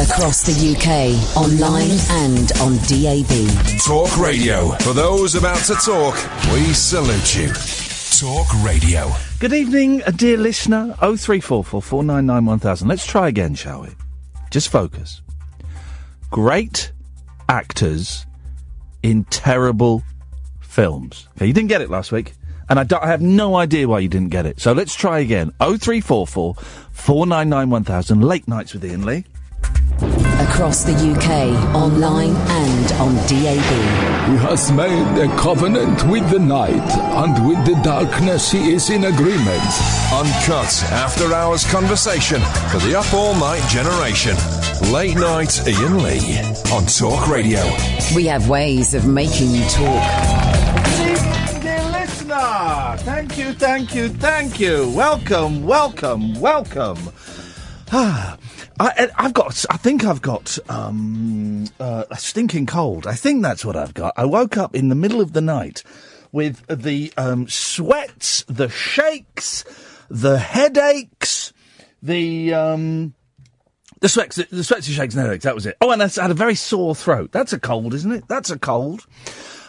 Across the UK, online and on DAB. Talk Radio. For those about to talk, we salute you. Talk Radio. Good evening, dear listener. 0344 Let's try again, shall we? Just focus. Great actors in terrible films. Okay, you didn't get it last week, and I, don't- I have no idea why you didn't get it. So let's try again. 0344 499 1000. Late nights with Iain Lee. Across the UK, online and on DAB. He has made a covenant with the night, and with the darkness he is in agreement. Uncut after hours conversation for the up all night generation. Late night Iain Lee on Talk Radio. We have ways of making you talk. Dear listener. Thank you, thank you, thank you. Welcome, welcome, welcome. Ah, I, I've got. I think I've got um, uh, a stinking cold. I think that's what I've got. I woke up in the middle of the night with the um, sweats, the shakes, the headaches, the um, the sweats, the sweats and shakes and headaches. That was it. Oh, and I had a very sore throat. That's a cold, isn't it? That's a cold.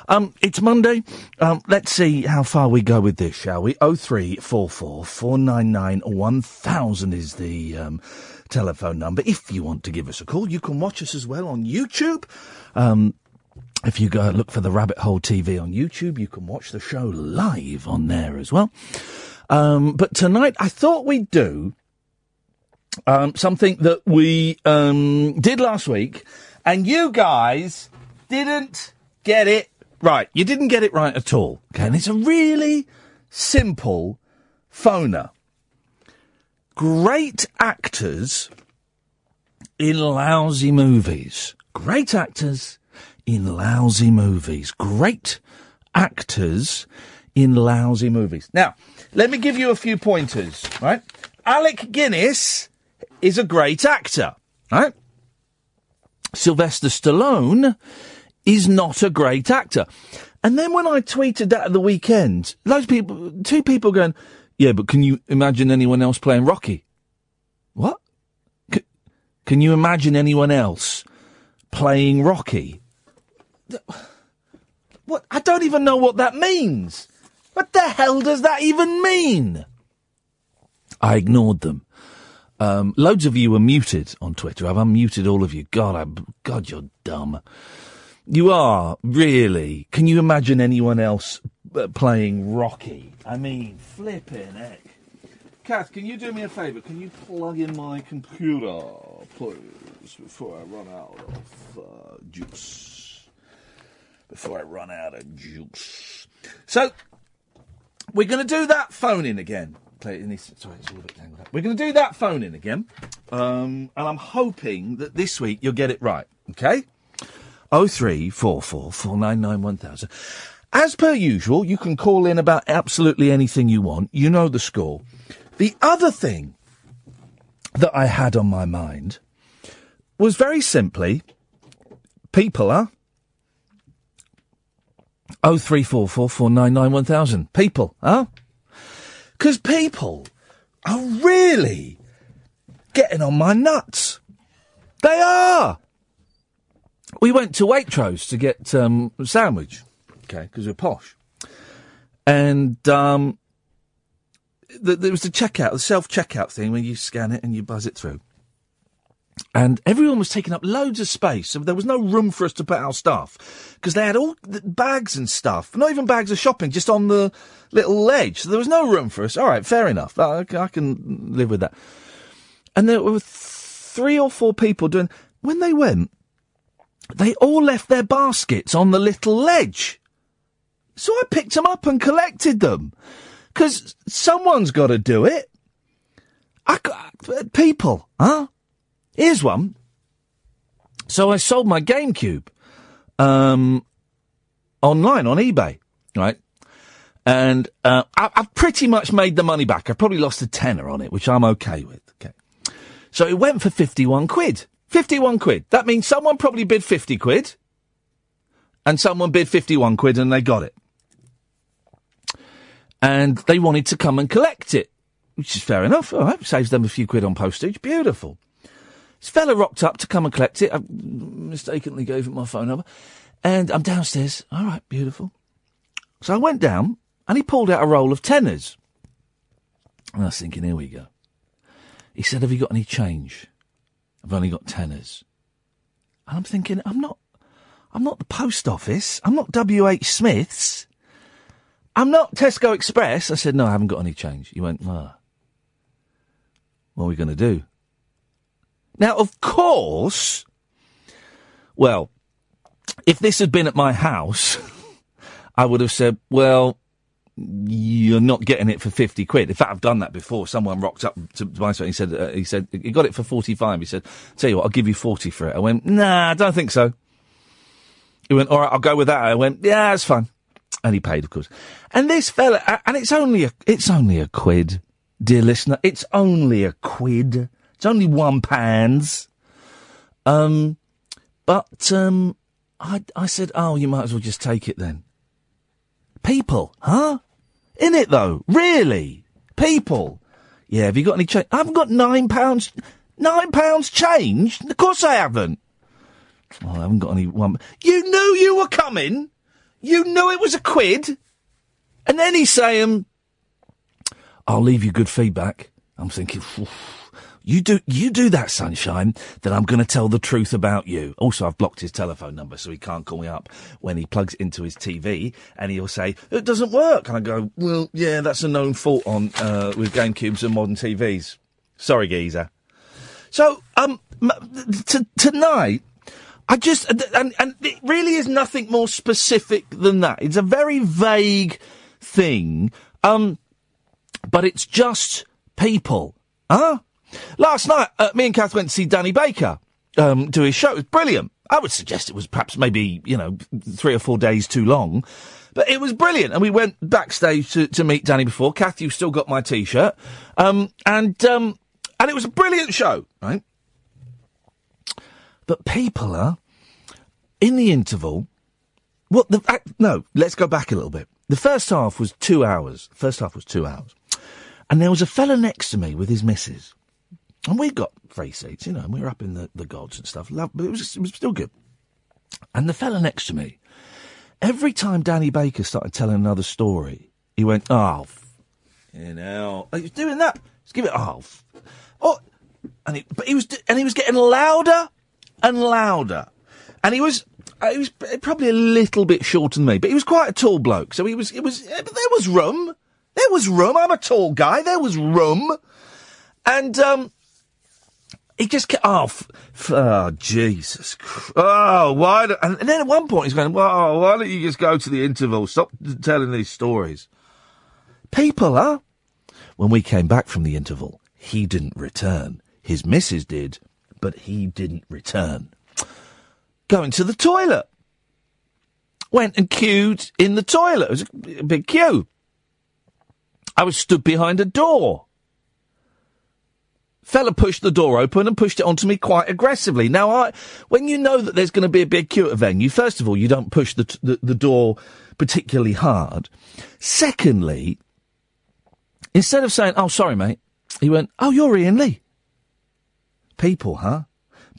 Um, it's Monday. Um, let's see how far we go with this, shall we? Oh three four four four nine nine one thousand is the um, telephone number. If you want to give us a call, you can watch us as well on YouTube. Um, if you go look for the Rabbit Hole TV on YouTube, you can watch the show live on there as well. Um, but tonight, I thought we'd do um, something that we um, did last week, and you guys didn't get it right. You didn't get it right at all. Okay, and it's a really simple phoner. Great actors in lousy movies. Great actors in lousy movies. Great actors in lousy movies. Now, let me give you a few pointers, right? Alec Guinness is a great actor, right? Sylvester Stallone is not a great actor. And then when I tweeted that at the weekend, those people, two people going, yeah, but can you imagine anyone else playing Rocky? What? C- can you imagine anyone else playing Rocky? What? I don't even know what that means. What the hell does that even mean? I ignored them. Um, loads of you are muted on Twitter. I've unmuted all of you. God, I, God, you're dumb. You are really. Can you imagine anyone else playing Rocky? I mean, flipping heck. Kath, can you do me a favour? Can you plug in my computer, please, before I run out of uh, juice? Before I run out of juice. So, we're going to do that phone in again. Play in this. Sorry, it's all a bit tangled up. We're going to do that phone in again, um, and I'm hoping that this week you'll get it right. Okay. Oh three four four four nine nine one thousand. As per usual, you can call in about absolutely anything you want. You know the score. The other thing that I had on my mind was very simply people, huh? Nine one thousand. People, huh? Because people are really getting on my nuts. They are. We went to Waitrose to get um, a sandwich, okay, because we're posh. And um, th- there was the checkout, the self checkout thing where you scan it and you buzz it through. And everyone was taking up loads of space. So there was no room for us to put our stuff because they had all the bags and stuff, not even bags of shopping, just on the little ledge. So there was no room for us. All right, fair enough. I, I can live with that. And there were three or four people doing. When they went, they all left their baskets on the little ledge. So I picked them up and collected them because someone's got to do it. I, people, huh? Here's one. So I sold my GameCube um, online on eBay, right? And uh, I, I've pretty much made the money back. I probably lost a tenner on it, which I'm okay with. Okay. So it went for 51 quid. 51 quid. That means someone probably bid 50 quid and someone bid 51 quid and they got it. And they wanted to come and collect it, which is fair enough. All right. Saves them a few quid on postage. Beautiful. This fella rocked up to come and collect it. I mistakenly gave him my phone number. And I'm downstairs. All right, beautiful. So I went down and he pulled out a roll of tenners. And I was thinking, here we go. He said, Have you got any change? I've only got tenners. And I'm thinking, I'm not I'm not the post office. I'm not WH Smith's. I'm not Tesco Express. I said, No, I haven't got any change. He went, Ah. What are we going to do? Now, of course, well, if this had been at my house, I would have said, well, you're not getting it for 50 quid. In fact, I've done that before. Someone rocked up to my store. He said, uh, he said, he got it for 45. He said, tell you what, I'll give you 40 for it. I went, nah, I don't think so. He went, all right, I'll go with that. I went, yeah, it's fine. And he paid, of course. And this fella, and it's only a, it's only a quid, dear listener. It's only a quid. It's only one pounds. Um, but, um, I, I said, oh, you might as well just take it then. People, huh? In it though, really? People. Yeah, have you got any change? I haven't got nine pounds, nine pounds change? Of course I haven't. Oh, I haven't got any one. You knew you were coming. You knew it was a quid. And then he's saying, I'll leave you good feedback. I'm thinking, you do, you do that, sunshine, then I'm going to tell the truth about you. Also, I've blocked his telephone number so he can't call me up when he plugs into his TV and he'll say, it doesn't work. And I go, well, yeah, that's a known fault on, uh, with GameCubes and modern TVs. Sorry, geezer. So, um, tonight, I just, and, and it really is nothing more specific than that. It's a very vague thing. Um, but it's just people. Huh? Last night, uh, me and Kath went to see Danny Baker um, do his show. It was brilliant. I would suggest it was perhaps maybe, you know, three or four days too long. But it was brilliant. And we went backstage to, to meet Danny before. Kath, you've still got my t-shirt. Um, and, um, and it was a brilliant show, right? But people are, in the interval, what the, uh, no, let's go back a little bit. The first half was two hours. First half was two hours. And there was a fella next to me with his missus. And we got free seats, you know, and we were up in the, the gods and stuff. Love, but it was, it was still good. And the fella next to me, every time Danny Baker started telling another story, he went, oh, you know, he was doing that. Let's give it, oh, oh, and he, but he was, and he was getting louder and louder. And he was, uh, he was probably a little bit shorter than me, but he was quite a tall bloke. So he was, it was but there was room. There was room. I'm a tall guy. There was room. And, um, he just kept, oh, f- oh Jesus. Oh, why? Do, and, and then at one point he's going, well, why don't you just go to the interval? Stop telling these stories. People, huh? When we came back from the interval, he didn't return. His missus did, but he didn't return. Going to the toilet. Went and queued in the toilet. It was a, big queue. I was stood behind a door. Fella pushed the door open and pushed it onto me quite aggressively. Now, I, when you know that there's going to be a big queue at a venue, first of all, you don't push the, the, the door particularly hard. Secondly, instead of saying, oh, sorry, mate, he went, oh, you're Iain Lee. People, huh?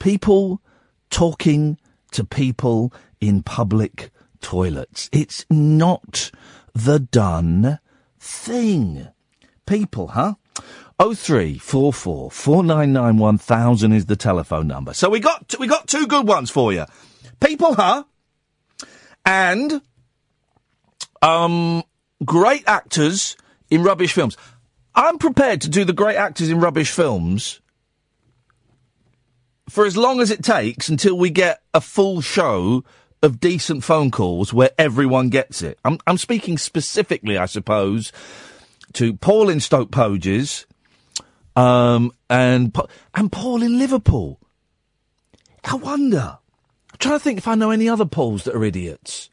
People talking to people in public toilets. It's not the done thing. People, huh? Oh three four four four nine nine one thousand is the telephone number. So we got we got two good ones for you. People, huh? And um, great actors in rubbish films. I'm prepared to do the great actors in rubbish films for as long as it takes until we get a full show of decent phone calls where everyone gets it. I'm, I'm speaking specifically, I suppose, to Paul in Stoke Poges um, and and Paul in Liverpool. I wonder. I'm trying to think if I know any other Pauls that are idiots.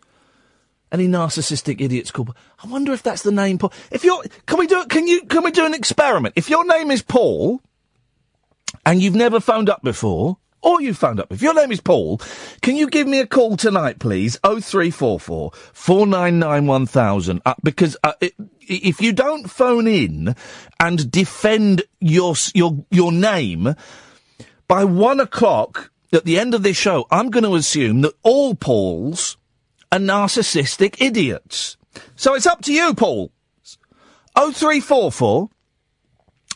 Any narcissistic idiots called. I wonder if that's the name Paul. If you're, can we do it? Can you? Can we do an experiment? If your name is Paul, and you've never phoned up before, or you've phoned up. If your name is Paul, can you give me a call tonight, please? Oh three four four four nine nine one thousand. Uh, because uh, it, if you don't phone in and defend your your your name, by one o'clock at the end of this show, I'm going to assume that all Pauls are narcissistic idiots. So it's up to you, Paul. 0344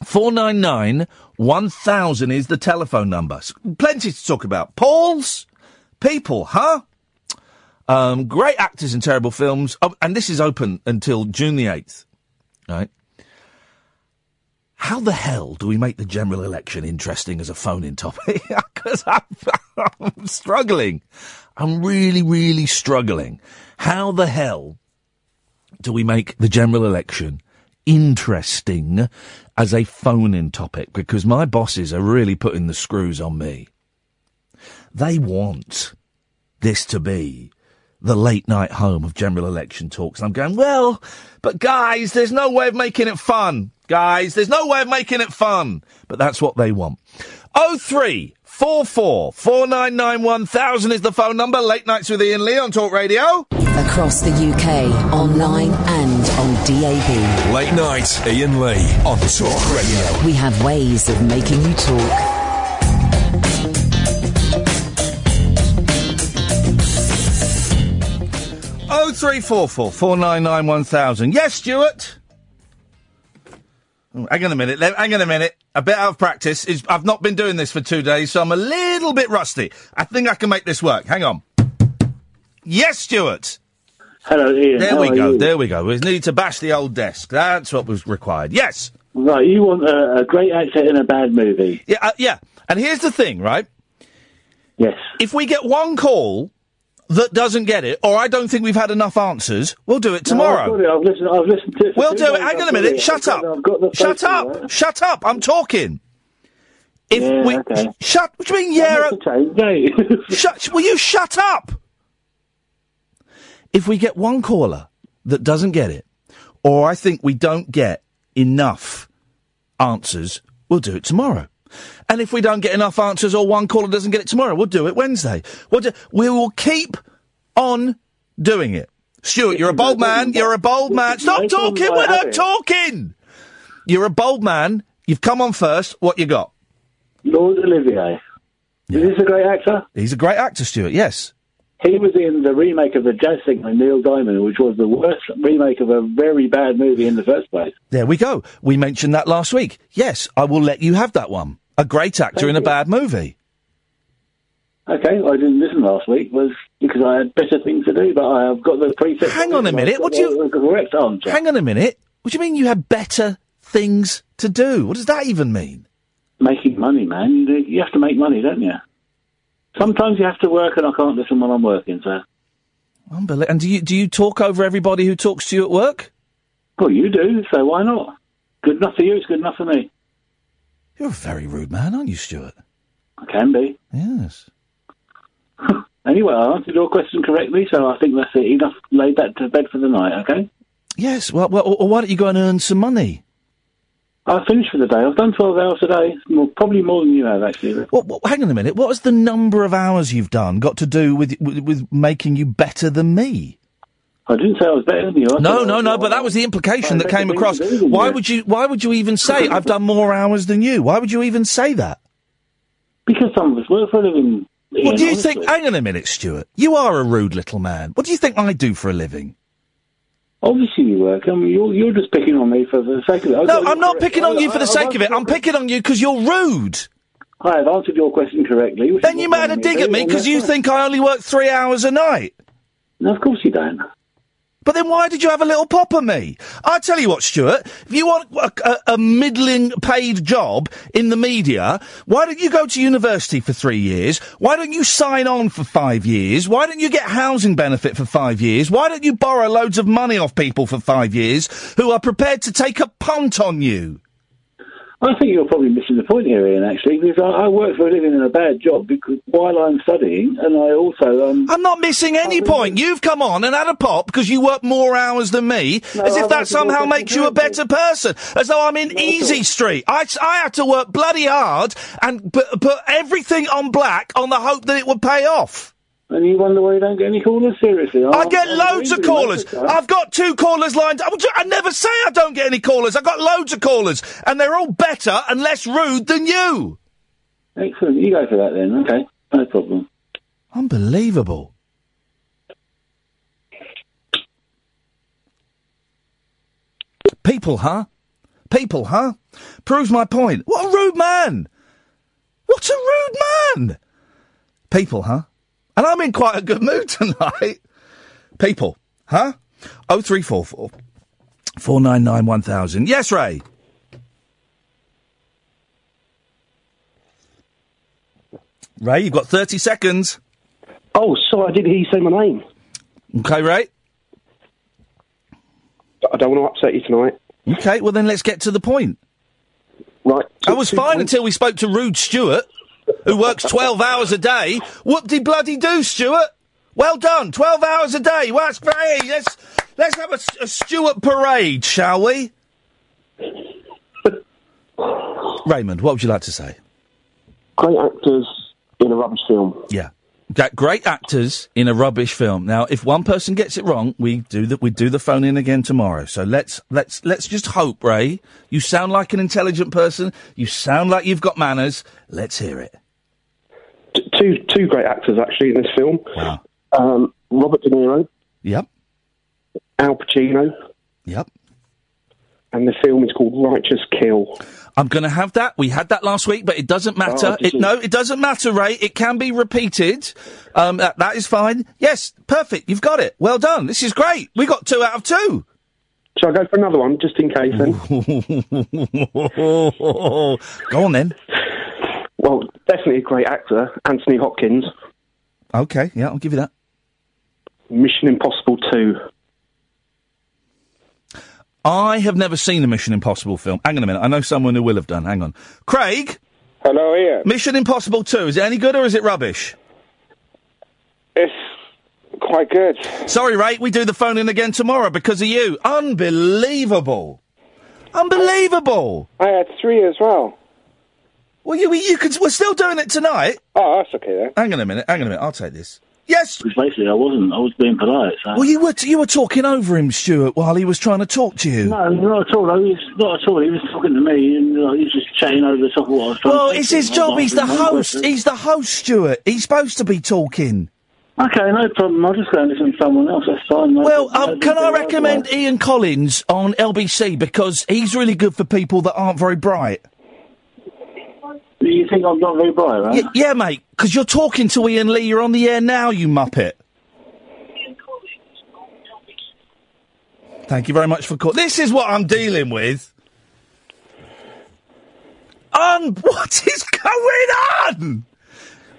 499 1000 is the telephone number. Plenty to talk about. Paul's people, huh? Um, great actors in terrible films. Oh, and this is open until June the 8th. Right? How the hell do we make the general election interesting as a phone-in topic? Because I'm, I'm struggling. I'm really, really struggling. How the hell do we make the general election interesting as a phone-in topic? Because my bosses are really putting the screws on me. They want this to be the late night home of general election talks. And I'm going, well, but guys, there's no way of making it fun. Guys, there's no way of making it fun. But that's what they want. Oh three four four four nine nine one thousand is the phone number. Late nights with Iain Lee on Talk Radio. Across the UK, online and DAB. Late night, Iain Lee on Talk Radio. We have ways of making you talk. Oh three four four four nine nine one thousand. Yes, Stuart. Oh, hang on a minute. le- Hang on a minute. A bit out of practice. Is I've not been doing this for two days, so I'm a little bit rusty. I think I can make this work. Hang on. Yes, Stuart. Hello, Iain. There How we go. you? There we go. We need to bash the old desk. That's what was required. Yes. Right, you want a, a great actor in a bad movie? Yeah. Uh, yeah. And here's the thing, right? Yes. If we get one call that doesn't get it, or I don't think we've had enough answers, we'll do it tomorrow. No, I've, it. I've listened. I've listened to it. We'll do it. Hang on a minute. Shut up. Shut up. Shut up. I'm talking. If Yeah, we okay. shut, what do you mean? Yeah. Okay, shut. Will you shut up? If we get one caller that doesn't get it, or I think we don't get enough answers, we'll do it tomorrow. And if we don't get enough answers, or one caller doesn't get it tomorrow, we'll do it Wednesday. We'll do, we will keep on doing it. Stuart, you're a bold man. You're a bold man. Stop talking. We're not talking. You're a bold man. You've come on first. What you got? Lord Olivier. Is this a great actor? He's a great actor, Stuart. Yes. He was in the remake of the Jazz Singer, Neil Diamond, which was the worst remake of a very bad movie in the first place. There we go. We mentioned that last week. Yes, I will let you have that one. A great actor Thank in a you. bad movie. Okay, I didn't listen last week was because I had better things to do, but I have got the preset. Hang on a minute, what do you- correct answer. Hang on a minute. What do you mean you had better things to do? What does that even mean? Making money, man. You have to make money, don't you? Sometimes you have to work, and I can't listen while I'm working. So, Unbelievable. And do you do you talk over everybody who talks to you at work? well, you do. So why not? Good enough for you. It's good enough for me. You're a very rude man, aren't you, Stuart? I can be. Yes. Anyway, I answered your question correctly, so I think that's it. Enough. Laid that to bed for the night. Okay. Yes. Well, well, or why don't you go and earn some money? I finished for the day. I've done 12 hours a day. More, probably more than you have, actually. What, what, hang on a minute. What has the number of hours you've done got to do with with, with making you better than me? I didn't say I was better than you. I No, no, no. But that was the implication that came across. things to do than Why you. would you? Why would you even say I've done more hours than you? Why would you even say that? Because some of us work for a living. What Iain, do you honestly. think? Hang on a minute, Stuart. You are a rude little man. What do you think I do for a living? Obviously, you work. I mean, you're, you're just picking on me for the sake of it. No, I'm not correct- picking on I- you for the sake I've of it. I'm picking on you because you're rude. I have answered your question correctly. Then you made a dig at me because you think I only work three hours a night. No, of course you don't. But then why did you have a little pop at me? I tell you what, Stuart, if you want a, a, a middling paid job in the media, why don't you go to university for three years? Why don't you sign on for five years? Why don't you get housing benefit for five years? Why don't you borrow loads of money off people for five years who are prepared to take a punt on you? I think you're probably missing the point here, Iain, actually, because I, I work for a living in a bad job because while I'm studying, and I also um, I'm not missing any think point. You've come on and had a pop because you work more hours than me, No, as if I've that somehow makes you a better person, as though I'm in easy street. I, I had to work bloody hard and put, put everything on black on the hope that it would pay off. And you wonder why you don't get any callers. Seriously, I get oh, loads of callers. I've got two callers lined up. I never say I don't get any callers. I've got loads of callers, and they're all better and less rude than you. Excellent. You go for that then. Okay, no problem. Unbelievable. People, huh? People, huh? Proves my point. What a rude man! What a rude man! People, huh? And I'm in quite a good mood tonight. People, huh? 0344 499 1000. Yes, Ray. Ray, you've got 30 seconds. Oh, sorry, I didn't hear you say my name. Okay, Ray. I don't want to upset you tonight. Okay, well then let's get to the point. Right. I was fine until we spoke to Rude Stuart, who works 12 hours a day. Whoop-de bloody do, Stuart. Well done, 12 hours a day. Well, that's great. Let's, let's have a Stuart parade, shall we? Raymond, what would you like to say? Great actors in a rubbish film. Yeah. Got great actors in a rubbish film. Now, if one person gets it wrong, we do the we do the phone in again tomorrow. So let's let's let's just hope, Ray. You sound like an intelligent person. You sound like you've got manners. Let's hear it. T- two two great actors actually in this film. Wow. Um, Robert De Niro, Yep. Al Pacino, Yep. and the film is called Righteous Kill. I'm going to have that. We had that last week, but it doesn't matter. Oh, it, no, it doesn't matter, Ray. It can be repeated. Um, that, that is fine. Yes, perfect. You've got it. Well done. This is great. We got two out of two. Shall I go for another one just in case then? Go on then. Well, definitely a great actor, Anthony Hopkins. Okay, yeah, I'll give you that. Mission Impossible 2. I have never seen a Mission Impossible film. Hang on a minute. I know someone who will have done. Hang on. Craig, Hello, Iain. Mission Impossible 2, is it any good or is it rubbish? It's quite good. Sorry, Ray, we do the phone in again tomorrow because of you. Unbelievable. Unbelievable. I had three as well. Well, you, you could, we're still doing it tonight. Oh, that's okay then. Hang on a minute. Hang on a minute. I'll take this. Yes. Because basically, I wasn't. I was being polite. So. Well, you were you were talking over him, Stuart, while he was trying to talk to you. No, not at all. No, he's not at all. He was talking to me, and uh, he was just chatting over the top of what I was trying Well, to it's his. Job. He's the host. question. He's the host, Stuart. He's supposed to be talking. Okay, no problem. I'll just go and listen to someone else. That's fine. No Well, um, can I recommend Ian Collins on LBC because he's really good for people that aren't very bright. You think I'm not very bright, right? Y- yeah, mate, because you're talking to Iain Lee. You're on the air now, you muppet. Thank you very much for calling. This is what I'm dealing with. Un- what is going on?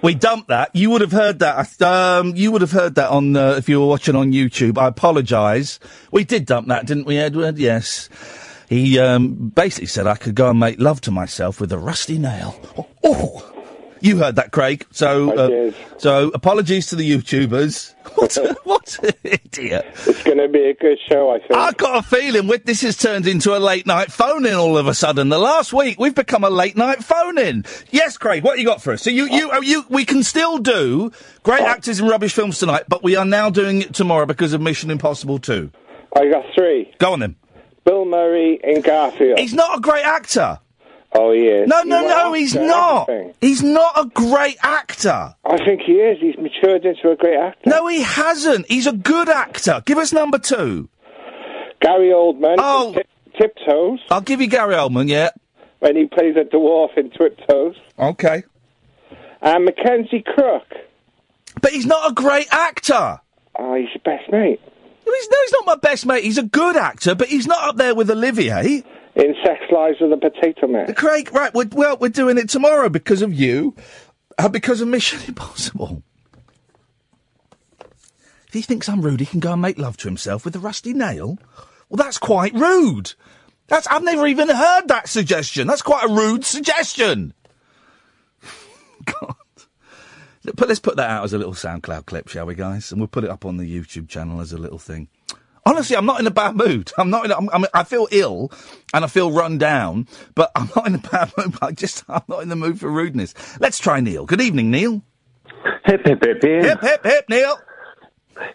We dumped that. You would have heard that. Um, you would have heard that on uh, if you were watching on YouTube. I apologise. We did dump that, didn't we, Edward? Yes. He um, basically said I could go and make love to myself with a rusty nail. Oh, oh. you heard that, Craig. So, uh, so apologies to the YouTubers. What, a, what an idiot! It's going to be a good show, I think. I've got a feeling with this has turned into a late night phone in all of a sudden. The last week we've become a late night phone in. Yes, Craig, what you got for us? So you, you, oh, you, we can still do great actors in rubbish films tonight, but we are now doing it tomorrow because of Mission Impossible 2. I got three. Go on then. Bill Murray in Garfield. He's not a great actor. oh, he is. No, He no, went no, he's not. everything. He's not a great actor. I think he is. He's matured into a great actor. No, he hasn't. He's a good actor. Give us number two. Gary Oldman. Oh. in Tiptoes. I'll give you Gary Oldman, yeah. When he plays a dwarf in Tiptoes. Okay. And Mackenzie Crook. But he's not a great actor. Oh, he's your best mate. He's, no, he's not my best mate. He's a good actor, but he's not up there with Olivier. In Sex Lives of the Potato Man. Craig, right, we're, well, we're doing it tomorrow because of you, uh, because of Mission Impossible. If he thinks I'm rude, he can go and make love to himself with a rusty nail. Well, that's quite rude. That's I've never even heard that suggestion. That's quite a rude suggestion. God. But let's put that out as a little SoundCloud clip, shall we, guys? And we'll put it up on the YouTube channel as a little thing. Honestly, I'm not in a bad mood. I'm not in. A, I'm, I'm, I feel ill and I feel run down, but I'm not in a bad mood. I just I'm not in the mood for rudeness. Let's try Neil. Good evening, Neil. Hip hip hip Iain. Hip hip hip, Neil.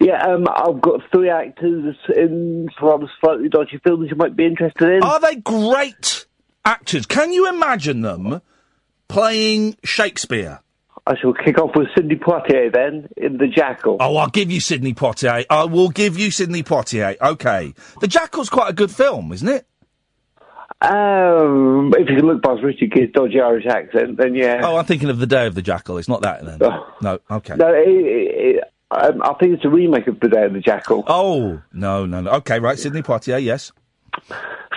Yeah, um, I've got three actors in some slightly dodgy films you might be interested in. Are they great actors? Can you imagine them playing Shakespeare. I shall kick off with Sidney Poitier then in The Jackal. Oh, I'll give you Sidney Poitier. I will give you Sidney Poitier. Okay. The Jackal's quite a good film, isn't it? Um, if you can look past Richard Gere's dodgy Irish accent, then yeah. Oh, I'm thinking of The Day of the Jackal. It's not that then. No, okay. No, it, it, it, um, I think it's a remake of The Day of the Jackal. Oh, no, no, no. Okay, right. Sidney Poitier, yes.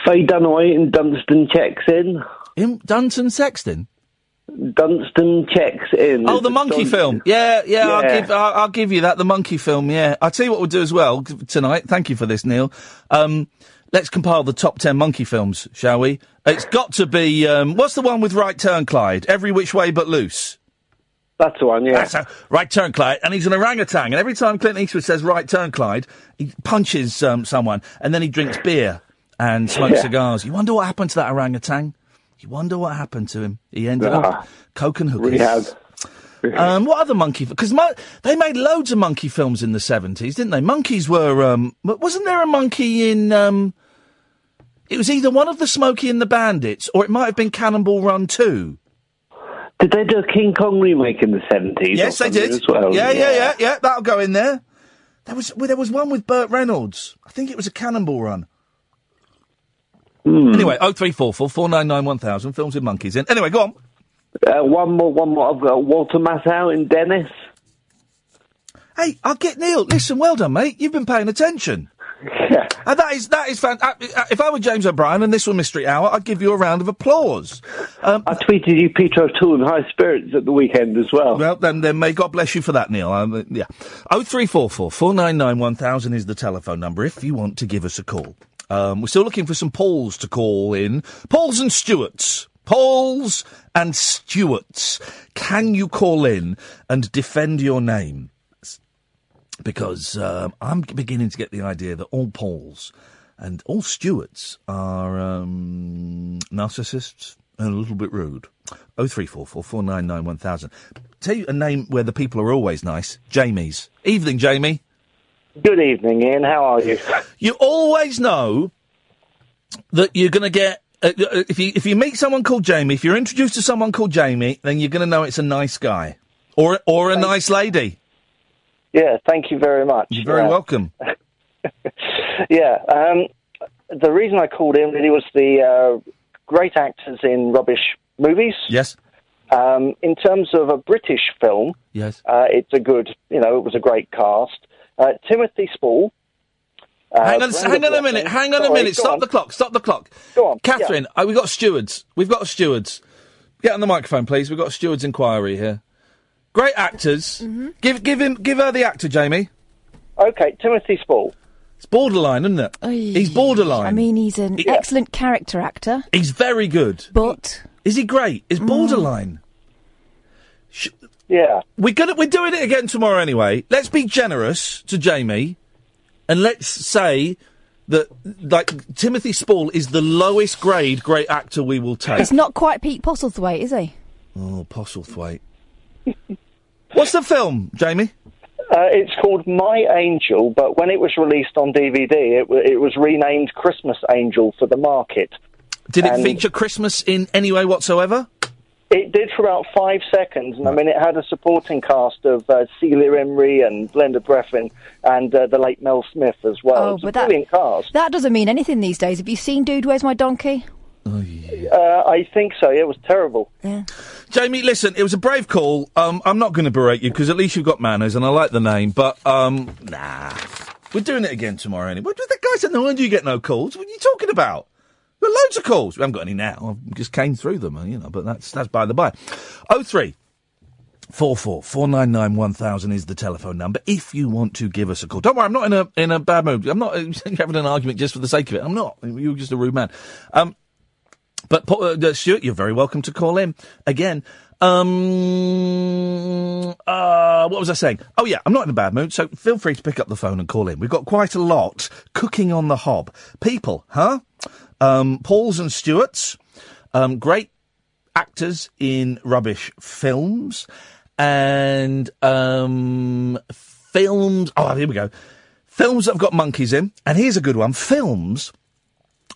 Faye Dunaway and Dunston checks in. In Dunston Sexton? Dunston checks in. Oh, the monkey film. Yeah, yeah, I'll give I'll, I'll give you that. The monkey film. Yeah, I'll tell you what we'll do as well tonight. Thank you for this, Neil. Um, let's compile the top ten monkey films, shall we? It's got to be um, what's the one with Right Turn Clyde? Every which way but loose. That's the one, yeah. That's a, right turn, Clyde, and he's an orangutan. And every time Clint Eastwood says "right turn, Clyde," he punches um, someone, and then he drinks beer and smokes Yeah. cigars. You wonder what happened to that orangutan. You wonder what happened to him. He ended Ah. up coke and hookers. Rehab. Um, what other monkey? Because mo- they made loads of monkey films in the seventies, didn't they? Monkeys were. Um, wasn't there a monkey in? Um, it was either one of the Smokey and the Bandits, or it might have been Cannonball Run Two. Did they do a King Kong remake in the 70s? Yes, they did. As well? yeah, yeah, yeah, yeah. That'll go in there. There was well, there was one with Burt Reynolds. I think it was a Cannonball Run. Hmm. Anyway, oh three four four four nine nine one thousand films with monkeys in. Anyway, go on. Uh, one more, one more. I've got Walter Matthau in Dennis. Hey, I'll get Neil. Listen, well done, mate. You've been paying attention. Yeah. And that is that is fantastic. If I were James O'Brien and this were Mystery Hour, I'd give you a round of applause. Um, I tweeted you Peter O'Toole in high spirits at the weekend as well. Well, then, then may God bless you for that, Neil. Um, uh, yeah. Oh three four four four nine nine one thousand is the telephone number if you want to give us a call. Um, we're still looking for some Pauls to call in. Pauls and Stewarts. Pauls and Stewarts. Can you call in and defend your name? Because um, I'm beginning to get the idea that all Pauls and all Stewarts are um, narcissists and a little bit rude. Oh three four four four nine nine one thousand. Tell you a name where the people are always nice. Jamie's. Evening, Jamie. Good evening, Iain. How are you? You always know that you're going to get. Uh, uh, if you if you meet someone called Jamie, if you're introduced to someone called Jamie, then you're going to know it's a nice guy or or a nice lady. Yeah, thank you very much. You're very Yeah. welcome. Yeah, um, the reason I called in really was the uh, great actors in rubbish movies. Yes. Um, in terms of a British film, Yes. uh, it's a good, you know, it was a great cast. Uh, Timothy Spall. Uh, hang on, hang on a minute. Hang on a minute. Stop on. the clock. Stop the clock. Go on. Catherine, uh, we've got stewards. We've got stewards. Get on the microphone, please. We've got a stewards inquiry here. Great actors. Give give him give her the actor, Jamie. Okay, Timothy Spall. It's borderline, isn't it? He's borderline. I mean, he's an Yeah. excellent character actor, He's very good. but Is he great? Is borderline. Yeah. We're gonna we're doing it again tomorrow anyway. Let's be generous to Jamie, and let's say that like Timothy Spall is the lowest grade great actor we will take. he's not quite Pete Postlethwaite, is he? Oh, Postlethwaite. What's the film, Jamie? Uh, it's called My Angel, but when it was released on DVD, it, w- it was renamed Christmas Angel for the market. Did it And- feature Christmas in any way whatsoever? It did for about five seconds, and I mean, it had a supporting cast of uh, Celia Imrie and Brenda Blethyn and uh, the late Mel Smith as well. Oh, It's a but that- brilliant cast. That doesn't mean anything these days. Have you seen Dude, Where's My Donkey? Uh, I think so. It was terrible. Yeah. Jamie, listen, it was a brave call. Um, I'm not going to berate you because at least you've got manners, and I like the name. But um, nah, we're doing it again tomorrow. Anyway, what the guy said? No wonder you get no calls. What are you talking about? Loads of calls. We haven't got any now. I just came through them, uh, you know. But that's that's by the by. Oh three. Four four four nine nine one thousand is the telephone number. If you want to give us a call, don't worry. I'm not in a in a bad mood. I'm not uh, having an argument just for the sake of it. I'm not. You're just a rude man. Um, but Paul- uh, Stuart, you're very welcome to call in again. Um, uh, what was I saying? Oh yeah, I'm not in a bad mood, so feel free to pick up the phone and call in. We've got quite a lot cooking on the hob. People, huh? Um, Pauls and Stewarts, um, great actors in rubbish films, and um, films. Oh, here we go. Films that have got monkeys in, and here's a good one. Films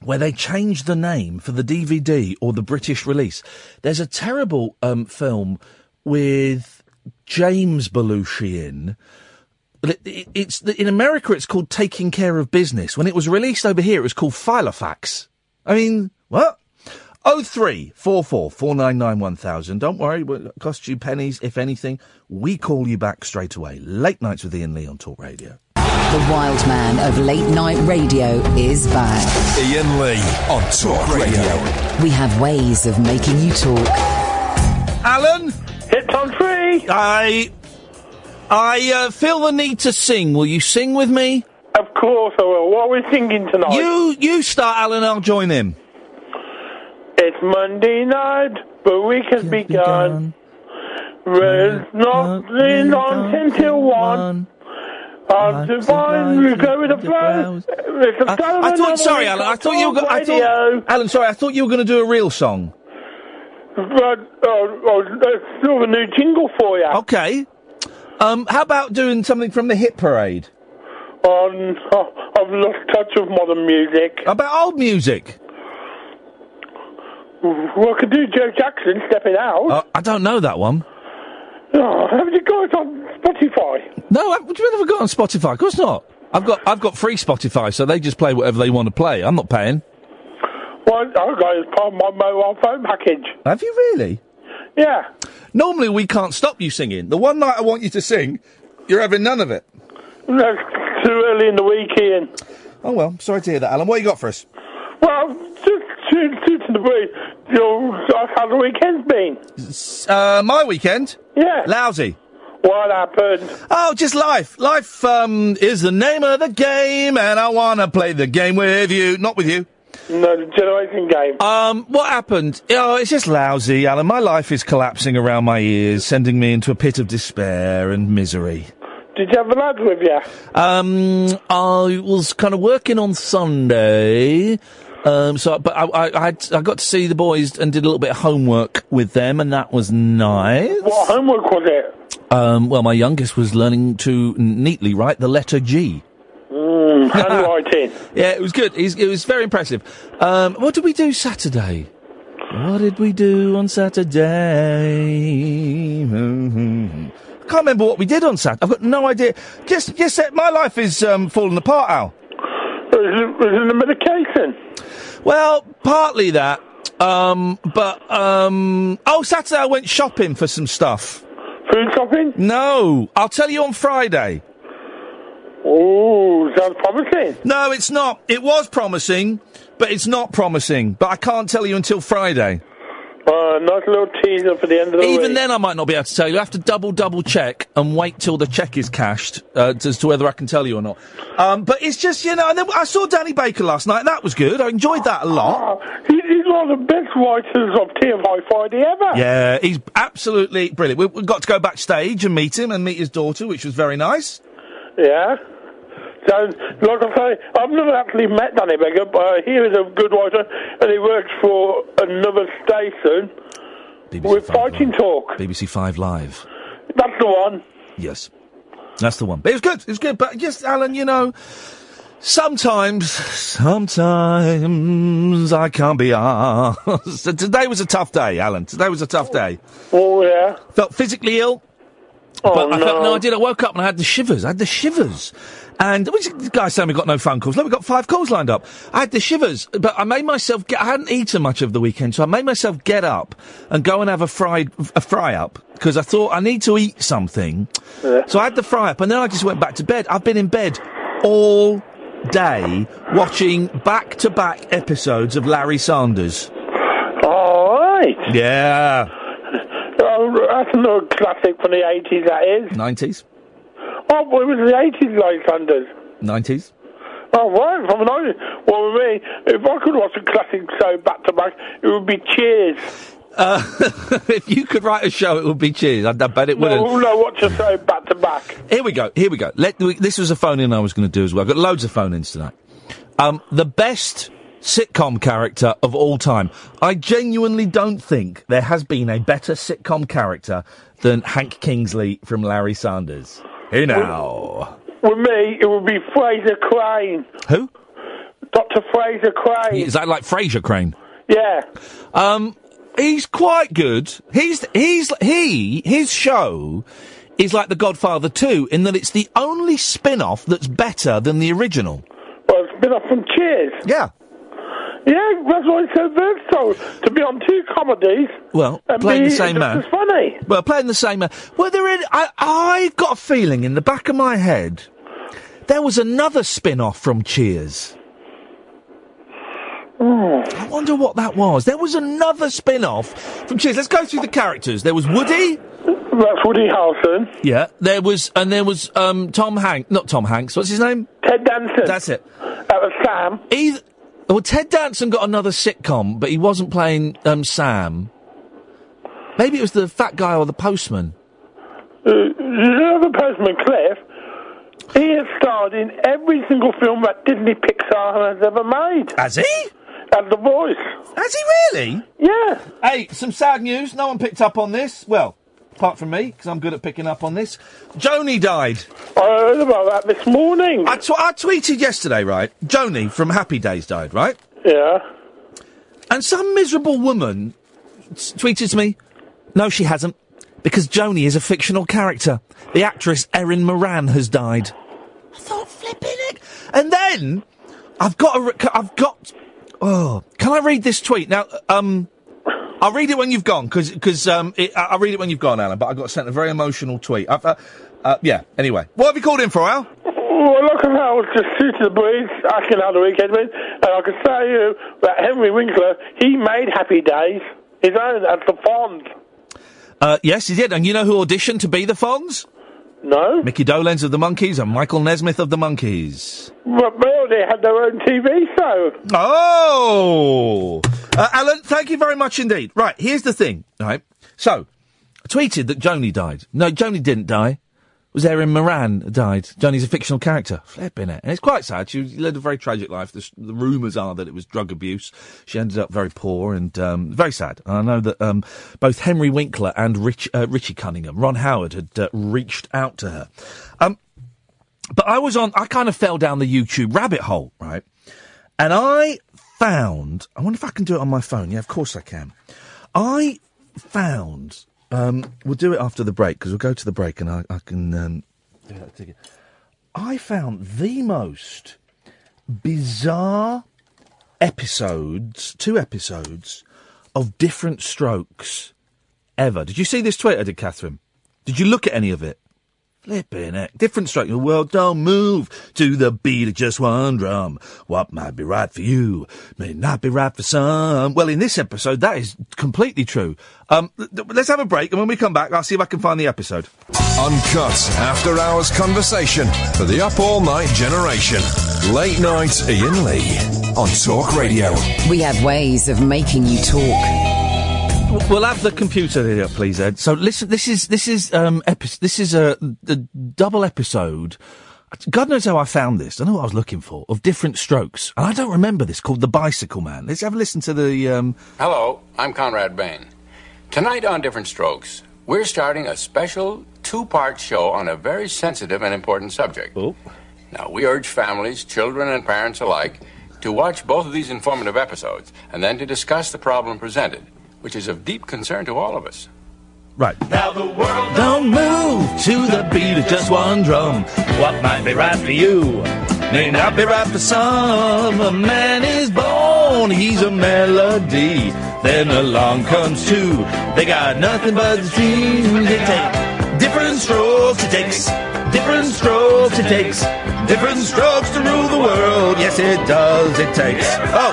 where they changed the name for the DVD or the British release. There's a terrible um, film with James Belushi in. It, it, it's in America. It's called Taking Care of Business. When it was released over here, it was called Filofax. I mean, what? Oh three four four four nine nine one thousand. Don't worry, it costs you pennies if anything. We call you back straight away. Late nights with Iain Lee on Talk Radio. The wild man of late night radio is back. Iain Lee on Talk Radio. We have ways of making you talk. Alan, hit on three. I I uh, feel the need to sing. Will you sing with me? Of course I will. What are we singing tonight? You you start, Alan. I'll join in. It's Monday night, the week has begun. There's nothing on until one. I'm divine, we go with the flow. I, I thought. Sorry, Alan. I thought you were. go- I thought, Alan, sorry. I thought you were going to do a real song. But, oh, oh, that's still a new jingle for you. Okay. Um, how about doing something from the hit parade? On, oh, I've lost touch of modern music. About old music. Well, I could do Joe Jackson stepping out. Uh, I don't know that one. Oh, haven't you got it on Spotify? No, I- would you ever got on Spotify? Of course not. I've got I've got free Spotify, so they just play whatever they want to play. I'm not paying. Well, I've got it as part of my mobile phone package. Have you really? Yeah. Normally we can't stop you singing. The one night I want you to sing, you're having none of it. Too early in the weekend. Oh well, sorry to hear that, Alan. What you got for us? Well, just to, the way, you know, how the weekend's been. Uh, my weekend? Yeah. Lousy. What happened? Oh, just life. Life um, is the name of the game, and I want to play the game with you. Not with you. No, the generation game. Um, what happened? Oh, it's just lousy, Alan. My life is collapsing around my ears, sending me into a pit of despair and misery. Did you have a lads with you? Um, I was kind of working on Sunday. Um, so, but I, I, I, had, I got to see the boys and did a little bit of homework with them, and that was nice. What homework was it? Um, well, my youngest was learning to neatly write the letter G. Mm, handwriting. Yeah, it was good. He's, it was very impressive. Um, what did we do Saturday? What did we do on Saturday? I can't remember what we did on Saturday. I've got no idea. Just, just uh, my life is um, falling apart, Al. Was it, was it the medication? Well, partly that. Um, but um, oh, Saturday I went shopping for some stuff. Food shopping? No, I'll tell you on Friday. Oh, sounds promising. No, it's not. It was promising, but it's not promising. But I can't tell you until Friday. Uh, nice little teaser for the end of the Even week. then, I might not be able to tell you. I have to double, double check and wait till the check is cashed uh, as to whether I can tell you or not. Um, but it's just, you know, and then I saw Danny Baker last night. That was good. I enjoyed that a lot. He, he's one of the best writers of TFI Friday ever. Yeah, he's absolutely brilliant. We, we got to go backstage and meet him and meet his daughter, which was very nice. Yeah. So, like I say, I've never actually met Danny Baker, but uh, he is a good writer, and he works for another station with Fighting Talk. BBC Five Live. That's the one. Yes. That's the one. But it was good. It was good. But just, Alan, you know, sometimes, sometimes I can't be. So Today was a tough day, Alan. Today was a tough day. Oh, yeah. Felt physically ill. Oh, but I felt, no. no, I did. I woke up and I had the shivers. I had the shivers. And which the guy saying we got no phone calls. No, we got five calls lined up. I had the shivers, but I made myself get. I hadn't eaten much of the weekend, so I made myself get up and go and have a fried a fry up because I thought I need to eat something. So I had the fry up, and then I just went back to bed. I've been in bed all day watching back to back episodes of Larry Sanders. All right. Yeah, Oh, that's another classic from the 80s, that is. nineties, Oh, well, it was the 80s, like Sanders. nineties. Oh, right, from an 80s. Well, with me, if I could watch a classic show back to back, it would be Cheers. Uh, if you could write a show, it would be Cheers. I, I bet it wouldn't. No, no, watch a show back to back. Here we go. Here we go. Let, this was a phone in I was going to do as well. I've got loads of phone ins tonight. Um, the best sitcom character of all time. I genuinely don't think there has been a better sitcom character than Hank Kingsley from Larry Sanders. Who now? With me, it would be Frasier Crane. Who? Dr. Frasier Crane. Is that like Frasier Crane? Yeah. Um, he's quite good. He's he's he his show is like The Godfather 2 in that it's the only spin-off that's better than the original. Well, it's been off from Cheers. Yeah. Yeah, that's why it's so versatile. To be on two comedies Well, playing the same man. as funny. Well, playing the same man. Were there any? I, I've got a feeling in the back of my head there was another spin-off from Cheers. I wonder what that was. There was another spin-off from Cheers. Let's go through the characters. There was Woody. That's Woody Harrelson. Yeah. There was, and there was um, Tom Hanks. Not Tom Hanks. What's his name? Ted Danson. That's it. That was Sam. Either, well, Ted Danson got another sitcom, but he wasn't playing um, Sam. Maybe it was the fat guy or the postman. Uh, the postman Cliff? He has starred in every single film that Disney Pixar has ever made. Has he? As the voice. Has he really? Yeah. Hey, some sad news. No one picked up on this. Well, apart from me, because I'm good at picking up on this. Joanie died. I heard about that this morning. I, tw- I tweeted yesterday, right? Joanie from Happy Days died, right? Yeah. And some miserable woman s- tweeted to me, no, she hasn't, because Joanie is a fictional character. The actress Erin Moran has died. I thought, flipping it. And then, I've got a, re- I've got, oh, can I read this tweet? Now, um, I'll read it when you've gone, because, because, um, it, I- I'll read it when you've gone, Alan, but I got sent a very emotional tweet. I've, uh, uh, yeah, anyway. What have you called in for, Al? Well, look at how it's just suited the breeze, I asking how the weekend went. And I can say you that Henry Winkler, he made Happy Days his own at the Fonz. Uh, yes, he did. And you know who auditioned to be the Fonz? No. Mickey Dolenz of the Monkees and Michael Nesmith of the Monkees. But they had their own TV show. Oh! Uh, Alan, thank you very much indeed. Right, here's the thing, right? So, I tweeted that Joanie died. No, Joanie didn't die. Was Erin Moran died. Joanie's a fictional character. Flipping it. And it's quite sad. She led a very tragic life. The, the rumours are that it was drug abuse. She ended up very poor and um, very sad. And I know that um, both Henry Winkler and Rich, uh, Richie Cunningham, Ron Howard, had uh, reached out to her. Um, but I was on, I kind of fell down the YouTube rabbit hole, right? And I found, I wonder if I can do it on my phone. Yeah, of course I can. I found, um, we'll do it after the break because we'll go to the break and I, I can um, do that together. I found the most bizarre episodes, two episodes of different strokes ever. Did you see this tweet I did, Katherine? Did you look at any of it? Flipping it. Different stroke. The world don't move to the beat of just one drum. What might be right for you may not be right for some. Well, in this episode, that is completely true. Um, th- th- let's have a break, and when we come back, I'll see if I can find the episode. Uncut after hours conversation for the up all night generation. Late night Iain Lee on Talk Radio. We have ways of making you talk. We'll have the computer here, please, Ed. So listen, this is this is um epi- this is a, a double episode. God knows how I found this. I know what I was looking for of different strokes, and I don't remember this called the Bicycle Man. Let's have a listen to the. Um, Hello, I'm Conrad Bain. Tonight on Different Strokes, we're starting a special two part show on a very sensitive and important subject. Now, we urge families, children, and parents alike to watch both of these informative episodes and then to discuss the problem presented, which is of deep concern to all of us. Right. Now the world don't move to the beat of just one drum. What might be right for you may not be right for some. A man is born, he's a melody. Then along comes two. They got nothing but the dreams they take. Different strokes it takes. Different strokes it takes. Different strokes to rule the world. Yes, it does. It takes. Oh.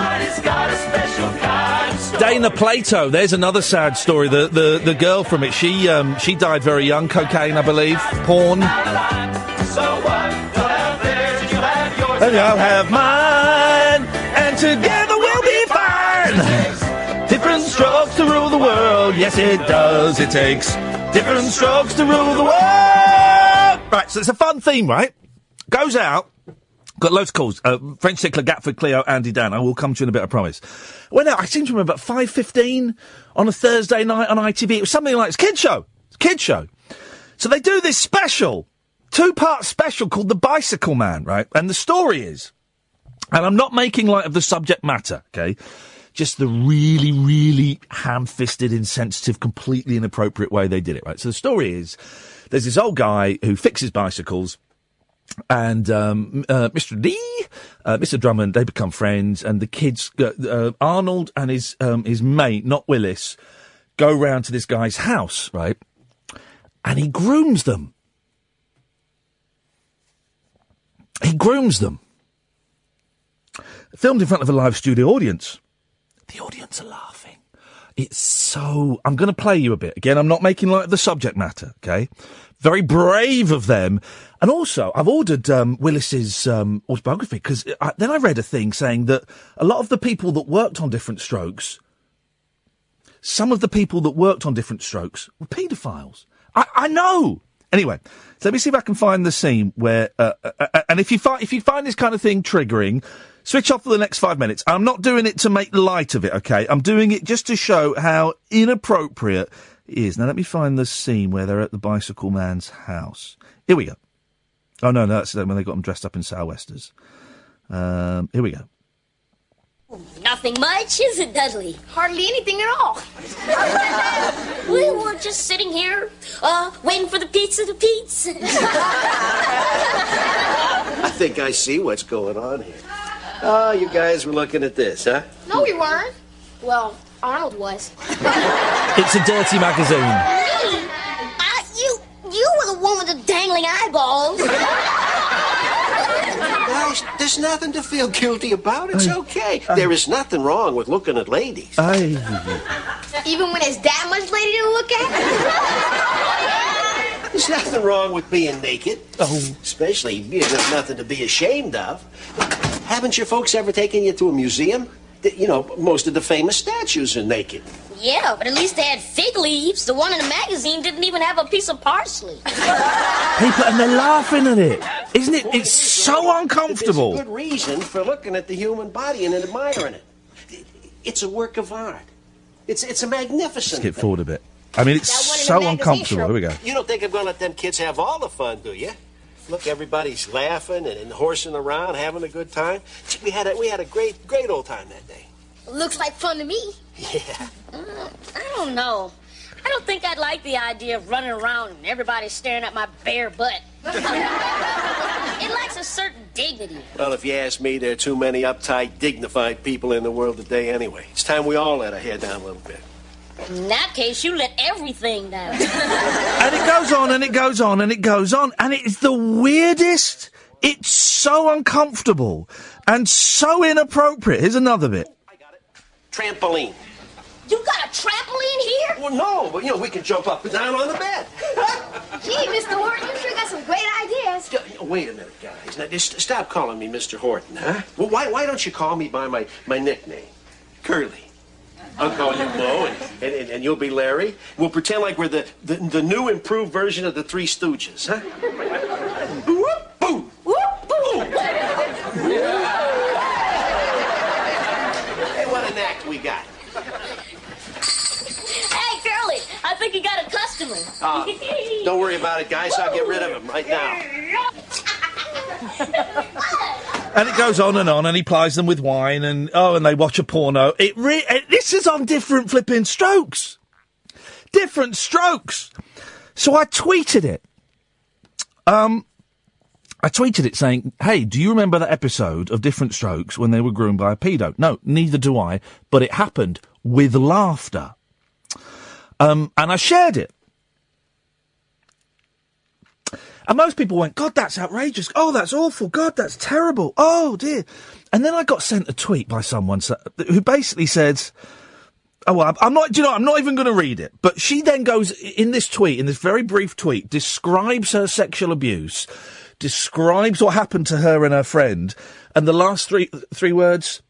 Dana Plato. There's another sad story. The the, the girl from it. She um she died very young. Cocaine, I believe. Porn. And I'll have mine, and together we'll be fine. Different strokes to rule the world. Yes, it does. It takes different strokes to rule the world. Right. So it's a fun theme, right? Goes out. Got loads of calls. Uh, French Tickler, Gatford, Cleo, Andy, Dan. I will come to you in a bit, I promise. No, I seem to remember at 5.15 on a Thursday night on ITV. It was something like, it's kid show. It's kid show. So they do this special, two-part special called The Bicycle Man, right? And the story is, And I'm not making light of the subject matter, okay? Just the really, really ham-fisted, insensitive, completely inappropriate way they did it, right? So the story is, there's this old guy who fixes bicycles, and um, uh, Mr. D, uh, Mr. Drummond, they become friends, and the kids, uh, Arnold and his um, his mate, not Willis, go round to this guy's house, right? And he grooms them. He grooms them. Filmed in front of a live studio audience. The audience are laughing. It's so. I'm going to play you a bit. Again, I'm not making light of the subject matter, okay? Very brave of them. And also, I've ordered um, Willis's um, autobiography because then I read a thing saying that a lot of the people that worked on Different Strokes, some of the people that worked on Different Strokes were paedophiles. I, I know. Anyway, so let me see if I can find the scene where, uh, uh, uh, and if you find if you find this kind of thing triggering, switch off for the next five minutes. I'm not doing it to make light of it, okay? I'm doing it just to show how inappropriate it is. Now let me find the scene where they're at the bicycle man's house. Here we go. Oh no, no, that's when they got him dressed up in sou'westers. Um, here we go. Nothing much, is it, Dudley? Hardly anything at all. we were just sitting here, uh, waiting for the pizza to pizza. I think I see what's going on here. Oh, you guys were looking at this, huh? no, we weren't. Well, Arnold was. It's a dirty magazine. Me? You, you were the one with the dangling eyeballs. Guys, there's nothing to feel guilty about. It's okay. There is nothing wrong with looking at ladies. Aye. Even when it's that much lady to look at? There's nothing wrong with being naked. Oh. Especially if there's nothing to be ashamed of. Haven't your folks ever taken you to a museum? Th- You know, most of the famous statues are naked. Yeah, but at least they had fig leaves. The one in the magazine didn't even have a piece of parsley. People, and they're laughing at it. Isn't it? It's so uncomfortable. There's a good reason for looking at the human body and admiring it. It's a work of art. It's it's a magnificent. Skip forward a bit. I mean, it's so uncomfortable. Here we go. You don't think I'm going to let them kids have all the fun, do you? Look, everybody's laughing and, and horsing around, having a good time. We had a we had a great great old time that day. Looks like fun to me. Yeah. Mm, I don't know. I don't think I'd like the idea of running around and everybody staring at my bare butt. it lacks a certain dignity. Well, if you ask me, there are too many uptight, dignified people in the world today anyway. It's time we all let our hair down a little bit. In that case, you let everything down. And it goes on and it goes on and it goes on. And it's the weirdest. It's so uncomfortable and so inappropriate. Here's another bit. Trampoline. You got a trampoline here? Well, no, but you know we can jump up and down on the bed. Gee, Mr. Horton, you sure got some great ideas. Wait a minute, guys. Now, just stop calling me Mr. Horton, huh? Well, why, why don't you call me by my, my nickname, Curly? I'll call you Mo, and, and, and, and you'll be Larry. We'll pretend like we're the, the, the new improved version of the Three Stooges, huh? Whoop, boo. Hey, what an act we got. Hey, Curly, I think you got a customer. Uh, don't worry about it, guys. I'll get rid of him right now. And it goes on and on, and he plies them with wine, and oh, and they watch a porno. It re- it- this is on different flipping strokes, different strokes. So I tweeted it. Um, I tweeted it saying, "Hey, do you remember that episode of Different Strokes when they were groomed by a pedo?" No, neither do I, but it happened with laughter. Um, and I shared it. And most people went, God, that's outrageous. Oh, that's awful. God, that's terrible. Oh, dear. And then I got sent a tweet by someone who basically said, Oh, well, I'm- not, do you know, I'm not even going to read it. But she then goes in this tweet, in this very brief tweet, describes her sexual abuse, describes what happened to her and her friend, and the last three, three words,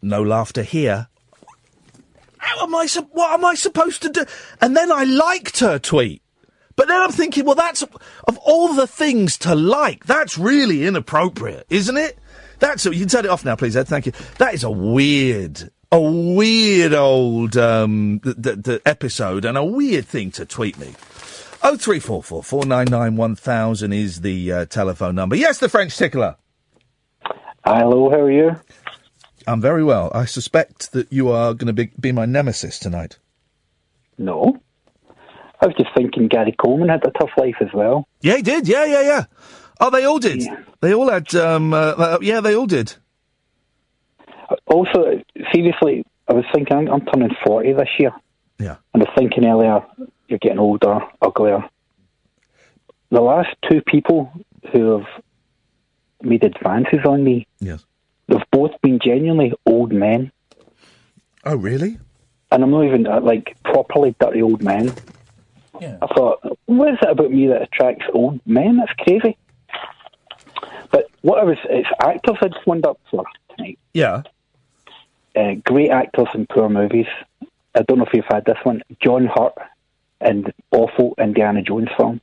no laughter here. How am I, what am I supposed to do? And then I liked her tweet. But then I'm thinking, well, that's, of all the things to like, that's really inappropriate, isn't it? That's, you can turn it off now, please, Ed, thank you. That is a weird, a weird old, um, th- th- th- episode and a weird thing to tweet me. Oh three four four four nine nine one thousand is the uh, telephone number. Yes, the French tickler. Hello, how are you? I'm very well. I suspect that you are going to be, be my nemesis tonight. No. I was just thinking Gary Coleman had a tough life as well. Yeah, he did. Yeah, yeah, yeah. Oh, they all did. They all had. Um, uh, uh, yeah, they all did. Also, seriously, I was thinking I'm, I'm turning 40 this year. Yeah. And I was thinking earlier, you're getting older, uglier. The last two people who have made advances on me, Yes. they've both been genuinely old men. Oh, really? And I'm not even uh, like properly dirty old men. Yeah. I thought, what is it about me that attracts old men? That's crazy. But what I was, it's actors I just wound up for tonight. Yeah. Uh, great actors in poor movies. I don't know if you've had this one. John Hurt in the awful Indiana Jones film.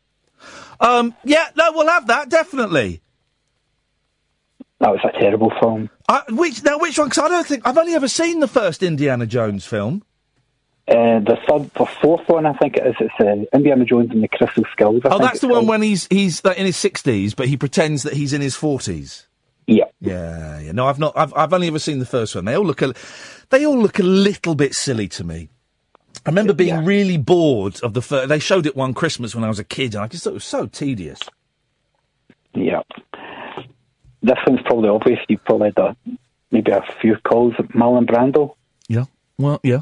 Um. Yeah. No, we'll have that definitely. That was a terrible film. Uh, which now? Which one? Because I don't think I've only ever seen the first Indiana Jones film. Uh, the third, the fourth one, I think it is. It's uh, Indiana Jones and the Crystal Skulls. I Oh, that's the one called. when he's he's in his sixties, but he pretends that he's in his forties. Yeah. Yeah. Yeah. No, I've not. I've I've only ever seen the first one. They all look a, they all look a little bit silly to me. I remember being really bored of the first. They showed it one Christmas when I was a kid, and I just thought it was so tedious. Yeah. This one's probably obvious. You probably had a, maybe a few calls Marlon Brando. Yeah. Well, yeah.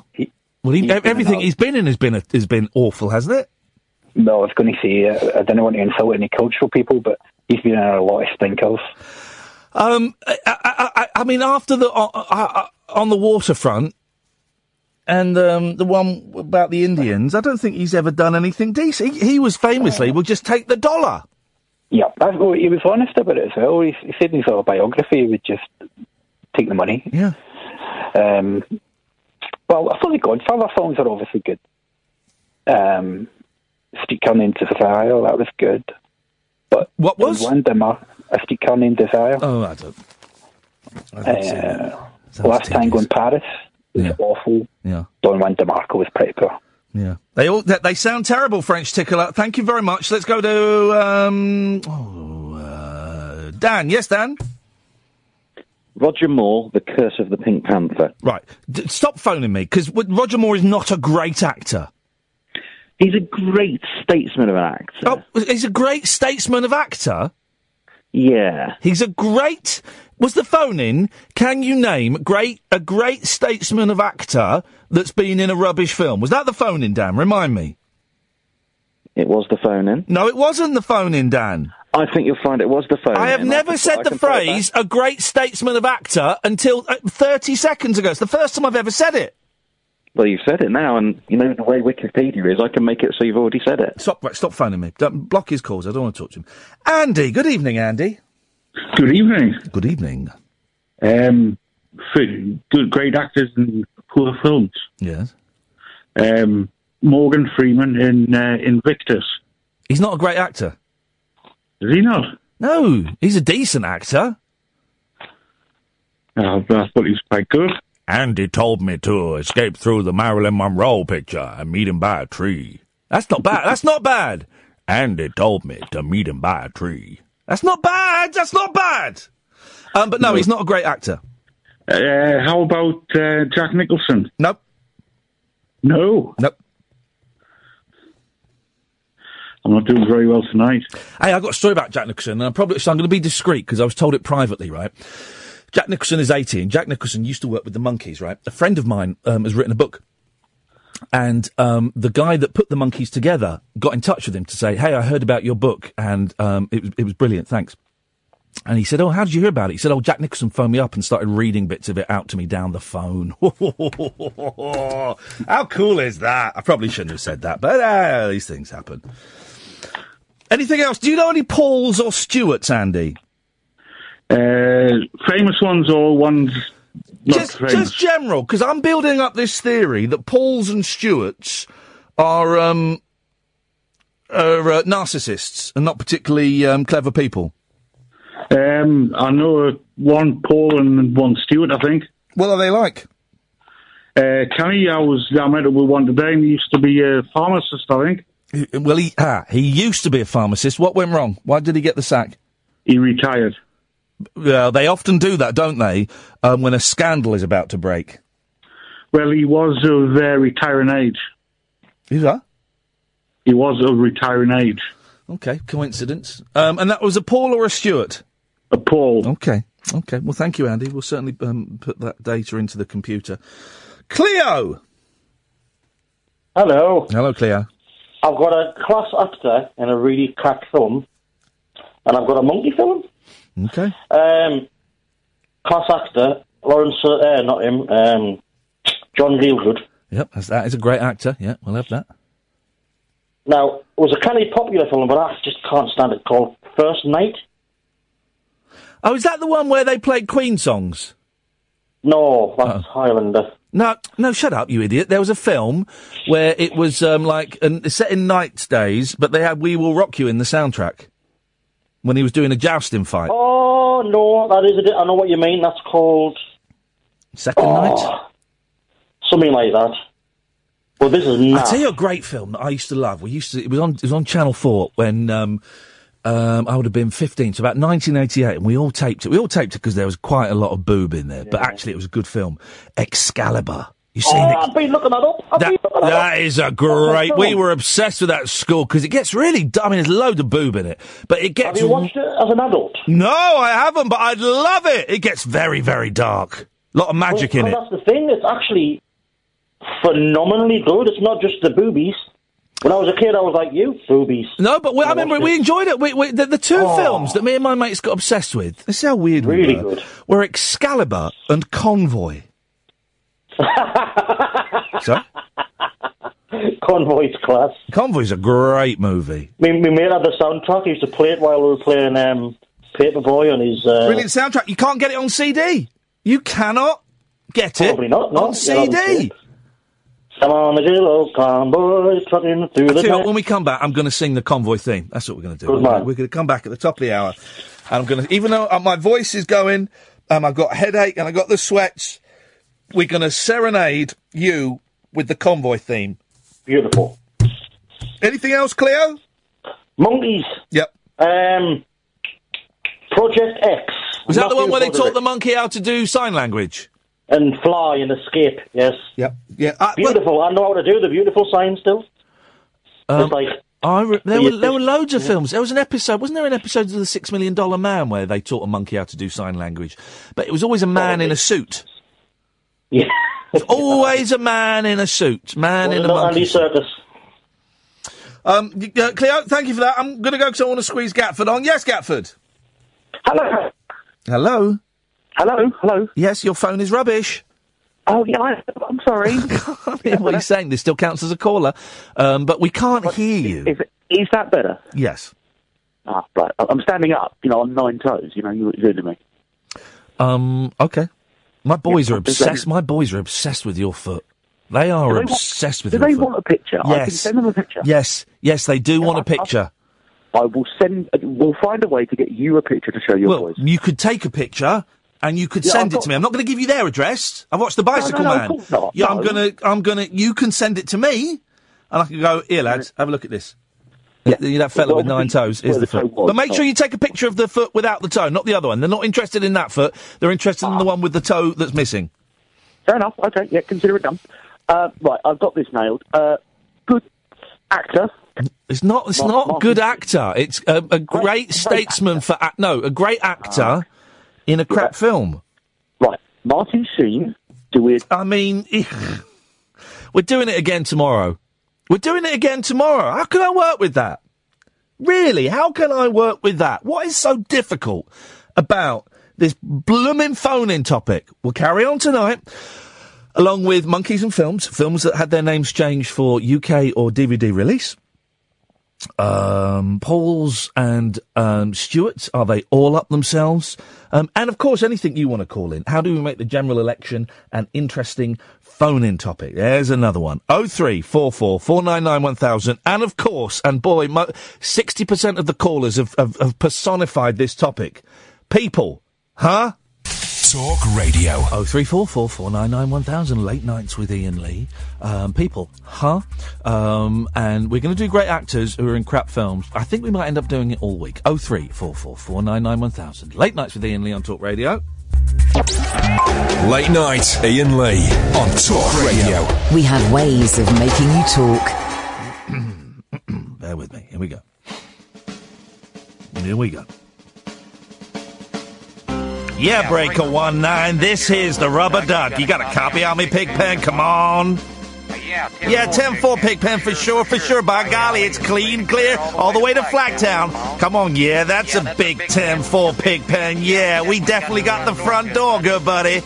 Well, he, he's everything he's been in has been a, has been awful, hasn't it? No, I was going to say, uh, I didn't want to insult any cultural people, but he's been in a lot of stinkers. Um, I, I, I, I mean, after the uh, uh, on the waterfront, and um, the one about the Indians, I don't think he's ever done anything decent. He, he was famously, "We'll just take the dollar." Yeah, well, he was honest about it as well. He, he said in his autobiography he would just take the money. Yeah. Um, well, I thought the Godfather films are obviously good. Um, Streetcar Named Desire, that was good. But what was one dimmer? A Streetcar Named Desire. Oh, I don't. I don't. Uh, Last Tango in Paris was awful. Yeah. Don Juan DeMarco was pretty poor. Yeah. They all they, they sound terrible, French tickler. Thank you very much. Let's go to um, oh, uh, Dan. Yes, Dan. Roger Moore, The Curse of the Pink Panther. Right. D- stop phoning me because Roger Moore is not a great actor. He's a great statesman of an actor. Oh, he's a great statesman of actor. Yeah. He's a great. Was the phone in? Can you name great a great statesman of actor that's been in a rubbish film? Was that the phone in, Dan? Remind me. It was the phone in. No, it wasn't the phone in, Dan. I think you'll find it was the phone I have never can- said I the can put it back. phrase "a great statesman of actor" until uh, 30 seconds ago. It's the first time I've ever said it. Well, you've said it now, and you know the way Wikipedia is. I can make it so you've already said it. Stop! Right, stop phoning me. Don't block his calls. I don't want to talk to him. Andy, good evening, Andy. Good evening. Good evening. Um, good, great actors in poor films. Yes. Um, Morgan Freeman in uh, Invictus. He's not a great actor. Is he not? No, he's a decent actor. Uh, I thought he was quite good. Andy told me to escape through the Marilyn Monroe picture and meet him by a tree. That's not bad. That's not bad. Andy told me to meet him by a tree. That's not bad. That's not bad. Um, but no, he's not a great actor. Uh, how about uh, Jack Nicholson? Nope. No. Nope. I'm not doing very well tonight. Hey, I've got a story about Jack Nicholson, and I'm probably so I'm going to be discreet because I was told it privately, right? Jack Nicholson is 18. Jack Nicholson used to work with the Monkees, right? A friend of mine um, has written a book, and um, the guy that put the Monkees together got in touch with him to say, "Hey, I heard about your book, and um, it was it was brilliant. Thanks." And he said, "Oh, how did you hear about it?" He said, "Oh, Jack Nicholson phoned me up and started reading bits of it out to me down the phone." how cool is that? I probably shouldn't have said that, but uh, these things happen. Anything else? Do you know any Pauls or Stuarts, Andy? Uh, famous ones or ones not just, famous? just general, because I'm building up this theory that Pauls and Stuarts are um are uh, narcissists and not particularly um, clever people. Um, I know one Paul and one Stuart, I think. What are they like? Uh, Kenny, I was I met up with one today, and he used to be a pharmacist, I think. Well, he ah, he used to be a pharmacist. What went wrong? Why did he get the sack? He retired. Well, they often do that, don't they? Um, when a scandal is about to break. Well, he was of uh, retiring age. Who's that? He was of retiring age. Okay, coincidence. Um, and that was a Paul or a Stuart? A Paul. Okay, okay. Well, thank you, Andy. We'll certainly um, put that data into the computer. Cleo. Hello. Hello, Cleo. I've got a class actor in a really crack film, and I've got a monkey film. Okay. Um, class actor Lawrence, uh, not him, um, John Gielgud. Yep, that's, that is a great actor. Yeah, we'll have that. Now, it was a kind of popular film, but I just can't stand it. Called First Knight. Oh, is that the one where they played Queen songs? No, that's Highlander. No, no, shut up, you idiot. There was a film where it was um, like an, it's set in Knight's days, but they had "We Will Rock You" in the soundtrack when he was doing a jousting fight. Oh no, that is a di- I know what you mean. That's called Second oh, Night. something like that. Well, this is I'll tell you a great film that I used to love. We used to. It was on. It was on Channel Four when um, um, I would have been fifteen, so about 1988, and we all taped it. We all taped it because there was quite a lot of boob in there, but actually it was a good film. Excalibur. You seen Oh, it? I've been looking that up. I've That, that, that up. is a great. We were obsessed with that at school because it gets really. I mean, there's a load of boob in it, but it gets. Have you watched it as an adult? No, I haven't, but I'd love it. It gets very, very dark. A lot of magic well, in it. That's the thing. It's actually phenomenally good. It's not just the boobies. When I was a kid, I was like you, boobies. No, but we, I remember we enjoyed it. We, we, the, the two Oh. films that me and my mates got obsessed with. This is how weird Really we were. good. Were Excalibur and Convoy. so, Convoy's class. Convoy's a great movie. Me, me mate had the soundtrack. He used to play it while we were playing um, Paperboy on his. Uh, Brilliant soundtrack. You can't get it on CD. You cannot get it Probably not, no. on You're not on CD. Come on, the good old convoy trotting through the tell you what, when we come back, I'm going to sing the convoy theme. That's what we're going to do. Good We're gonna- man. We're going to come back at the top of the hour, and I'm going to, even though uh, my voice is going, um, I've got a headache and I've got the sweats. We're going to serenade you with the convoy theme. Beautiful. Anything else, Cleo? Monkeys. Yep. Um, Project X. Was that the one where they taught the monkey how to do sign language? And fly and escape, yes. Yep. Yeah. Uh, beautiful. I know how to do the beautiful sign still. Um, Just like I re- there, were, there were loads of yeah. films. There was an episode, wasn't there an episode of The Six Million Dollar Man where they taught a monkey how to do sign language? But it was always a man in a suit. Yeah. It's always a man in a suit. Man in a Well, monkey Andy. Circus. Um, uh, Cleo, thank you for that. I'm going to go because I want to squeeze Gatford on. Yes, Gatford. Hello. Hello. Hello. Hello. Yes, your phone is rubbish. Oh yeah, I, I'm sorry. I mean, what saying, this still counts as a caller, um, but we can't hear you. Is, is that better? Yes. Ah, right. I- I'm standing up, you know, on nine toes. You know, you you're doing to me. Um. Okay. My boys Yeah, are obsessed. My boys are obsessed with your foot. They are they want- obsessed with Do they foot. want a picture? I can Yes. send them a picture. Yes. Yes, they do want a picture. I will send. We'll find a way to get you a picture to show your well, boys. you could take a picture and you could Yeah, send I've it got- to me. I'm not going to give you their address. I've watched the Bicycle no, of Man. course not. Yeah, I'm gonna, I'm gonna. You can send it to me, and I can go here, lads. Have a look at this. Yeah. That fella Well, with nine toes is the the toe foot. was, But make sure you take a picture of the foot without the toe, not the other one. They're not interested in that foot. They're interested in the one with the toe that's missing. Fair enough. Okay. Yeah, consider it done. Uh, right. I've got this nailed. Uh, good actor. It's not. It's Mark- not Mark- good actor. It's a, a great, statesman for act. No, a great actor in a crap film. Right. Martin Sheen doing. I mean, we're doing it again tomorrow. We're doing it again tomorrow. How can I work with that? Really? How can I work with that? What is so difficult about this blooming phone-in topic? We'll carry on tonight. Along with Monkeys and Films, films that had their names changed for UK or DVD release. Um, Pauls and um, are they all up themselves? Um, and of course, anything you want to call in. How do we make the general election an interesting phone-in topic? There's another one. Oh three four four four nine nine one thousand. And of course, and boy, sixty percent of the callers have, have, have personified this topic. People, huh? Talk Radio. Oh three four four four nine nine one thousand. Late nights with Iain Lee. Um, people, huh? Um, and we're going to do great actors who are in crap films. I think we might end up doing it all week. Oh three four four four nine nine one thousand. Late nights with Iain Lee on Talk Radio. Late night, Iain Lee on Talk Radio. We have ways of making you talk. Bear with me. Here we go. Here we go. Yeah, Breaker One Nine. This is the Rubber Duck. You got a copy on me, Pigpen? Come on. Yeah, 10-4 Pigpen for sure, for sure. By golly, it's clean, clear, all the way to Flagtown. Come on, yeah, that's a big 10-4 Pigpen. Yeah, we definitely got the front door, good buddy.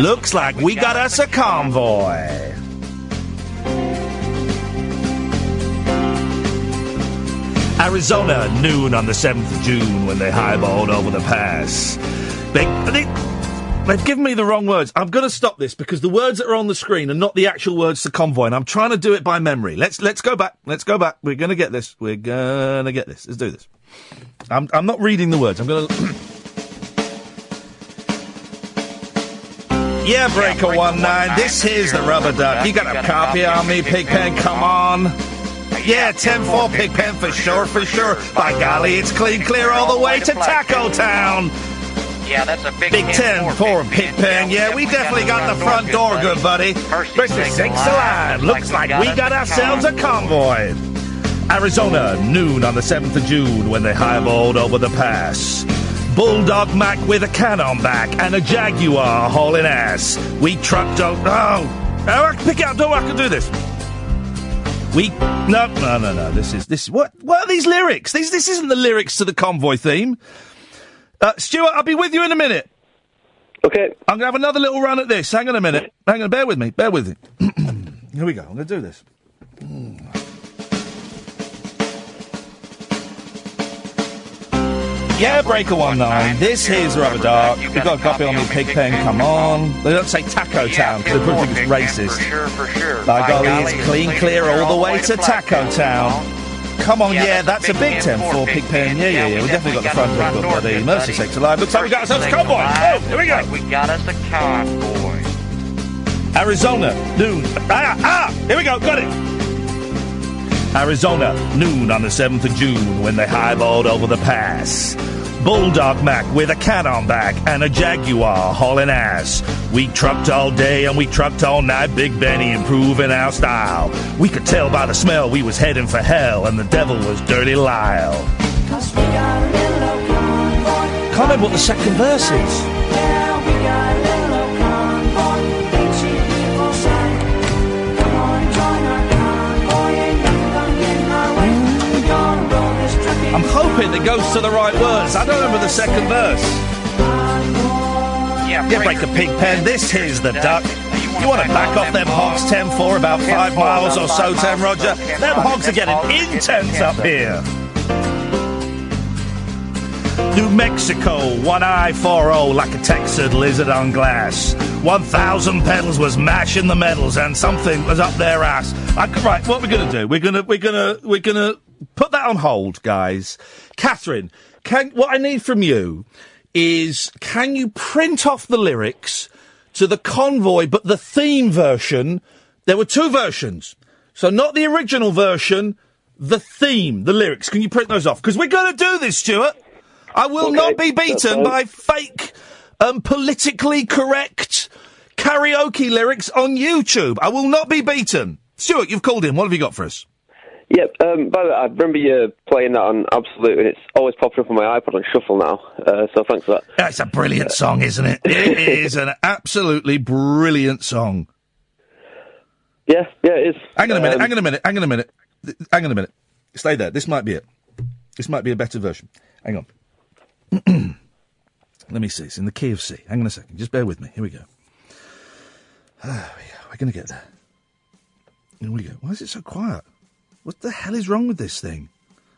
Looks like we got us a convoy. Arizona, noon on the 7th of June when they highballed over the pass. They, they, they've given me the wrong words. I'm going to stop this because the words that are on the screen are not the actual words to convoy, and I'm trying to do it by memory. Let's let's go back. Let's go back. We're going to get this. We're going to get this. Let's do this. I'm I'm not reading the words. I'm going to. Yeah, Breaker One Nine. This is the Rubber Duck. You got a copy on me, Pigpen? Come on. Yeah, 10-4 Pigpen for sure, for sure. By golly, it's clean clear all the way to Taco Town. Yeah, that's a big, Big 10-4 Pigpen. Yeah, we definitely got the front door, good buddy. First six alive. Looks like we got ourselves a convoy. Arizona, noon on the 7th of June when they highballed over the pass. Bulldog Mac with a cannon back and a Jaguar hauling ass. We trucked out. Oh, oh, I can pick out door. I can do this. We no no no no. This is this. What what are these lyrics? These this isn't the lyrics to the convoy theme. Uh, Stuart, I'll be with you in a minute. Okay. I'm gonna have another little run at this. Hang on a minute. Hang on. Bear with me. Bear with me. Here we go. I'm gonna do this. Yeah, Breaker One Nine. This is Rubber Dark. We've got a copy on the Pigpen. Come on. They don't say Taco Town because they probably think it's racist. Sure, for sure. By golly, it's clean clear all the way to Taco Town. Come on, yeah, that's a big 10 for Pigpen. Yeah, yeah, yeah. We definitely got the front door, buddy. Mercy sakes alive. Looks like we got ourselves a convoy. Oh, here we go. We got us a convoy. Arizona, noon. Ah, ah, here we go. Got it. Arizona, noon on the 7th of June when they highballed over the pass. Bulldog Mac with a cat on back and a Jaguar hauling ass. We trucked all day and we trucked all night, Big Benny improving our style. We could tell by the smell we was heading for hell and the devil was Dirty Lyle. Can't remember what the second verse is. I'm hoping goes to the right words. I don't remember the second verse. Yeah, Yeah, break a pig pen. This is the duck. You want to back off them hogs 10 for about five miles or so, 10 Roger? Them hogs are getting intense up here. New Mexico, one eye 4 like a Texan lizard on glass. 1,000 pedals was mashing the metals and something was up their ass. I, right, what we're gonna do? We're gonna, we're gonna, we're gonna put that on hold, guys. Katherine, can, what I need from you is can you print off the lyrics to the convoy, but the theme version? There were two versions. So not the original version, the theme, the lyrics. Can you print those off? Because we're going to do this, Stuart. I will Okay, not be beaten by fake, um, politically correct karaoke lyrics on YouTube. I will not be beaten. Stuart, you've called in. What have you got for us? Yep. Um, by the way, I remember you playing that on Absolute, and it's always popping up on my iPod on Shuffle now. Uh, so thanks for that. That's a brilliant song, isn't it? It is an absolutely brilliant song. Yeah, yeah, it is. Hang on a minute, Um, hang on a minute, hang on a minute. Hang on a minute. Stay there. This might be it. This might be a better version. Hang on. Let me see. It's in the key of C. Hang on a second. Just bear with me. Here we go. We go. We're going to get there. Here we go. Why is it so quiet? What the hell is wrong with this thing?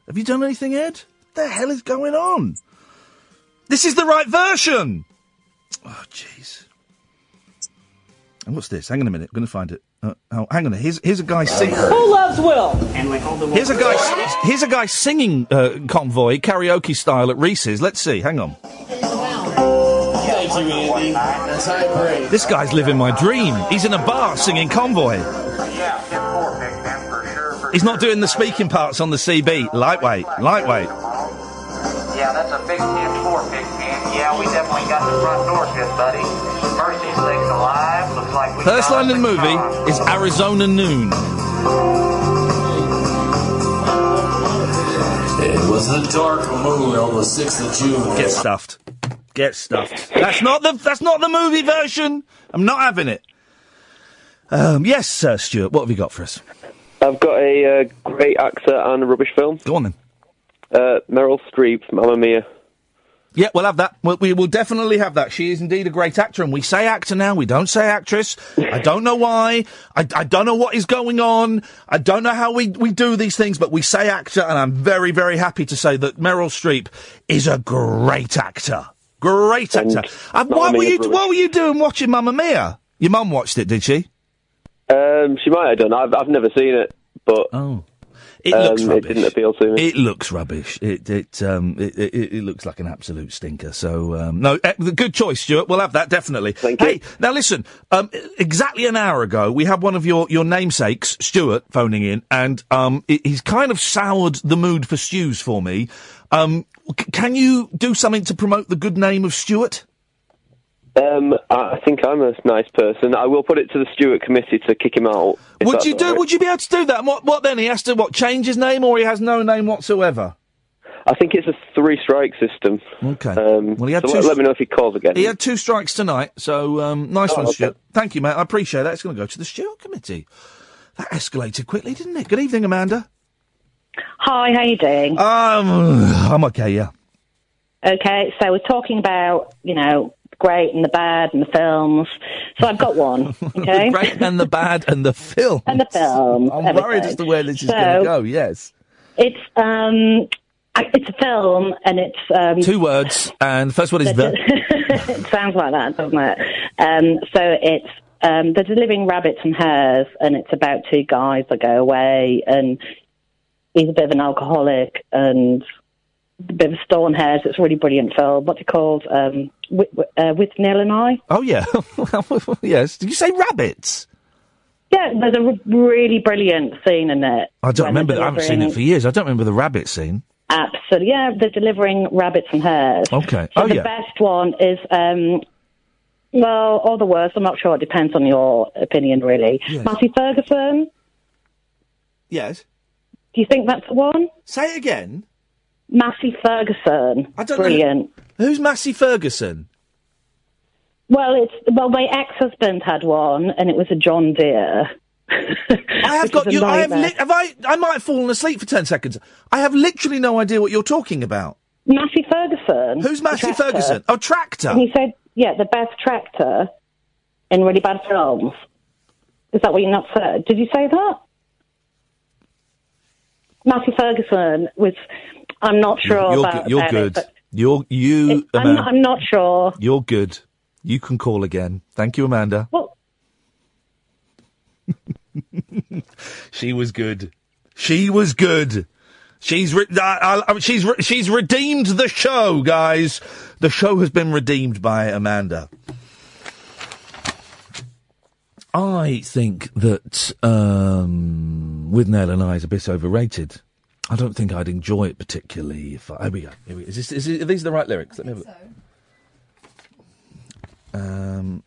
Have you done anything, Ed? What the hell is going on? This is the right version! Oh, jeez. And what's this? Hang on a minute. I'm going to find it. Uh, oh, hang on. Here's, here's a guy singing. Who loves Will? Here's a guy. Here's a guy singing uh, convoy karaoke style at Reese's. Let's see. Hang on. Thank you, Andy. That's high praise. This guy's living my dream. He's in a bar singing Convoy. He's not doing the speaking parts on the CB. Lightweight, lightweight. Yeah, that's a big 10-4 pick, man. Yeah, we definitely got the front door good, buddy. Mercy Six alive. Looks like we First got line in the movie is Arizona Noon. It was a dark moon on the 6th of June. Get stuffed. Get stuffed. That's not the that's not the movie version. I'm not having it. Um, yes, sir, Stuart. What have you got for us? I've got a uh, great actor and a rubbish film. Go on then. Uh, Meryl Streep, Mamma Mia. Yeah, we'll have that. We'll, we will definitely have that. She is indeed a great actor, and we say actor now. We don't say actress. I don't know why. I, I don't know what is going on. I don't know how we, we do these things, but we say actor, and I'm very, very happy to say that Meryl Streep is a great actor. Great actor. And Mamma what were you. What were you doing watching Mamma Mia? Your mum watched it, did she? Um, she might have done. I've, I've never seen it, but oh. It um, looks it didn't appeal to me. It looks rubbish. It it um it, it, it looks like an absolute stinker. So um, no, eh, good choice, Stuart. We'll have that definitely. Thank hey, now listen. Um, exactly an hour ago, we had one of your your namesakes, Stuart, phoning in, and um, it, he's kind of soured the mood for stews for me. Um, c- can you do something to promote the good name of Stuart? Um, I think I'm a nice person. I will put it to the Stuart committee to kick him out. Would you do? all right. Would you be able to do that? And What what then? He has to what change his name, or he has no name whatsoever. I think it's a three strike system. Okay. Um, Well, he had so two let, s- let me know if he calls again. He had two strikes tonight, so um, nice Oh, one, okay. Stuart. Thank you, mate. I appreciate that. It's going to go to the Stuart Committee. That escalated quickly, didn't it? Good evening, Amanda. Hi, how you doing? Um, I'm okay, yeah. Okay, so we're talking about, you know, great and the bad and the films. So I've got one, okay? the great and the bad and the film. and the films. I'm everything. worried as to where this is going to go. Yes. It's, um, it's a film and it's, um, Two words, and the first one is the. it sounds like that, doesn't it? Um, so it's um, the delivering rabbits and hares, and it's about two guys that go away, and he's a bit of an alcoholic and bit of hares. It's a really brilliant film. What's it called? Um, with, uh, Withnail and I. Oh yeah, yes. Did you say rabbits? Yeah, there's a r- really brilliant scene in it. I don't remember. I haven't seen it for years. I don't remember the rabbit scene. Absolutely, yeah. They're delivering rabbits and hares. Okay. So oh the yeah. best one is, um, well, or the worst. I'm not sure. It depends on your opinion, really. Yes. Matthew Ferguson. Yes. Do you think that's the one? Say it again. Massey Ferguson. I don't know- Brilliant. Who's Massey Ferguson? Well, it's well, my ex-husband had one, and it was a John Deere. I have got you. I have. Li- have I? I might have fallen asleep for ten seconds. I have literally no idea what you're talking about. Massey Ferguson. Who's Massey tractor. Ferguson? Oh, tractor. And he said, yeah, the best tractor in really bad films. Is that what you not said? Did you say that? Matthew Ferguson was. I'm not sure you're about, good. You're good. it, you're you. I'm, Amanda, I'm not sure. You're good. You can call again. Thank you, Amanda. Well, She was good. She was good. She's re- I, I, she's re- she's redeemed the show, guys. The show has been redeemed by Amanda. I think that um, Withnail and I is a bit overrated. I don't think I'd enjoy it particularly. If I, here we go. Here we. Is this, is it, are these the right lyrics? Let me have a look. Um,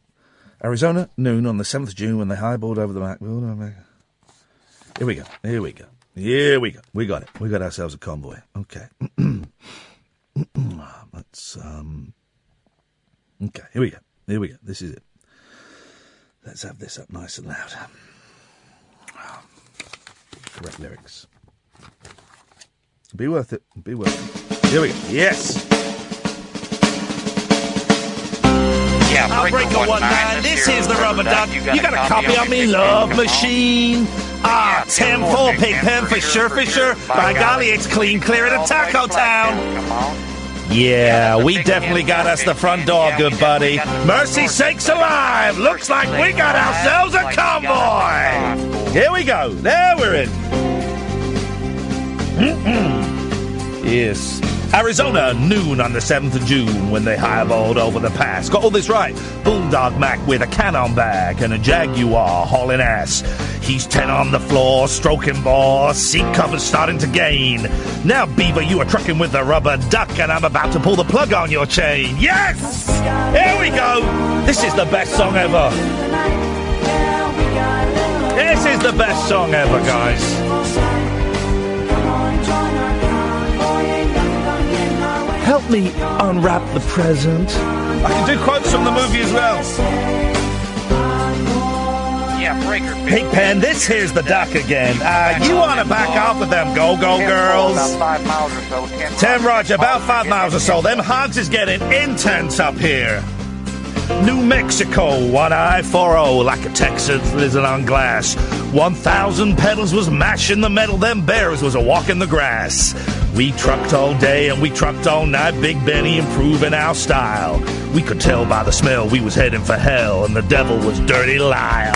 Arizona, noon on the 7th of June when they highballed over the Mac. Here we go. Here we go. Here we go. We got it. We got ourselves a convoy. Okay. Let's, um, okay. Here we go. Here we go. This is it. Let's have this up nice and loud. Correct lyrics. Be worth it. Be worth it. Here we go. Yes. Yeah, I'll break a one nine. This is the rubber duck. You got a copy of me love machine. Ah, 10 4 pig pen for sure, for sure. By golly, it's clean clear at a taco town. Yeah, we definitely got us the front door, good buddy. Mercy sakes alive! Looks like we got ourselves a convoy! Here we go. There we're in. Mm-mm. Yes. Arizona, noon on the 7th of June when they highballed over the pass. Got all this right. Bulldog Mac with a cannon bag and a Jaguar hauling ass. He's 10 on the floor, stroking ball, seat cover's starting to gain. Now, Beaver, you are trucking with the rubber duck and I'm about to pull the plug on your chain. Yes! Here we go! This is the best song ever. This is the best song ever, guys. Help me unwrap the present. I can do quotes from the movie as well. Yeah, breaker. Pigpen, this here's the duck again. Uh, you want to back off of them go-go girls? About five miles or so. Ten Tim Roger, about five miles or so. Them hogs is getting intense up here. New Mexico, one eye four oh, like a Texas lizard on glass. One thousand pedals was mashing the metal, them bears was a walk in the grass. We trucked all day and we trucked all night, Big Benny improving our style. We could tell by the smell we was heading for hell, and the devil was dirty liar.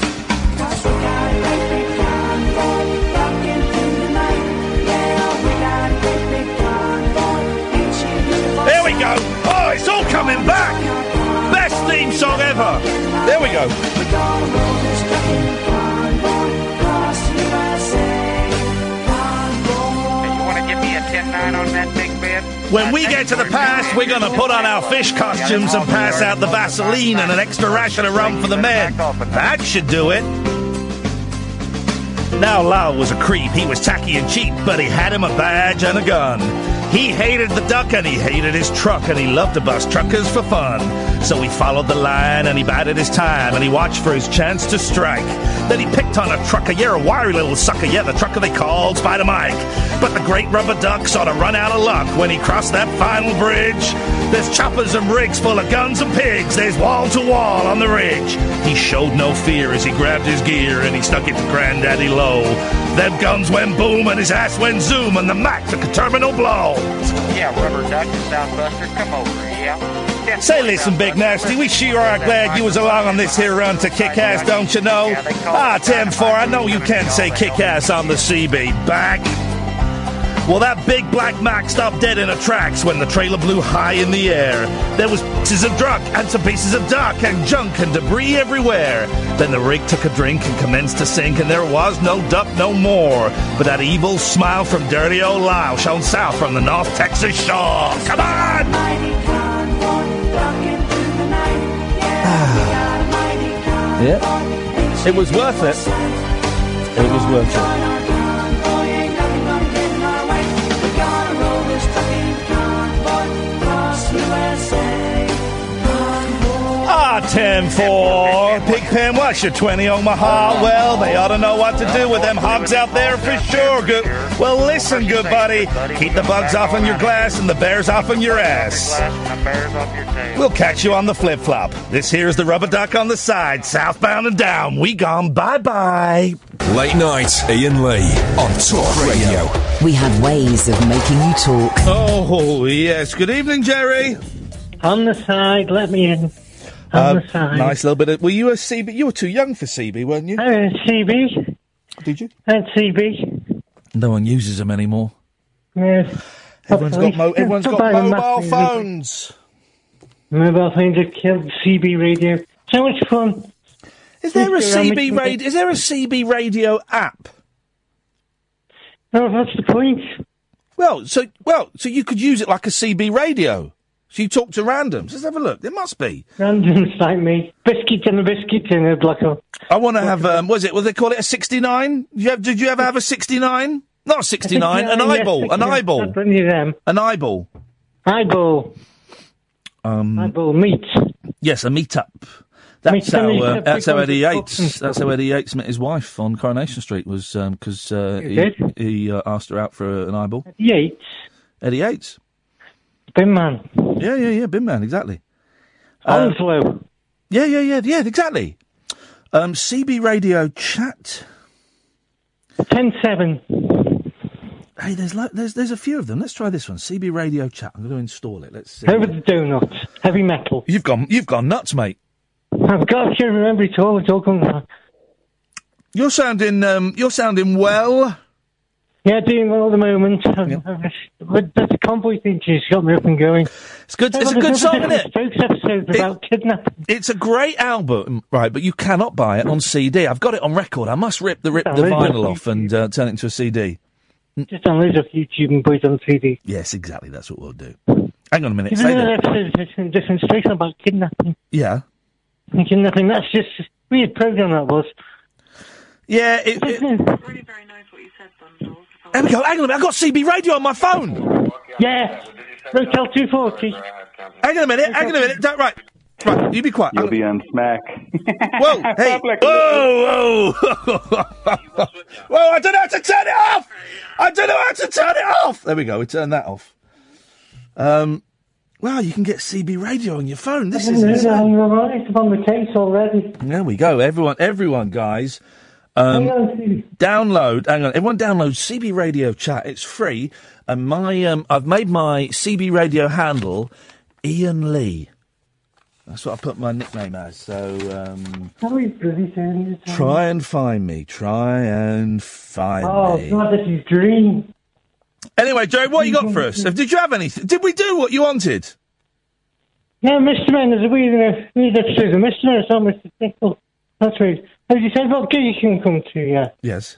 There we go. Oh, it's all coming back. Best theme song ever. There we go. When we get to the past, we're going to put on our fish costumes and pass out the Vaseline and an extra ration of rum for the men. That should do it. Now, Lyle was a creep. He was tacky and cheap, but he had him a badge and a gun. He hated the duck and he hated his truck and he loved to bust truckers for fun. So he followed the line and he bided his time and he watched for his chance to strike. Then he picked on a trucker, yeah, a wiry little sucker, yeah, the trucker they called Spider Mike. But the great rubber duck sort of run out of luck when he crossed that final bridge. There's choppers and rigs full of guns and pigs. There's wall to wall on the ridge. He showed no fear as he grabbed his gear and he stuck it to Granddaddy low. Them guns went boom and his ass went zoom and the Mack took a terminal blow. Yeah, rubber duck and Southbuster, come over, yeah. Say, listen, Big Nasty, we sure are glad you was along on this here run to kick ass, don't you know? Ah, 10-4, I know you can't say kick ass on the CB. Back. Well, that big black Mack stopped dead in her tracks when the trailer blew high in the air. There was pieces of truck and some pieces of duck and junk and debris everywhere. Then the rig took a drink and commenced to sink, and there was no duck no more. But that evil smile from dirty old Lyle shone south from the North Texas shore. Come on! Yeah. It was worth it. It was worth it. Ah, 10 4. Pigpen, what's your 20 Omaha? Well, they ought to know what to do with them hogs out there for sure. Good. Well, listen, good buddy. Keep the bugs off on your glass and the bears off on your ass. We'll catch you on the flip flop. This here's the rubber duck on the side, southbound and down. We gone bye bye. Late night, Iain Lee on Talk Radio. We have ways of making you talk. Oh, yes. Good evening, Jerry. On the side, let me in. On Uh, the side. nice little bit of. Were you a CB? You were too young for CB, weren't you? Uh, CB. Did you? At CB. No one uses them anymore. Yes. Everyone's got mo- everyone's got About a mobile massive- phones. Mobile phones have killed CB radio. So much fun. Is there a Mr. CB Ramage- radio? Is there a CB radio app? No, that's the point. Well, so well, so you could use it like a CB radio. So you talk to randoms. Let's have a look. There must be. Randoms like me. Biscuit and a biscuit and a black hole. I want to have. Um, was it? Well, they call it? A sixty-nine? Did you, have, did you ever have a sixty-nine? Not a sixty-nine. An eyeball. An eyeball. Plenty of them. An eyeball. Eyeball. Um, eyeball meat. Yes, a meet-up. That's how. Uh, that's how Eddie Yates. That's how Eddie Yates met his wife on Coronation Street. Was because uh, He he he uh, asked her out for an eyeball. Yates. Eddie Yates. Bin man. Yeah, yeah, yeah. Bin man, exactly. Onslow. Yeah, yeah, yeah, yeah, exactly. Um, CB Radio chat. Ten seven. Hey, there's lo- there's there's a few of them. Let's try this one. CB Radio chat. I'm going to install it. Let's see. Over the donuts. Heavy metal. You've gone you've gone nuts, mate. I've got to remember it all. It's all coming back. You're sounding um you're sounding well. Yeah, doing well at the moment. But that convoy thing just got me up and going. It's good. It's a good song, isn't it? Strokes episode about kidnapping. It's a great album, right? But you cannot buy it on CD. I've got it on record. I must rip the rip the vinyl off and uh, turn it into a CD. Just download it off YouTube and put it on CD. Yes, exactly. That's what we'll do. Hang on a minute. Isn't Say there that. an episode of different station about kidnapping? Yeah. And kidnapping, that's just a weird program that was. Yeah, it, There we go. Hang on a minute. I've got CB radio on my phone. Yeah. Rotel 240. Hang on a minute. Hang on a minute. Don't, right. Right. You be quiet. You'll be on smack. Whoa, hey, whoa, whoa, whoa! I don't know how to turn it off. I don't know how to turn it off. There we go. We turned that off. Um, wow, you can get CB radio on your phone. This is insane. I'm right on the case already. There we go. Everyone, everyone, guys. Um, download. Hang on. Everyone, download CB Radio Chat. It's free. And my, um, I've made my CB Radio handle Iain Lee. That's what I put my nickname as. So um, How are you bloody doing this? try and find me. Try and find Oh, me. Oh, God, this is dream. Anyway, Joe, what you got for us? Did you have anything? Did we do what you wanted? Yeah, Mr. Man, there's a uh, weird episode of Mr. Man, it's not Mr. Pickle. That's weird. As you said, what gig you can come to, yeah? Yes.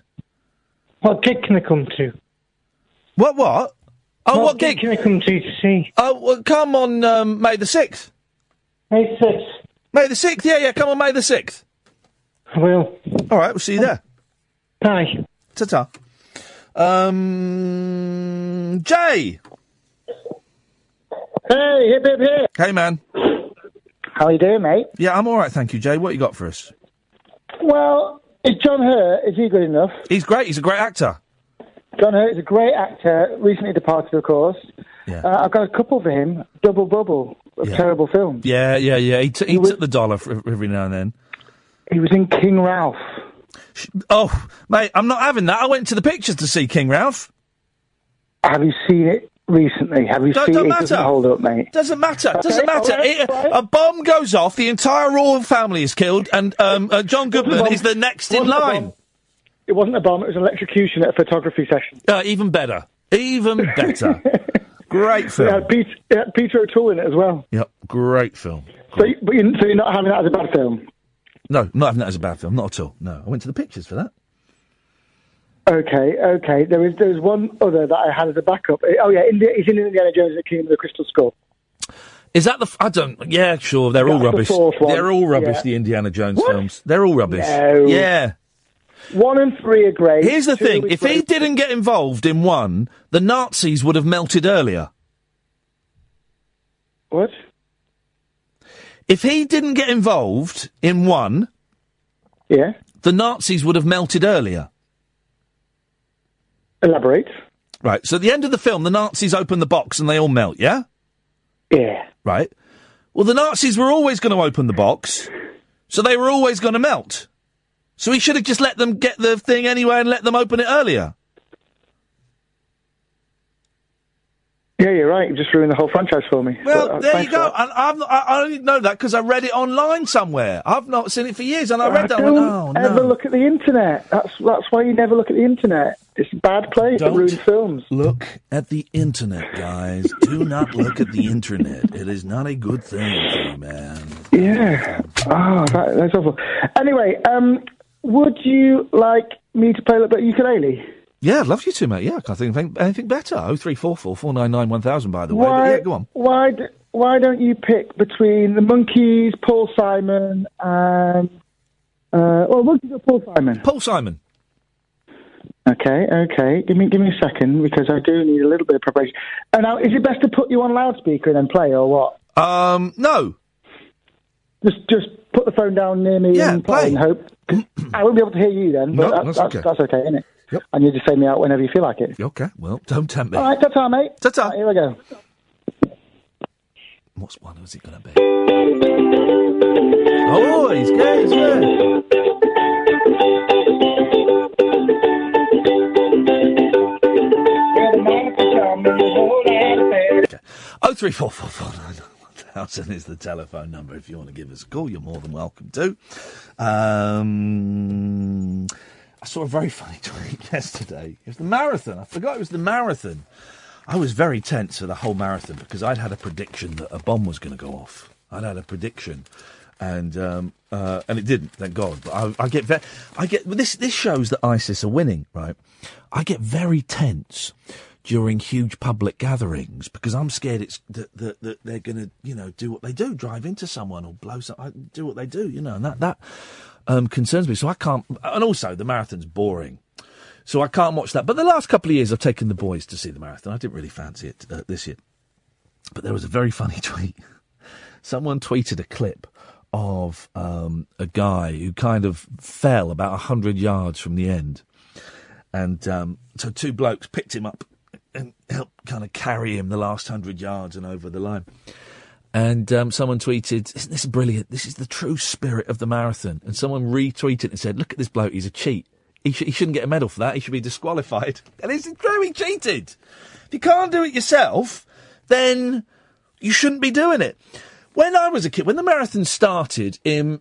What gig can I come to? What, what? Oh, what, gig? can I come to to see? Oh, well, come on um, May the 6th. May 6th? May the 6th, yeah, yeah, come on May the 6th. I will. All right, we'll see you there. Bye. Ta-ta. Um, Jay. Hey, hip hip hip. Hey, man. How you doing, mate? Yeah, I'm all right, thank you, Jay. What you got for us? Well, is John Hurt, is he good enough? He's great. He's a great actor. John Hurt is a great actor, recently departed, of course. Yeah. Uh, I've got a couple for him. Double Bubble, a Yeah. terrible film. Yeah, yeah, yeah. He, t- he took the dollar for every now and then. He was in King Ralph. Oh, mate, I'm not having that. I went to the pictures to see King Ralph. Have you seen it recently? Have you seen it? Doesn't hold up, mate. Doesn't matter. Okay, Doesn't matter. right, It- right. A bomb goes off. The entire royal family is killed, and um, uh, John Goodman is the next in line. It wasn't a bomb, it was an electrocution at a photography session. Uh, even better. Even better. great film. Peter, it had Peter O'Toole in it as well. Yep, great film. So, you- but you, so you're not having that as a bad film? No, not having that as a bad film. Not at all. No, I went to the pictures for that. Okay, okay. There was there was one other that I had as a backup. Eh, oh yeah, Indi- he's in Indiana Jones and the Kingdom of the Crystal Skull. Is that the? F- I don't. Yeah, sure. They're all That's the rubbish. one. They're all rubbish. Yeah. The Indiana Jones What? films. They're all rubbish. No. Yeah. One and three are great. Here's the Two thing: is if he didn't get involved in one, the Nazis would have melted earlier. What? If he didn't get involved in one, yeah, the Nazis would have melted earlier. Elaborate. Right. So at the end of the film, the Nazis open the box and they all melt. Yeah. Yeah. Right. Well, the Nazis were always going to open the box, so they were always going to melt. So he should have just let them get the thing anyway and let them open it earlier. Yeah, you're right. You just ruined the whole franchise for me. Well, But, uh, there you go. And I've not, I I only know that because I read it online somewhere. I've not seen it for years, and I read that. and Don't went, oh ever no! look at the internet. That's that's why you never look at the internet. It's a bad place Don't to ruin films. Look at the internet, guys. Do not look at the internet. It is not a good thing for you, man. Yeah. Oh, that, that's awful. Anyway, um, would you like me to play a little bit of ukulele? Yeah, I'd love you to, mate. Yeah, I can't think of anything, better. Oh three four four four nine nine one thousand. By the way, but yeah, go on. Why? d- Why don't you pick between the Monkees, Paul Simon, and uh, well, Monkees or Paul Simon? Paul Simon. Okay, okay. Give me, give me a second because I do need a little bit of preparation. And now, is it best to put you on loudspeaker and then play, or what? Um, no. Just, just put the phone down near me Yeah, and play, play. and hope. I won't be able to hear you then, but No, that, that's that's, okay. that's okay, isn't it? Yep. And you just fade me out whenever you feel like it. Okay. Well, don't tempt me. All right, ta-ta, mate. Ta-ta. Right, here we go. What's one? Who's it going to be? Oh, he's good. He's good. Oh three four four four nine nine one thousand is the telephone number. If you want to give us a call, you're more than welcome to. Um, I saw a very funny tweet yesterday. It was the marathon. I forgot it was the marathon. I was very tense for the whole marathon because I'd had a prediction that a bomb was going to go off. I'd had a prediction, and um, uh, and it didn't. Thank God. But I, I get ve- I get well, this. This shows that ISIS are winning, right? I get very tense during huge public gatherings because I'm scared it's that, that, that they're going to you know do what they do, drive into someone or blow some, I- do what they do, you know, and that that um, concerns me. So I can't. And also, the marathon's boring. So I can't watch that. But the last couple of years, I've taken the boys to see the marathon. I didn't really fancy it uh, this year. But there was a very funny tweet. Someone tweeted a clip of um, a guy who kind of fell about 100 yards from the end. And um, so two blokes picked him up and help kind of carry him the last 100 yards and over the line. And um, someone tweeted, Isn't this brilliant? This is the true spirit of the marathon. And someone retweeted and said, Look at this bloke, he's a cheat. He, sh- he shouldn't get a medal for that. He should be disqualified. And it's true, he cheated. If you can't do it yourself, then you shouldn't be doing it. When I was a kid, when the marathon started in,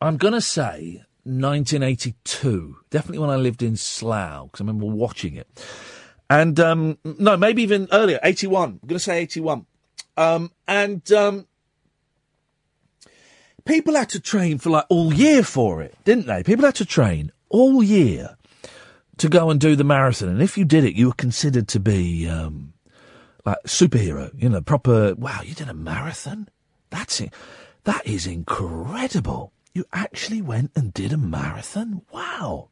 I'm going to say 1982, definitely when I lived in Slough, because I remember watching it. And, um, no, maybe even earlier, 81. I'm going to say 81. Um, and, um, people had to train for like all year for it, didn't they? People had to train all year to go and do the marathon. And if you did it, you were considered to be, um, like superhero, you know, proper, wow, you did a marathon? That's it. That is incredible. You actually went and did a marathon? Wow.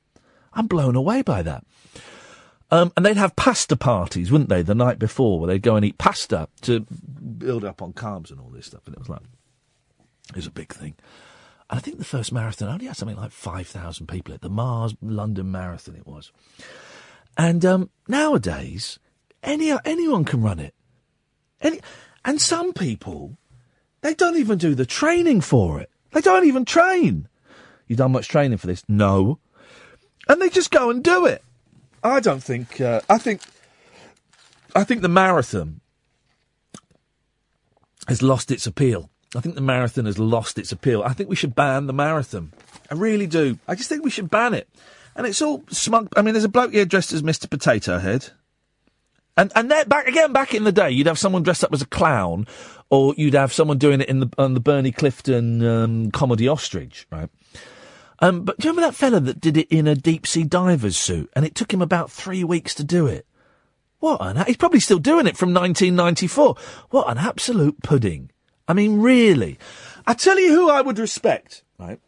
I'm blown away by that. Um, and they'd have pasta parties, wouldn't they, the night before, where they'd go and eat pasta to build up on carbs and all this stuff. And it was like, it was a big thing. And I think the first marathon only had something like 5,000 people at the Mars London Marathon, it was. And um, nowadays, any anyone can run it. Any, and some people, they don't even do the training for it. They don't even train. You done much training for this? No. And they just go and do it. I don't think. Uh, I think. I think the marathon has lost its appeal. I think the marathon has lost its appeal. I think we should ban the marathon. I really do. I just think we should ban it. And it's all smug. I mean, there's a bloke here dressed as Mr. Potato Head. And and then back again, back in the day, you'd have someone dressed up as a clown, or you'd have someone doing it in the on the Bernie Clifton um, comedy ostrich, right? Um, but do you remember that fella that did it in a deep sea diver's suit, and it took him about three weeks to do it? What an he's probably still doing it from 1994. What an absolute pudding! I mean, really. I tell you who I would respect, right?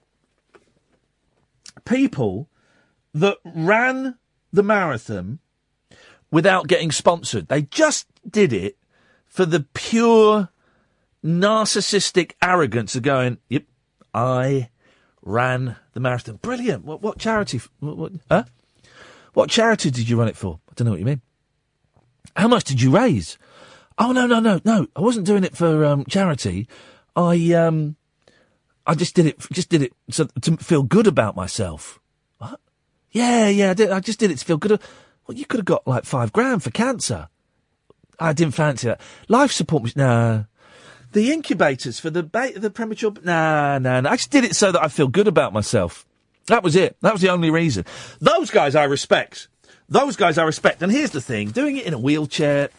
People that ran the marathon without getting sponsored. They just did it for the pure narcissistic arrogance of going, yep, I ran the marathon. Brilliant. What, what charity? What, what, huh? What charity did you run it for? I don't know what you mean. How much did you raise? Oh no, no, no, no. I wasn't doing it for um, charity. I um, I just did it. Just did it so, to feel good about myself. What? Yeah, yeah. I, did, I just did it to feel good. Well, you could have got like five grand for cancer. I didn't fancy that. Life support nah. The incubators for the ba- the premature. Nah, nah, nah. I just did it so that I feel good about myself. That was it. That was the only reason. Those guys I respect. Those guys I respect. And here's the thing: doing it in a wheelchair.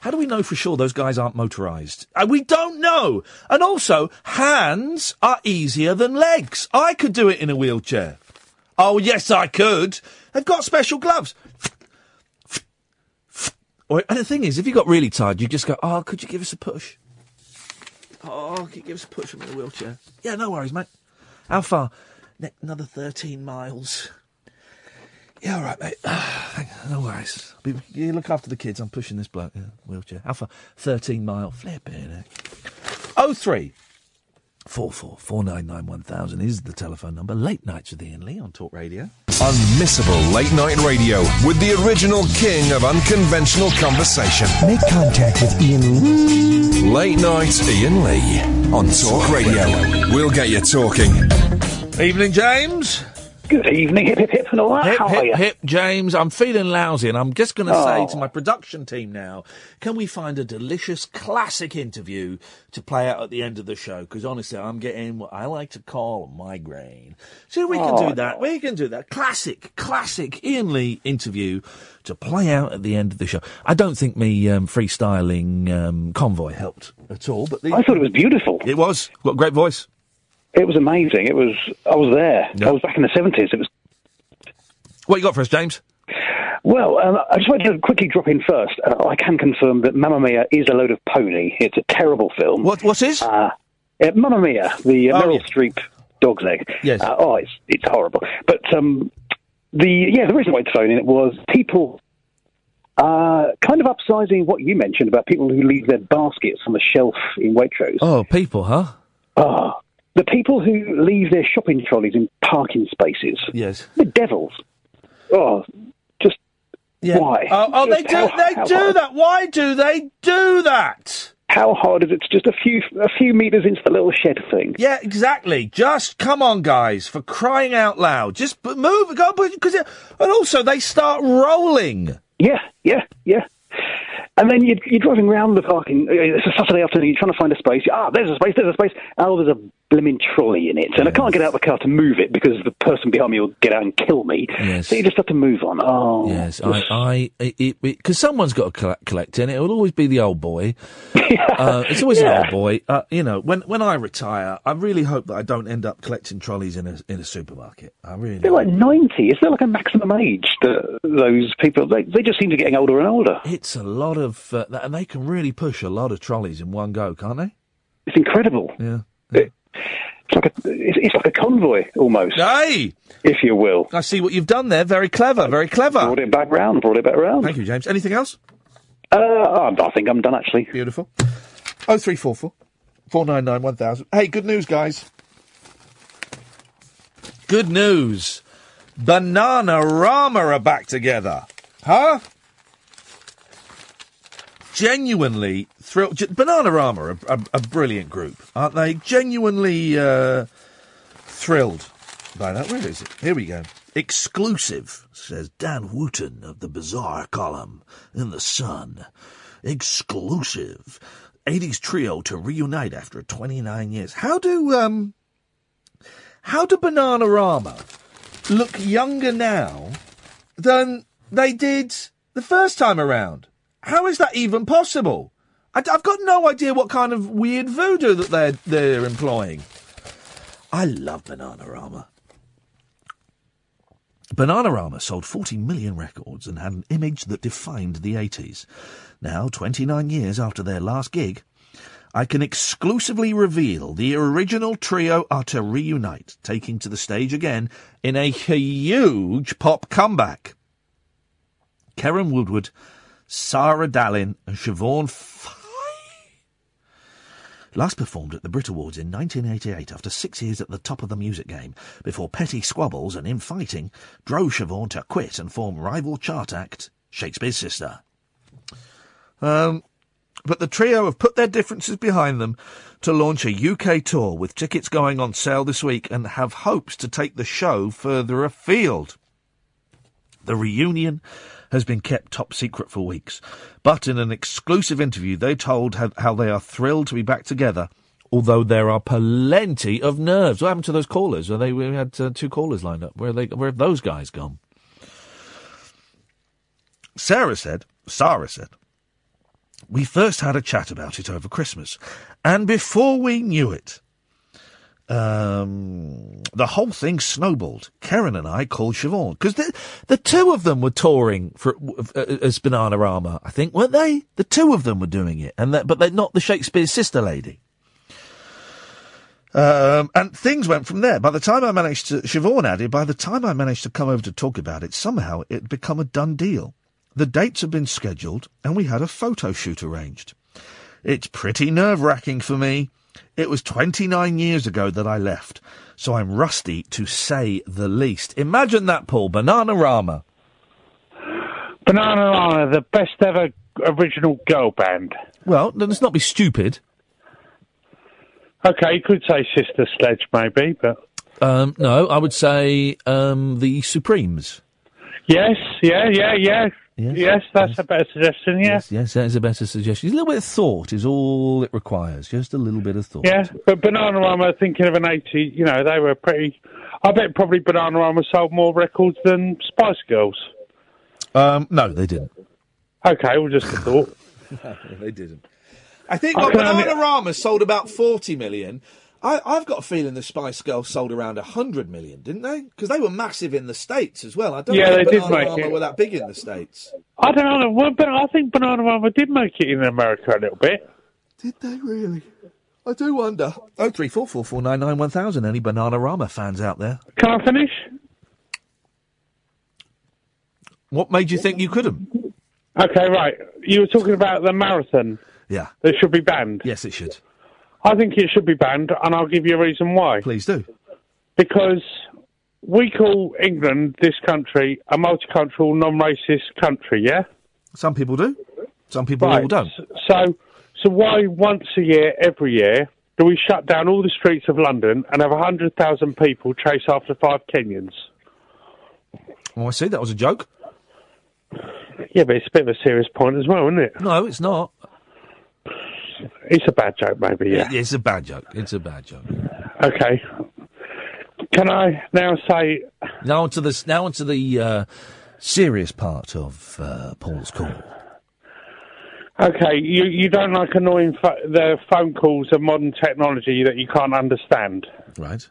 How do we know for sure those guys aren't motorised? Uh, we don't know. And also, hands are easier than legs. I could do it in a wheelchair. Oh, yes, I could. They've got special gloves. Or, and the thing is, if you got really tired, you just go, oh, could you give us a push? Oh, could you give us a push from the wheelchair? Yeah, no worries, mate. How far? Ne- another 13 miles. Yeah, all right, mate. no worries. Be- You look after the kids. I'm pushing this bloke. Yeah, wheelchair. How far? 13 mile. Flip it. Oh three four four four nine nine one thousand is the telephone number. Late nights with Iain Lee on Talk Radio. Unmissable late night radio with the original king of unconventional conversation. Make contact with Iain Lee. Late night Iain Lee on Talk Radio. We'll get you talking. Evening, James. Good evening, hip hip hip and all that. Hip, How hip, are you? hip, James. I'm feeling lousy, and I'm just going to say Oh. to my production team now, can we find a delicious classic interview to play out at the end of the show? Because honestly, I'm getting what I like to call a migraine. So we can Oh, do that. We can do that. Classic, classic Iain Lee interview to play out at the end of the show. I don't think me um, freestyling um, convoy helped at all, but the, I thought it was beautiful. It was. Got a great voice. It was amazing. It was. I was there. Yeah. I was back in the seventies. It was. What you got for us, James? Well, um, I just wanted to quickly drop in first. Uh, I can confirm that Mamma Mia is a load of pony. It's a terrible film. What? What is? Uh, uh, Mamma Mia, the uh, Oh, Meryl. Streep dog's egg. Yes. Uh, oh, it's it's horrible. But um, the yeah, the reason I wanted to in it was people. Uh, kind of upsizing what you mentioned about people who leave their baskets on the shelf in Waitrose. Oh, people, huh? Ah, the people who leave their shopping trolleys in parking spaces. Yes. The devils. Oh, just why? Oh, oh they do. how- they how do hard- that. Why do they do that? How hard is it? It's just a few a few meters into the little shed thing. Yeah, exactly. Just come on, guys, for crying out loud. Just move, go, because and also they start rolling. Yeah, yeah, yeah. And then you're, you're driving around the parking. uh, It's a Saturday afternoon. You're trying to find a space. Ah, there's a space. There's a space. Oh, there's a blimmin' trolley in it, and I can't get out of the car to move it because the person behind me will get out and kill me. Yes. So you just have to move on. Oh, Yes, I, I, because someone's got to collect, collect in. It It will always be the old boy. uh, it's always Yeah. an old boy. Uh, you know, when when I retire, I really hope that I don't end up collecting trolleys in a in a supermarket. I really. They're like 90. Is there like a maximum age that those people, they, they just seem to be getting older and older. It's a lot of, uh, and they can really push a lot of trolleys in one go, can't they? It's incredible. Yeah. It's like a, it's, it's like a convoy almost. Hey! If you will. I see what you've done there. Very clever, very clever. Brought it back round, brought it back round. Thank you, James. Anything else? Uh, I think I'm done actually. Beautiful. Oh three four four four nine nine one thousand. Hey, good news, guys. Good news. Bananarama are back together. Huh? Genuinely thrilled. Ge- Bananarama are a, a brilliant group, aren't they? Genuinely uh, thrilled by that. Where is it? Here we go. Exclusive, says Dan Wootton of the Bizarre column in The Sun. Exclusive. 80s trio to reunite after 29 years. How do, um, how do Bananarama look younger now than they did the first time around? How is that even possible? I, have got no idea what kind of weird voodoo that they're, they're employing. I love Bananarama. Bananarama sold 40 million records and had an image that defined the 80s. Now, 29 years after their last gig, I can exclusively reveal the original trio are to reunite, taking to the stage again in a huge pop comeback. Keren Woodward, Sara Dallin, and Siobhan last performed at the Brit Awards in 1988 after six years at the top of the music game, before petty squabbles and infighting drove Siobhan to quit and form rival chart act Shakespears Sister. Um, but the trio have put their differences behind them to launch a UK tour with tickets going on sale this week and have hopes to take the show further afield. The reunion has been kept top secret for weeks, but in an exclusive interview, they told how, they are thrilled to be back together. Although there are plenty of nerves. What happened to those callers? Are they? We had uh, two callers lined up. Where they? Where have those guys gone? Sara said. Sara said. We first had a chat about it over Christmas, and before we knew it, um, the whole thing snowballed. Keren and I called Siobhan because the the two of them were touring for uh, as Bananarama, I think, weren't they? The two of them were doing it, and that, but they're not the Shakespears Sister lady. Um, and things went from there. By the time I managed to, Siobhan added, by the time I managed to come over to talk about it, somehow it had become a done deal. The dates had been scheduled, and we had a photo shoot arranged. It's pretty nerve wracking for me. It was 29 years ago that I left, so I'm rusty to say the least. Imagine that, Paul. Bananarama. Banana Rama, the best ever original girl band. Well, let's not be stupid. Okay, you could say Sister Sledge, maybe, but Um, no, I would say um, the Supremes. Yes, yeah, yeah, yeah. Yes, that's a better suggestion, yeah. Yes, yes, that is a better suggestion. A little bit of thought is all it requires. Just a little bit of thought. Yeah, but Bananarama, thinking of an 80, you know, they were pretty. I bet probably Bananarama sold more records than Spice Girls. Um, no, they didn't. Okay, well, just a thought. no, they didn't. I think I well, only- Bananarama sold about 40 million. I, I've got a feeling the Spice Girls sold around 100 million, didn't they? Because they were massive in the States as well. I don't Yeah, know they did Bananarama make it. were that big in the States. I don't know, well, but I think Bananarama did make it in America a little bit. Did they really? I do wonder. Oh three four four four nine nine one thousand. Any Bananarama fans out there? Can I finish? What made you think you couldn't? Okay, right. You were talking about the marathon. Yeah. That should be banned. Yes, it should. I think it should be banned, and I'll give you a reason why. Please do. Because we call England, this country, a multicultural, non-racist country. Yeah. Some people do. Some people Right. all don't. So, so why once a year, every year, do we shut down all the streets of London and have hundred thousand people chase after five Kenyans? Oh, I see. That was a joke. Yeah, but it's a bit of a serious point as well, isn't it? No, it's not. It's a bad joke, maybe. Yeah. It's a bad joke. It's a bad joke. Okay. Can I now say? Now onto the now onto the uh, serious part of uh, Paul's call. Okay, you you don't like annoying pho- the phone calls of modern technology that you can't understand. Right.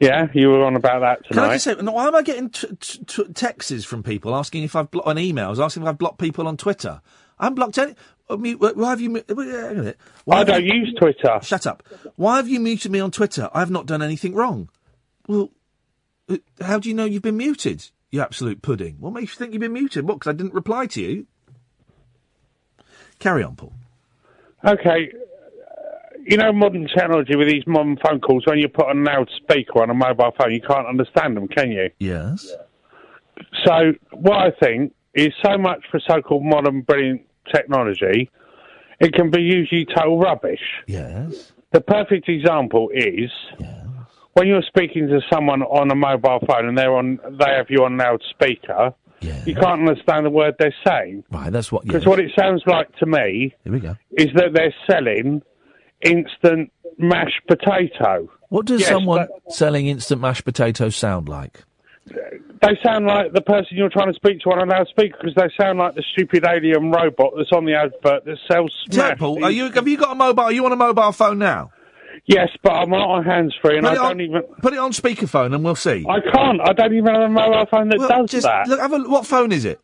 Yeah, you were on about that Can I tonight. just say, why am I getting t- t- t- texts from people asking if I've blocked on emails, asking if I've blocked people on Twitter? I haven't blocked any. Why have you? on a minute. Why I don't you- use Twitter. Shut up. Why have you muted me on Twitter? I've not done anything wrong. Well, uh, how do you know you've been muted? You absolute pudding. What makes you think you've been muted? What? Because I didn't reply to you. Carry on, Paul. Okay, uh, you know modern technology with these modern phone calls. When you put a loudspeaker on a mobile phone, you can't understand them, can you? Yes. So what I think is so much for so-called modern brilliant technology, it can be usually total rubbish. Yes. The perfect example is when you're speaking to someone on a mobile phone and they're on, they have you on loudspeaker. Yeah. You can't understand the word they're saying. Right, that's what. Because yeah. what it sounds like to me Here we go. is that they're selling instant mashed potato. What does Yes, someone selling instant mashed potato sound like? Uh, They sound like the person you're trying to speak to on a loudspeaker because they sound like the stupid alien robot that's on the advert that sells smash. Paul, are you, have you got a mobile? Are you on a mobile phone now? Yes, but I'm not on hands free and Put I don't on- even. Put it on speakerphone and we'll see. I can't. I don't even have a mobile phone that Well, does just that. Look, have a, what phone is it?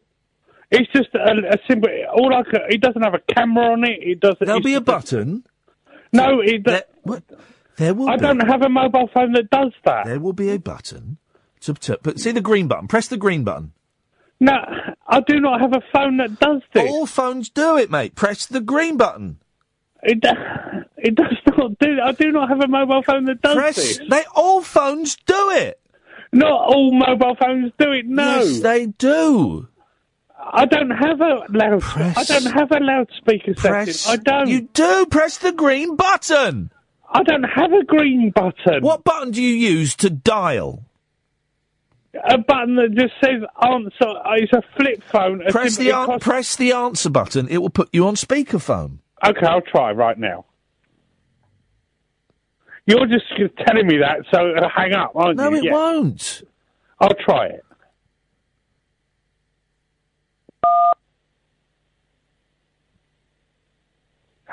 It's just a, a simple. All I can, it doesn't have a camera on it. It doesn't. There'll be a button. No, it. There, there will I be. don't have a mobile phone that does that. There will be a button. To, to, but see the green button. Press the green button. No, I do not have a phone that does this. All phones do it, mate. Press the green button. It, do- it does not do. I do not have a mobile phone that does Press. this. They all phones do it. Not all mobile phones do it. No, Yes, they do. I don't have a loud. I don't have a loudspeaker Press- setting. I don't. You do. Press the green button. I don't have a green button. What button do you use to dial? A button that just says answer. Uh, It's a flip phone. A Press the an- press the answer button. It will put you on speakerphone. Okay, I'll try right now. You're just telling me that, so uh, hang up, aren't No, you? it Yeah. won't. I'll try it.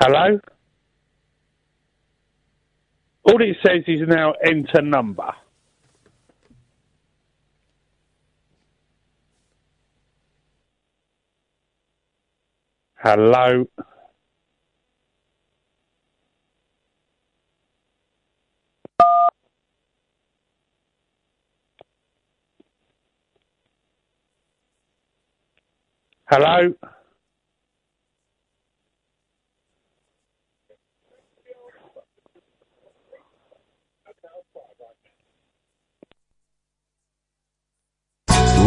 Hello? All it says is now enter number. Hello? Hello?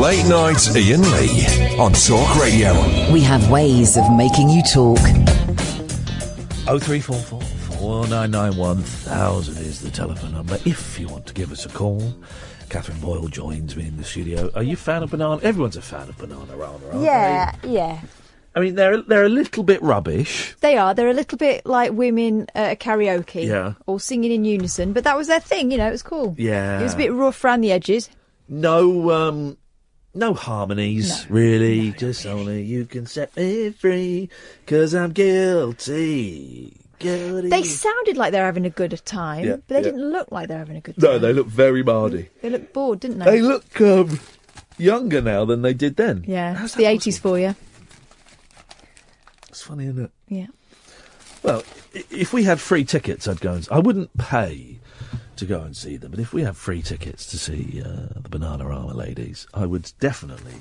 Late night Iain Lee on Talk Radio. We have ways of making you talk. Oh three four four four Four nine nine one thousand is the telephone number. If you want to give us a call, Katherine Boyle joins me in the studio. Are you a fan of banana? Everyone's a fan of banana, rather. Aren't Yeah, yeah. They? I mean, they're they're a little bit rubbish. They are. They're a little bit like women at a karaoke. Yeah. or singing in unison, but that was their thing. You know, it was cool. Yeah. It was a bit rough around the edges. No, um, no harmonies, really. Just only you can set me free, cause I'm guilty. Guilty. They sounded like they're having a good time, Yeah, but they yeah. didn't look like they're having a good time. no, they look very mardy. They look bored, didn't they? They look um, younger now than they did then. Yeah, it's the eighties for you. It's funny, isn't it? Yeah. Well, if we had free tickets, I'd go and. I wouldn't pay to go and see them, but if we have free tickets to see uh, the Bananarama ladies, I would definitely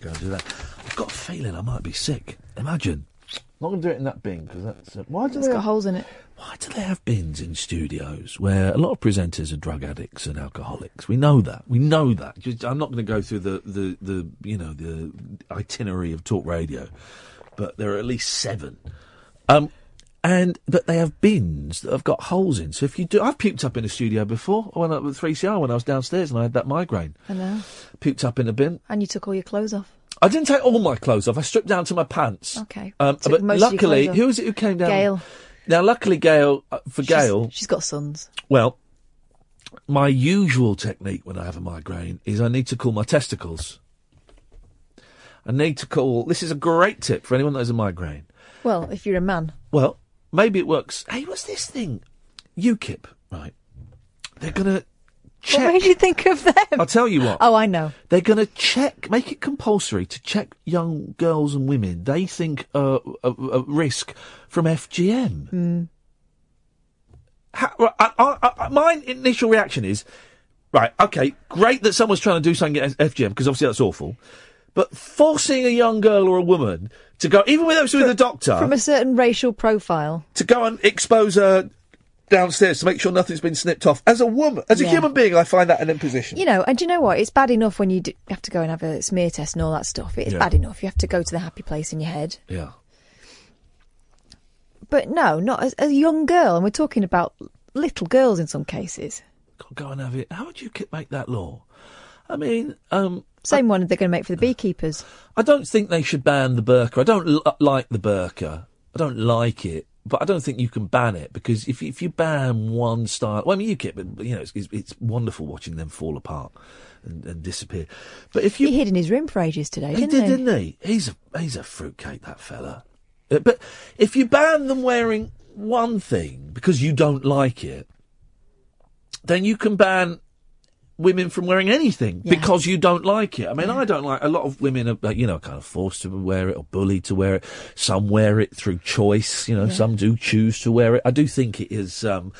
go and do that. I've got a feeling I might be sick. Imagine. I'm not going to do it in that bin because that's. Uh, why do It's they? got holes in it. Why do they have bins in studios where a lot of presenters are drug addicts and alcoholics? We know that. We know that. Just, I'm not going to go through the, the, the you know the itinerary of talk radio, but there are at least seven. Um, and but they have bins that have got holes in. So if you do, I've puked up in a studio before. I went up with 3CR when I was downstairs and I had that migraine. I know. Puked up in a bin. And you took all your clothes off. I didn't take all my clothes off. I stripped down to my pants. Okay. Um, Took but most of your luckily, clothes off. who was it who came down? Gail. Now, luckily, Gail, uh, for Gail, She's got sons. well, my usual technique when I have a migraine is I need to cool my testicles. I need to cool. This is a great tip for anyone that has a migraine. Well, if you're a man. Well, maybe it works. Hey, what's this thing? UKIP, right? They're gonna check. What made you think of them? I'll tell you what. Oh, I know. They're going to check, make it compulsory to check young girls and women they think are at risk from FGM. Mm. Right, I, I, I, my initial reaction is, right, okay, great that someone's trying to do something at FGM because obviously that's awful, but forcing a young girl or a woman to go, even with with a doctor, From a certain racial profile. to go and expose her downstairs to make sure nothing's been snipped off. As a woman, as a Yeah. human being, I find that an imposition. You know, and do you know what? It's bad enough when you do have to go and have a smear test and all that stuff. It's Yeah. bad enough. You have to go to the happy place in your head. Yeah. But no, not as a young girl. And we're talking about little girls in some cases. Go and have it. How would you make that law? I mean, um, Same one they're going to make for the beekeepers. I don't think they should ban the burqa. I don't l- like the burqa. I don't like it, but I don't think you can ban it because if if you ban one style, well, I mean, you get, but you know, it's, it's, it's wonderful watching them fall apart and, and disappear. But if you He hid in his room for ages today, he didn't did, he? didn't he? He's a he's a fruitcake, that fella. Uh, But if you ban them wearing one thing because you don't like it, then you can ban women from wearing anything because you don't like it. I mean, I don't like a lot of women are, uh, you know, kind of forced to wear it or bullied to wear it. Some wear it through choice. You know, Yeah. some do choose to wear it. I do think it is. Um,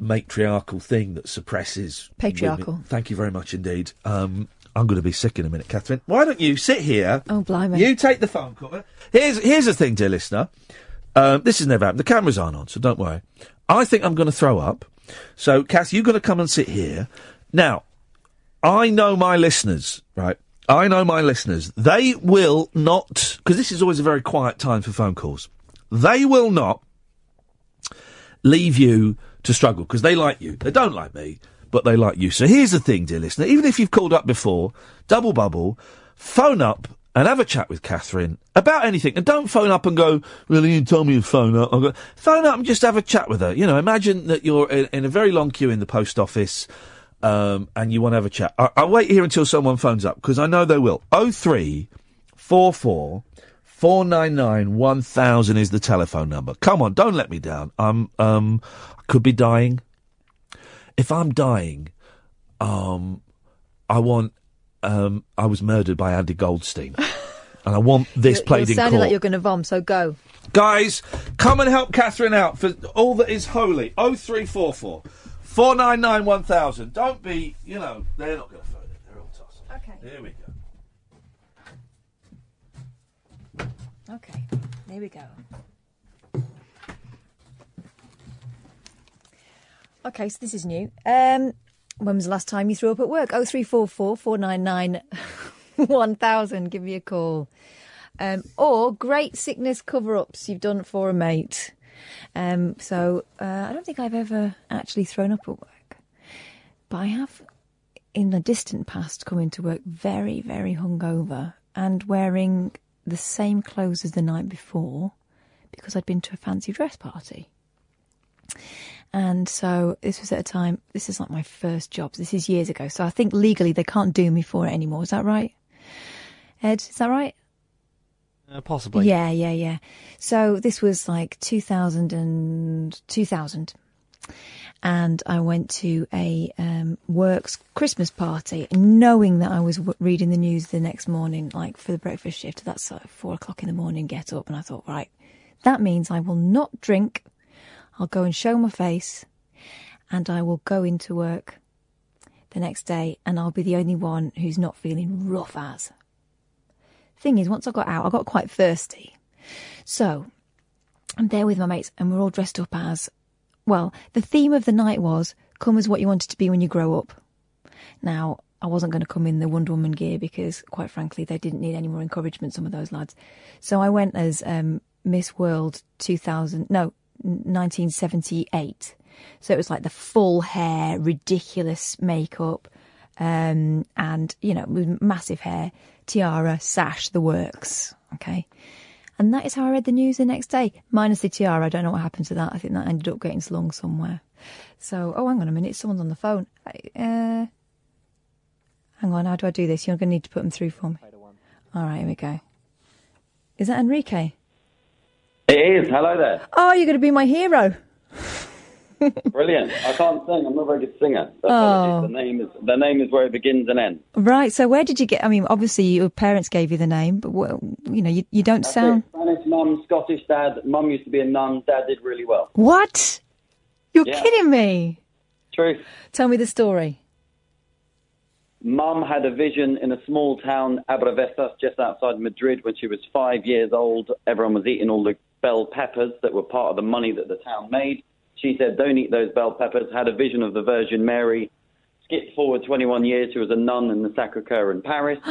a matriarchal thing that suppresses Patriarchal. women. Thank you very much indeed. Um, I'm going to be sick in a minute, Katherine. Why don't you sit here? Oh, blimey. You take the phone call. Here's here's the thing, dear listener. Um, this has never happened. The cameras aren't on, so don't worry. I think I'm going to throw up. So, Cass, you're going to come and sit here. Now, I know my listeners, right? I know my listeners. They will not, because this is always a very quiet time for phone calls. They will not leave you to struggle because they like you. They don't like me, but they like you. So here's the thing, dear listener. Even if you've called up before, double bubble, phone up and have a chat with Katherine about anything. And don't phone up and go, well, you told me to phone up. Go, phone up and just have a chat with her. You know, imagine that you're in, in a very long queue in the post office. Um, and you want to have a chat. I, I'll wait here until someone phones up because I know they will. Oh three four four four nine nine one thousand is the telephone number. Come on, don't let me down. I'm um I could be dying. If I'm dying, um I want um I was murdered by Andy Goldstein. and I want this You're- played you're in sounding court. like you're going to vom, so go. Guys, come and help Katherine out for all that is holy. Oh three four nine nine one thousand. Don't be, you know, they're not going to phone it. They're all tossing. Okay. Here we go. Okay, here we go. Okay, so this is new. Um, when was the last time you threw up at work? Oh three four four four nine nine one thousand. Give me a call. Um, or great sickness cover ups you've done for a mate. Um, so uh, I don't think I've ever actually thrown up at work, but I have, in the distant past, come into work very, very hungover and wearing the same clothes as the night before because I'd been to a fancy dress party. And so this was at a time, this is like my first job. This is years ago. So I think legally they can't do me for it anymore. Is that right? Ed, is that right? Uh, possibly. Yeah, yeah, yeah. So this was like 2000 and 2000. And I went to a um, works Christmas party, knowing that I was w- reading the news the next morning, like for the breakfast shift. That's like four o'clock in the morning. Get up, and I thought, right, that means I will not drink. I'll go and show my face, and I will go into work the next day, and I'll be the only one who's not feeling rough as. Thing is, once I got out, I got quite thirsty. So I'm there with my mates, and we're all dressed up as well, the theme of the night was come as what you wanted to be when you grow up. Now, I wasn't going to come in the Wonder Woman gear because, quite frankly, they didn't need any more encouragement, some of those lads. So I went as um, Miss World 2000, no, 1978. So it was like the full hair, ridiculous makeup, um, and, you know, massive hair, tiara, sash, the works. Okay. And that is how I read the news the next day, minus the tiara. I don't know what happened to that. I think that ended up getting slung somewhere. So, oh, hang on a minute. Someone's on the phone. Uh, hang on. How do I do this? You're going to need to put them through for me. All right, here we go. Is that Enrique? It is. Hello there. Oh, you're going to be my hero. Brilliant. I can't sing. I'm not a very good singer. So Oh. The name is the name is where it begins and ends. Right. So, where did you get? I mean, obviously, your parents gave you the name, but what, you know, you, you don't That's sound. it. Spanish mum, Scottish dad. Mum used to be a nun. Dad did really well. What? You're Yeah. kidding me. True. Tell me the story. Mum had a vision in a small town, Abravesas, just outside Madrid, when she was five years old. Everyone was eating all the bell peppers that were part of the money that the town made. She said, Don't eat those bell peppers. Had a vision of the Virgin Mary. Skipped forward 21 years. She was a nun in the Sacre Coeur in Paris.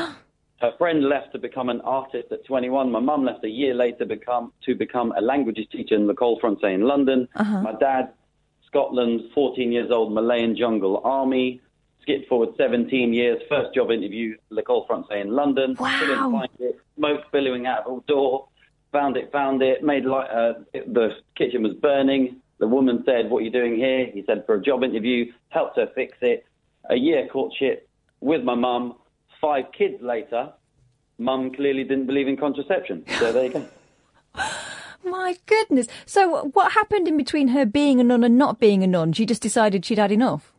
Her friend left to become an artist at 21. My mum left a year later become, to become a languages teacher in L'École Française in London. Uh-huh. My dad, Scotland, 14 years old, Malayan Jungle Army. Skipped forward 17 years, first job interview, L'École Française in London. Wow. Couldn't find it, smoke billowing out of a door. Found it, found it, made like uh, it, the kitchen was burning. The woman said, What are you doing here? He said, For a job interview, helped her fix it. A year courtship with my mum. Five kids later, mum clearly didn't believe in contraception. So there you go. My goodness. So, what happened in between her being a nun and not being a nun? She just decided she'd had enough.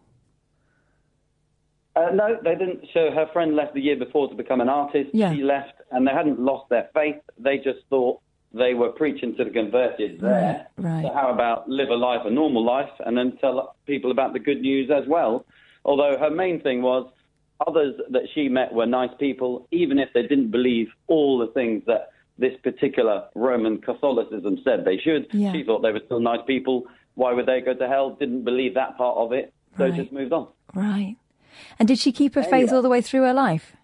Uh, no, they didn't. So her friend left the year before to become an artist. Yeah. She left, and they hadn't lost their faith. They just thought they were preaching to the converted there. Right. So how about live a life, a normal life, and then tell people about the good news as well? Although her main thing was others that she met were nice people, even if they didn't believe all the things that this particular Roman Catholicism said they should. Yeah. She thought they were still nice people. Why would they go to hell? Didn't believe that part of it, so Right. just moved on. Right. And did she keep her faith all the way through her life?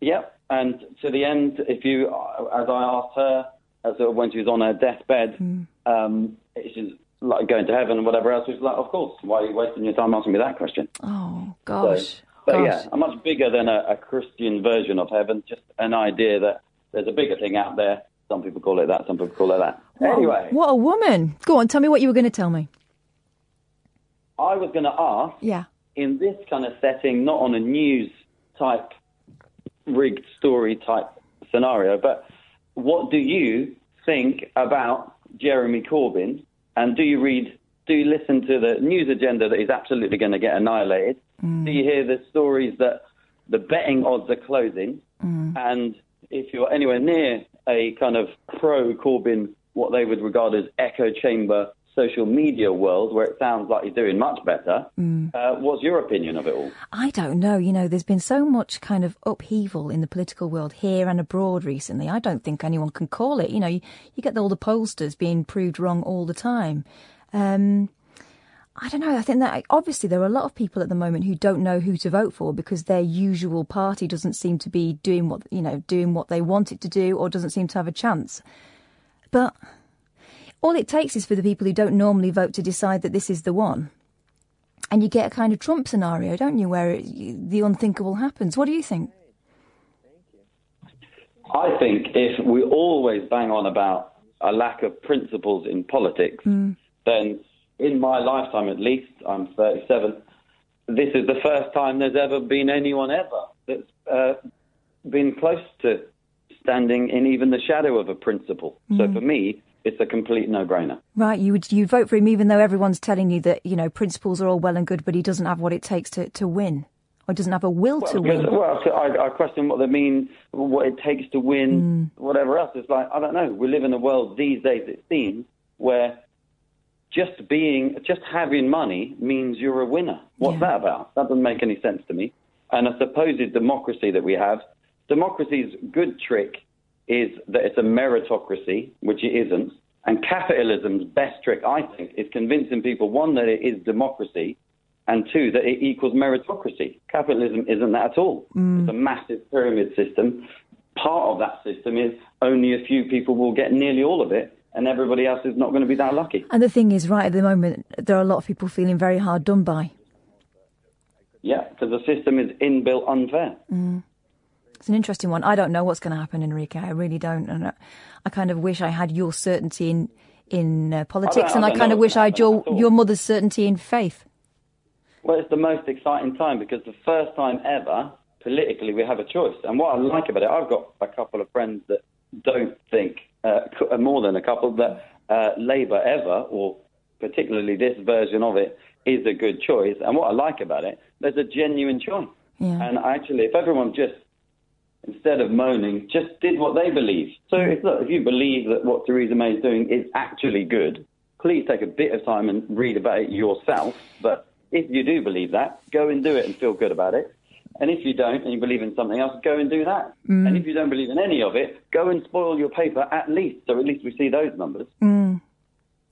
Yep. And to the end, if you, as I asked her, as sort of when she was on her deathbed, Hmm. um, she's like going to heaven and whatever else. She's like, of course. Why are you wasting your time asking me that question? Oh, gosh. So, but gosh. yeah, a much bigger than a, a Christian version of heaven. Just an idea that there's a bigger thing out there. Some people call it that. Some people call it that. What a- Anyway, What a woman. Go on, tell me what you were going to tell me. I was going to ask. Yeah. in this kind of setting, not on a news type, rigged story type scenario, but what do you think about Jeremy Corbyn? And do you read, do you listen to the news agenda that is absolutely going to get annihilated? Mm. Do you hear the stories that the betting odds are closing? Mm. And if you're anywhere near a kind of pro Corbyn, what they would regard as echo chamber social media world, where it sounds like he's doing much better, uh, what's your opinion of it all? I don't know. You know, there's been so much kind of upheaval in the political world here and abroad recently. I don't think anyone can call it. You know, you, you get all the pollsters being proved wrong all the time. Um, I don't know. I think that obviously there are a lot of people at the moment who don't know who to vote for because their usual party doesn't seem to be doing what you know doing what they want it to do or doesn't seem to have a chance. But all it takes is for the people who don't normally vote to decide that this is the one. And you get a kind of Trump scenario, don't you, where it, the unthinkable happens. What do you think? I think if we always bang on about a lack of principles in politics, Mm. then in my lifetime at least, I'm 37, this is the first time there's ever been anyone ever that's uh, been close to standing in even the shadow of a principle. So Mm. for me, it's a complete no-brainer. Right, you would you vote for him even though everyone's telling you that you know principles are all well and good, but he doesn't have what it takes to, to win, or doesn't have a will to Because- win. well, so I, I question what they mean, what it takes to win, hmm. whatever else. It's like I don't know. We live in a world these days, it seems, where just being, just having money means you're a winner. What's that about? That doesn't make any sense to me. And a supposed democracy that we have, democracy's good trick is that it's a meritocracy, which it isn't. And capitalism's best trick, I think, is convincing people one that it is democracy, and two that it equals meritocracy. Capitalism isn't that at all. Mm. It's a massive pyramid system. Part of that system is only a few people will get nearly all of it, and everybody else is not going to be that lucky. And the thing is, right at the moment, there are a lot of people feeling very hard done by. Yeah, because the system is inbuilt unfair. Mm. It's an interesting one. I don't know what's going to happen, Enrique. I really don't, and I, kind of wish I had your certainty in in uh, politics, I and I kind of wish I had your your mother's certainty in faith. Well, it's the most exciting time because the first time ever, politically, we have a choice. And what I like about it, I've got a couple of friends that don't think, uh, more than a couple, that uh, Labour ever, or particularly this version of it, is a good choice. And what I like about it, there's a genuine choice. Yeah. And actually, if everyone just, instead of moaning, just did what they believe. So if, look, if you believe that what Theresa May is doing is actually good, please take a bit of time and read about it yourself. But if you do believe that, go and do it and feel good about it. And if you don't and you believe in something else, go and do that. Mm. And if you don't believe in any of it, go and spoil your paper at least, so at least we see those numbers. Mm.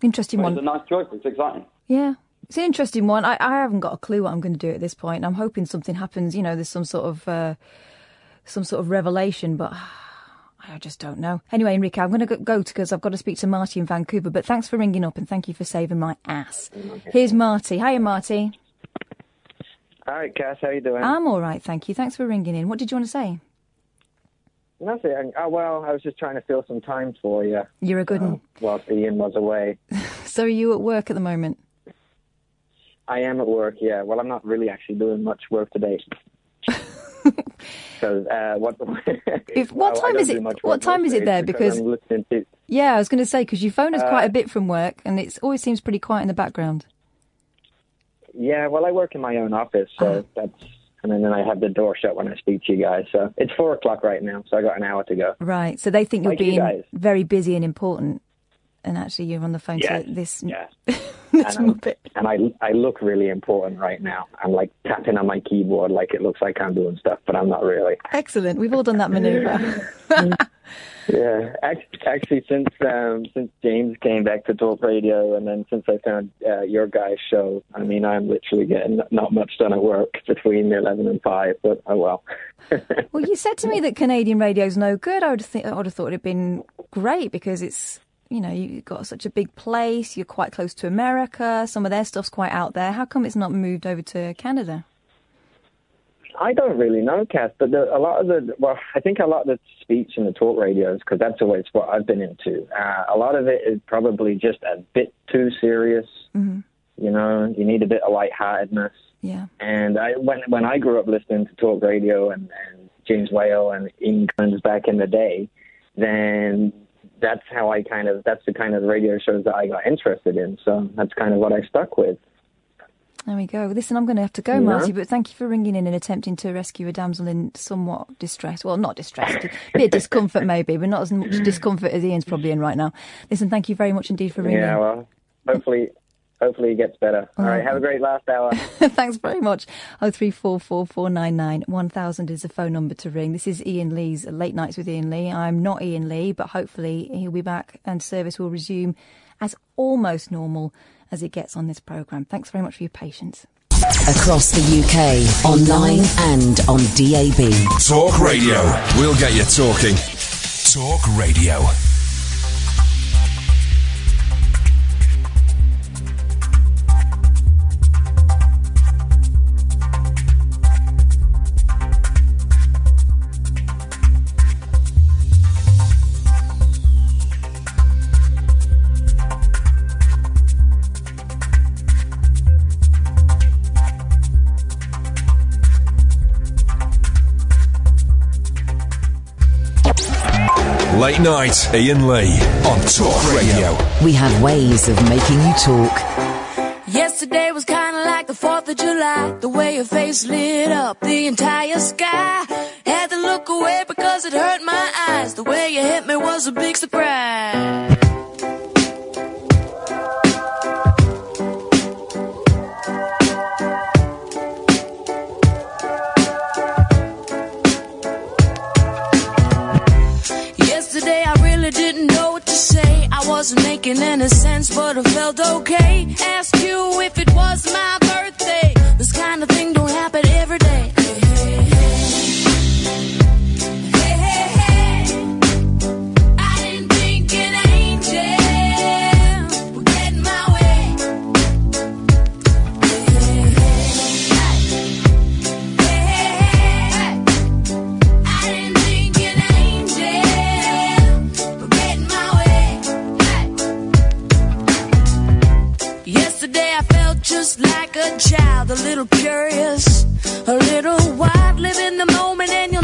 Interesting But one. It's a nice choice. It's exciting. Yeah. It's an interesting one. I, I haven't got a clue what I'm going to do at this point. I'm hoping something happens. You know, there's some sort of uh, some sort of revelation, but I just don't know. Anyway, Enrique, I'm going to go because I've got to speak to Marty in Vancouver. But thanks for ringing up and thank you for saving my ass. Here's Marty. Hiya, Marty. Hi, Cass. How are you doing? I'm all right, thank you. Thanks for ringing in. What did you want to say? Nothing. Oh, well, I was just trying to fill some time for you You're a good um, one. whilst Iain was away. So are you at work at the moment? I am at work, yeah. Well, I'm not really actually doing much work today. Because uh, what? If, what time is it? What time is it there? Because listening to. yeah, I was going to say because you phone us quite Uh, a bit from work, and it always seems pretty quiet in the background. Yeah, well, I work in my own office, Ah. so that's. And then I have the door shut when I speak to you guys. So it's four o'clock right now, so I got an hour to go. Right. So they think you're Like being very busy and important, and actually you're on the phone Yes, to this. yes. this and, and I I look really important right now. I'm like tapping on my keyboard like it looks like I'm doing stuff, but I'm not really. Excellent. We've all done that manoeuvre. Yeah, actually, since um, since James came back to Talk Radio, and then since I found uh, your guys' show, I mean, I'm literally getting not much done at work between eleven and five. But oh well. well, you said to me that Canadian radio's no good. I would think I would have thought it'd been great because it's you know you've got such a big place. You're quite close to America. Some of their stuff's quite out there. How come it's not moved over to Canada? I don't really know, Cass, but the, a lot of the well, I think a lot of the speech and the talk radios because that's always what I've been into. Uh, a lot of it is probably just a bit too serious. Mm-hmm. You know, you need a bit of lightheartedness. Yeah. And I when when I grew up listening to talk radio and, and James Whale and Ian Cummins back in the day, then that's how I kind of that's the kind of radio shows that I got interested in. So that's kind of what I stuck with. There we go. Listen, I'm going to have to go, Yeah. Marty, but thank you for ringing in and attempting to rescue a damsel in somewhat distress. Well, not distress, a bit of discomfort maybe, but not as much discomfort as Iain's probably in right now. Listen, thank you very much indeed for ringing. Yeah, well, hopefully hopefully it gets better. All right, have a great last hour. Thanks very much. Oh three four four four nine nine one thousand is the phone number to ring. This is Iain Lee's Late Nights with Iain Lee. I'm not Iain Lee, but hopefully he'll be back and service will resume as almost normal as it gets on this programme. Thanks very much for your patience. Across the UK, online and on DAB. Talk Radio. We'll get you talking. Talk Radio. Night, Iain Lee on Talk Radio. We have ways of making you talk. Yesterday was kinda like the 4th of July. The way your face lit up the entire sky. Had to look away because it hurt my eyes. The way you hit me was a big surprise. I wasn't making any sense, but I felt okay. Asked you if it was my a child, a little curious, a little wild. Live in the moment and you'll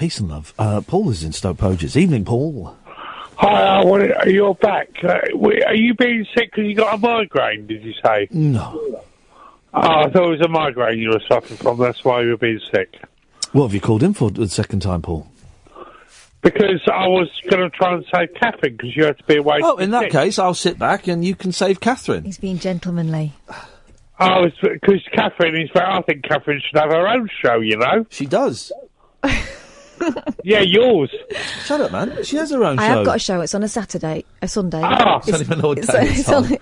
Peace and love. Uh, Paul is in Stoke Poges. Evening, Paul. Hi, uh, what, you're back. Uh, wait, are you being sick because you got a migraine, did you say? No. Oh, I thought it was a migraine you were suffering from. That's why you were being sick. What have you called in for the second time, Paul? Because I was going to try and save Katherine because you had to be away. Oh, in that sick. case, I'll sit back and you can save Katherine. He's being gentlemanly. Oh, because Katherine is. I think Katherine should have her own show. You know. She does. yeah, yours. Shut up, man. She has her own show. I show. have got a show. It's on a Saturday, a Sunday. Ah, it's only been ordained, it's Tom. on,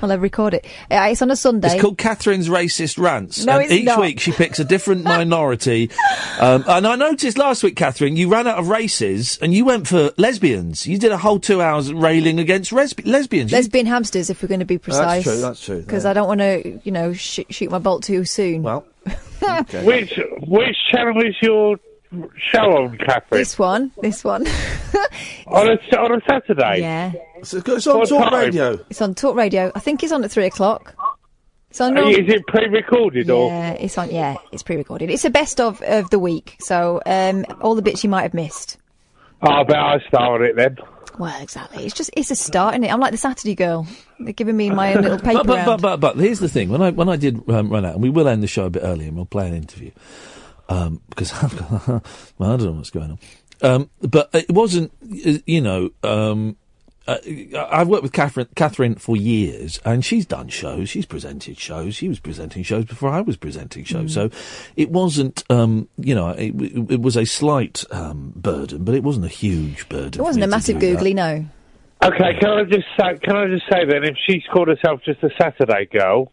well, I record it. Uh, it's on a Sunday. It's called Katherine's Racist Rants. No, and it's each not. week she picks a different minority. Um, and I noticed last week, Katherine, you ran out of races and you went for lesbians. You did a whole two hours railing against resb- lesbians. You- Lesbian hamsters, if we're going to be precise. That's true, that's true, Because yeah. I don't want to, you know, sh- shoot my bolt too soon. Well, Which which channel is your show on, Katherine? This one, this one. On a, on a Saturday? Yeah. it's on What Talk time? Radio. It's on Talk Radio. I think it's on at three o'clock. It's on. Is it pre-recorded or? Yeah, it's on. Yeah, it's pre-recorded. It's the best of of the week. So um, all the bits you might have missed. Oh, I bet I started it then. Well, exactly. It's just it's a start, isn't it? I'm like the Saturday girl. They're giving me my own little paper but, but, round. but, but, but here's the thing: when I when I did um, run out, and we will end the show a bit early, and we'll play an interview um, because I've got, well, I don't know what's going on. Um, but it wasn't, you know. Um, uh, I've worked with Katherine, Katherine for years, and she's done shows. She's presented shows. She was presenting shows before I was presenting shows. Mm. So it wasn't, um, you know, it, it was a slight um, burden, but it wasn't a huge burden. it wasn't a massive googly, no. Okay, can I just say? Can I just say then, if she's called herself just a Saturday girl,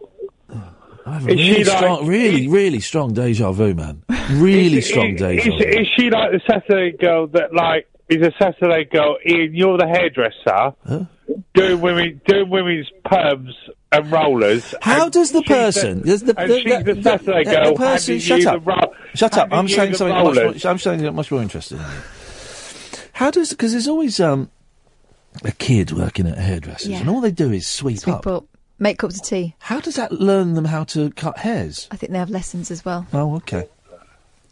I have a is really she like? strong, really, really strong deja vu, man. Really is, strong is, deja vu. is she like the Saturday girl that like is a Saturday girl? Iain, you're the hairdresser, doing women doing women's perms and rollers. How and does the person? The, does the, and the- she's the, the- Saturday the- girl. the person, shut up. Ro- Shut up! I'm you saying something much more. I'm saying something much more interesting. How does? Because there's always um, a kid working at a hairdresser's, Yeah. and all they do is sweep, Sweep up. up. Make cups of tea. How does that learn them how to cut hairs? I think they have lessons as well. Oh, okay.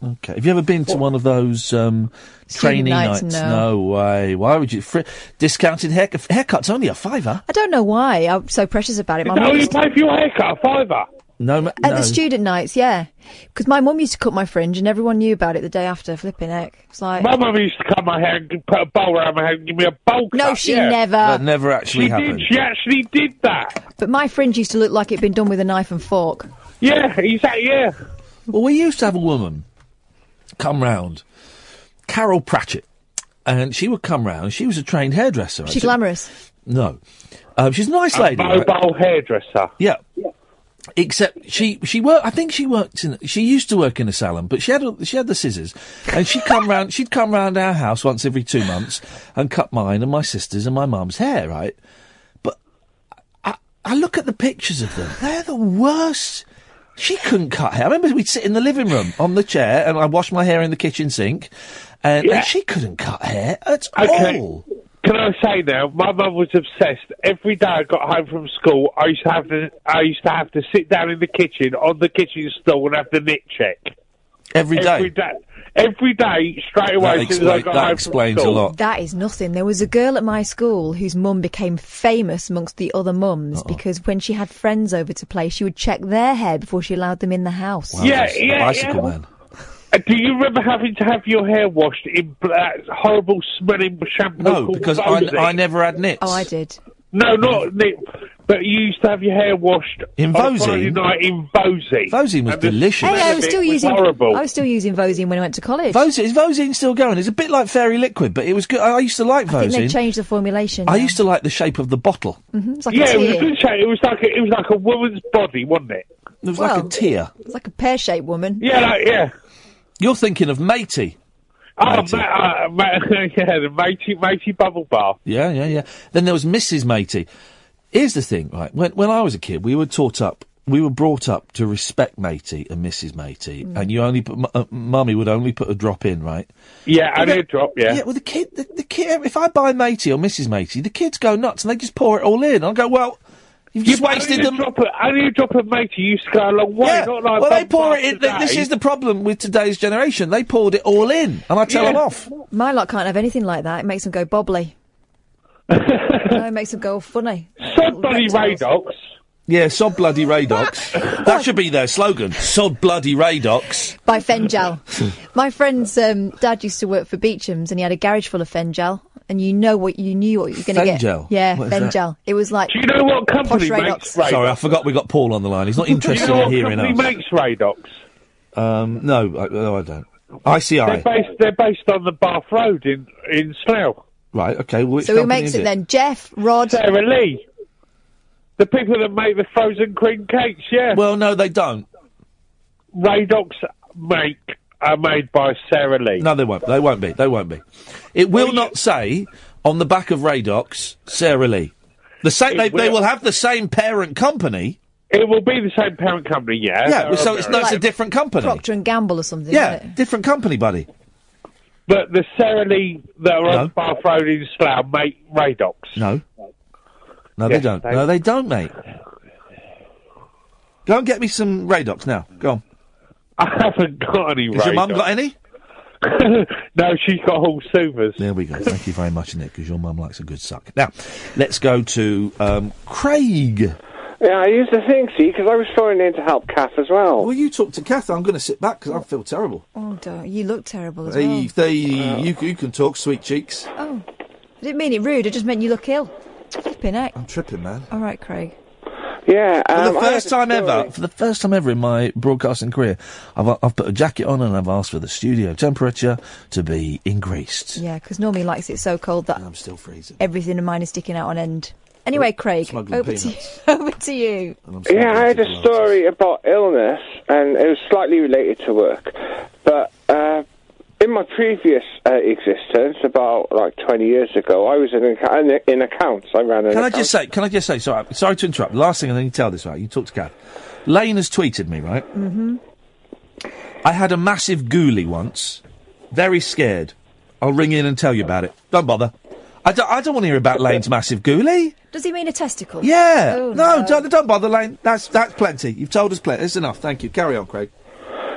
Okay. Have you ever been to one of those um, Student nights, nights? no. way. Why would you? Fr- discounted haircut. Haircut's only a fiver. I don't know why I'm so precious about it. My Is that mum used to- pay for your haircut? A fiver. No, ma- At no. the student nights, yeah. Because my mum used to cut my fringe and everyone knew about it the day after. Flipping heck. It's like. My mum used to cut my hair and put a bowl around my head and give me a bowl cut. No, she yeah. never. That never actually She happened. did. She actually did that. But my fringe used to look like it'd been done with a knife and fork. Yeah, exactly. Yeah. Well, we used to have a woman come round, Carol Pratchett, and she would come round. She was a trained hairdresser. She actually. glamorous. No, um, she's a nice A lady. right? mobile hairdresser. Yeah. Except she she worked. I think she worked in. She used to work in a salon, but she had a, she had the scissors, and she'd come round. She'd come round our house once every two months and cut mine and my sister's and my mum's hair. Right, but I, I look at the pictures of them. They're the worst. She couldn't cut hair. I remember we'd sit in the living room on the chair, and I'd wash my hair in the kitchen sink, and, Yeah. and she couldn't cut hair at Okay. all. Can I say now, my mum was obsessed. Every day I got home from school, I used to have to, I used to have to sit down in the kitchen on the kitchen stool and have the nit check. Every day. Every day, every day, straight away. That as as I expla- got that home explains from a lot. That is nothing. There was a girl at my school whose mum became famous amongst the other mums because when she had friends over to play, she would check their hair before she allowed them in the house. Yeah, yeah, bicycle yeah. man. Uh, Do you remember having to have your hair washed in that horrible smelling shampoo? No, because I, Vosy? I never had nits. Oh, I did. No, not Nick, but you used to have your hair washed In on a night in Vosy. Vosy was delicious. Hey, I was still it using horrible. I was still using Vosene when I went to college. Vosene, is Vosene still going? It's a bit like Fairy Liquid, but it was good. I used to like I think they changed the formulation. I now. used to like the shape of the bottle. hmm It's like yeah, a it was a tear. good shape. It was like a, it was like a woman's body, wasn't it? It was like a tear. It's like a pear-shaped woman. Yeah, like, yeah. You're thinking of Matey. Oh, Matey. ma- uh, ma- yeah, the matey, matey bubble bath. Yeah, yeah, yeah. Then there was Mrs. Matey. Here's the thing, right? When when I was a kid, we were taught up, we were brought up to respect Matey and Mrs. Matey, Mm. and you only put, m- uh, mummy would only put a drop in, right? Yeah, and Yeah. a drop, yeah. Yeah, well, the kid, the, the kid. If I buy Matey or Mrs. Matey, the kids go nuts and they just pour it all in. I go, well, you've just Yeah, wasted only a them. Drop of, only a drop of matey used to go a long way. Yeah. Not like well, they pour it in. th- This is the problem with today's generation. They poured it all in, and I tell Yeah. them off. My lot can't have anything like that. It makes them go bobbly. no, it makes them go funny. Sod bloody Reptiles. Radox. Yeah, sod bloody Radox. that should be their slogan. Sod bloody Radox. By Fengel. My friend's um, dad used to work for Beecham's, and he had a garage full of Fengel. And you know what you knew what you were going to get. Fengel? Yeah, What is that? Fengel. It was like Do you know what company makes Radox. Radox? Sorry, I forgot we got Paul on the line. He's not Do you interested know in what hearing company us. makes Radox? Um, no, I, no, I don't. They're ICI. based, they're based on the Bath Road in, in Slough. Right, okay. Well, which so. Who company makes is it, then? Jeff, Rod. Sara Lee. The people that make the frozen cream cakes, yeah. Well, no, they don't. Radox make are made by Sara Lee. No, they won't. They won't be. They won't be. It will not say on the back of Radox, Sara Lee. The same. It They, they will. will have the same parent company. It will be the same parent company, yeah. Yeah, They're so it's, no, it's a American. different company. Procter and Gamble or something. yeah, isn't it? different company, buddy. But the Sara Lee that are No. on Bath Road in Slough make Radox. No. No, they Yes, don't. they- No, they don't, mate. Go and get me some Radox now. Go on. I haven't got any Has your mum got any? no, she's got all soothers. There we go. Thank you very much, Nick, because your mum likes a good suck. Now, let's go to um, Craig. Yeah, I used to think, see, because I was phoning in to help Kath as well. Well, you talk to Kath. I'm going to sit back because I feel terrible. Oh, don't. You look terrible as Hey, well. they, you, you can talk, sweet cheeks. Oh, I didn't mean it rude. I just meant you look ill. Flipping heck. I'm tripping, man. All right, Craig. Yeah, For um, the first time ever, for the first time ever in my broadcasting career, I've, I've put a jacket on and I've asked for the studio temperature to be increased. Yeah, because normally he likes it so cold that I'm still freezing. everything of mine is sticking out on end. Anyway, Craig, smuggling over to, you, peanuts. over to you. Yeah, I had a story about illness, and it was slightly related to work. But in my previous uh, existence, about like 20 years ago, I was in, ac- in accounts. I ran an Can I just say, can I just say, sorry, sorry to interrupt. Last thing, and then you tell this, right? You talk to Kath. Lane has tweeted me, right? Mm-hmm. I had a massive ghoulie once. Very scared. I'll ring in and tell you about it. Don't bother. I don't, I don't want to hear about Lane's massive ghoulie. Does he mean a testicle? Yeah. Oh, no, Don't, don't bother, Lane. That's that's plenty. You've told us plenty. It's enough. Thank you. Carry on, Craig.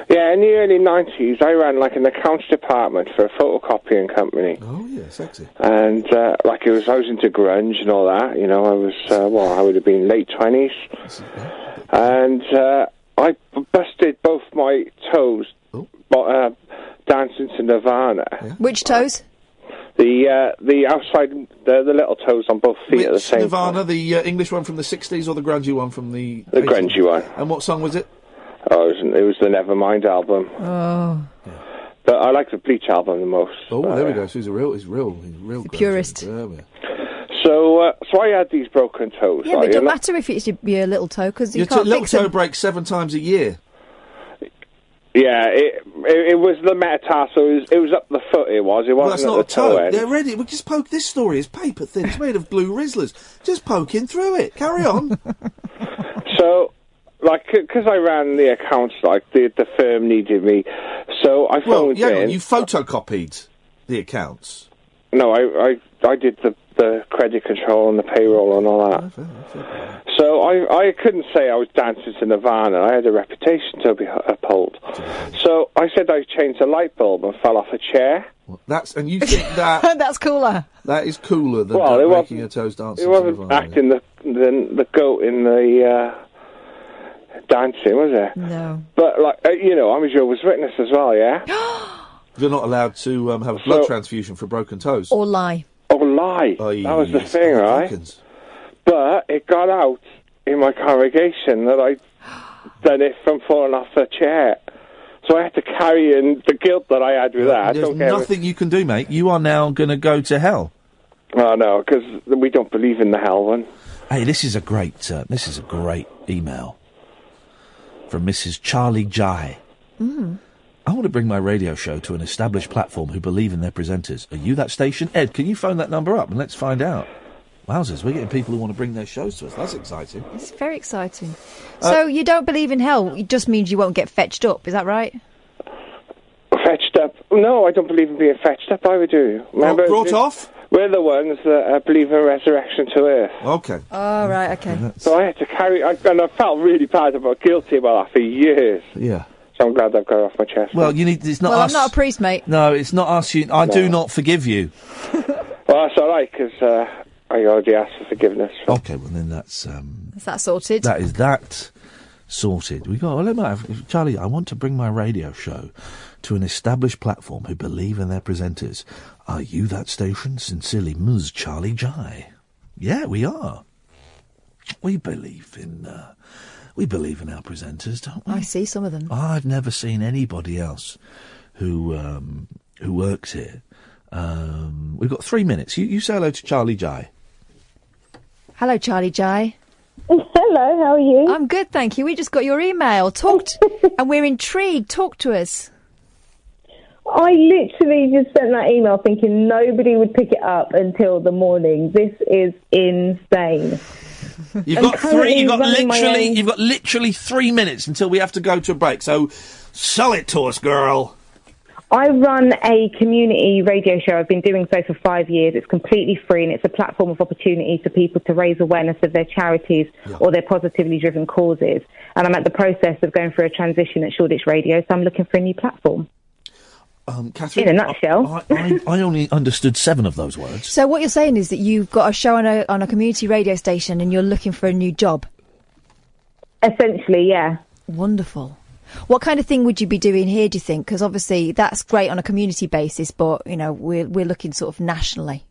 Yeah, in the early 90s, I ran like an accounts department for a photocopying company. Oh yeah, sexy. And uh, like it was, I was into grunge and all that. You know, I was uh, well, I would have been late twenties, and uh, I b- busted both my toes bo- uh, dancing to Nirvana. Which toes? The uh, the outside, the, the little toes on both feet at the Which same Nirvana, the uh, English one from the 60s or the grungy one from the... The 80s? grungy one. And what song was it? Oh, it was, it was the Nevermind album, Oh, but I like the Bleach album the most. Oh, Uh, there we go. So he's a real, he's real, he's real. grungy. purist. Yeah, yeah. So, uh, so I had these broken toes. yeah, but it don't and I- matter if it's your, your little toe because you Your can't t- little fix toe them. breaks seven times a year. Yeah, it, it it was the metatarsal. It was, it was up the foot. It was. It Well, wasn't that's not a toe, toe. They're ready. We just poke this story. It's paper thin. It's made of blue Rizlas. Just poking through it. Carry on. So, like, because I ran the accounts, like the the firm needed me, so I phoned well, yeah, in. you photocopied the accounts. No, I, I I did the the credit control and the payroll and all that. So I I couldn't say I was dancing to Nirvana. I had a reputation to be uphold. So I said I changed a light bulb and fell off a chair. That's and you think that That's cooler. that is cooler than Well, it breaking wasn't- your toes dancing. It wasn't Nirvana. acting the the the goat in the uh, dancing, was it? No. But like uh, you know, I'm a Jehovah's Witness as well, yeah. You're not allowed to um, have a blood So- transfusion for broken toes. Or lie. Or lie. that was the thing, right? But it got out in my congregation that I done it from falling off the chair. So I had to carry in the guilt that I had with that. There's don't nothing you can do, mate. You are now going to go to hell. Oh no, because we don't believe in the hell one. Hey, this is a great. Uh, this is a great email from Mrs. Charlie Jai. Mm. I want to bring my radio show to an established platform who believe in their presenters. Are you that station? Ed, can you phone that number up and let's find out? Wowzers, we're getting people who want to bring their shows to us. That's exciting. It's very exciting. Uh, so you don't believe in hell? It just means you won't get fetched up. Is that right? Fetched up? No, I don't believe in being fetched up. I would do. Remember, brought this- off? We're the ones that uh, believe in resurrection to earth. Okay. Oh, right, okay. So I had to carry, I, and I felt really bad about guilty about that for years. Yeah. So I'm glad I've got it off my chest. Well, you need. It's not well, us. I'm not a priest, mate. No, it's not us. You, I do not forgive you. Well, that's all right because uh, I already asked for forgiveness. Okay, well then that's um, Is that sorted? that is that sorted. We got. Well, let me have, Charlie. I want to bring my radio show to an established platform who believe in their presenters. Are you that station? Sincerely, Ms. Charlie Jai. Yeah, we are. We believe in. Uh, we believe in our presenters, don't we? I see some of them. I've never seen anybody else who um, who works here. Um, we've got three minutes. You, you say hello to Charlie Jai. Hello, Charlie Jai. Hello, how are you? I'm good, thank you. We just got your email. Talked, and we're intrigued. Talk to us. I literally just sent that email thinking nobody would pick it up until the morning. This is insane. You've got three. You've got literally. You've got literally three minutes until we have to go to a break. So, sell it to us, girl. I run a community radio show. I've been doing so for five years. It's completely free and it's a platform of opportunity for people to raise awareness of their charities or their positively driven causes. And I'm at the process of going through a transition at Shoreditch Radio, so I'm looking for a new platform. Um, Katherine, In a nutshell. I, I, I only understood seven of those words. So what you're saying is that you've got a show on a on a community radio station and you're looking for a new job. Essentially, yeah. Wonderful. What kind of thing would you be doing here? Do you think? Because obviously that's great on a community basis, but you know we're we're looking sort of nationally.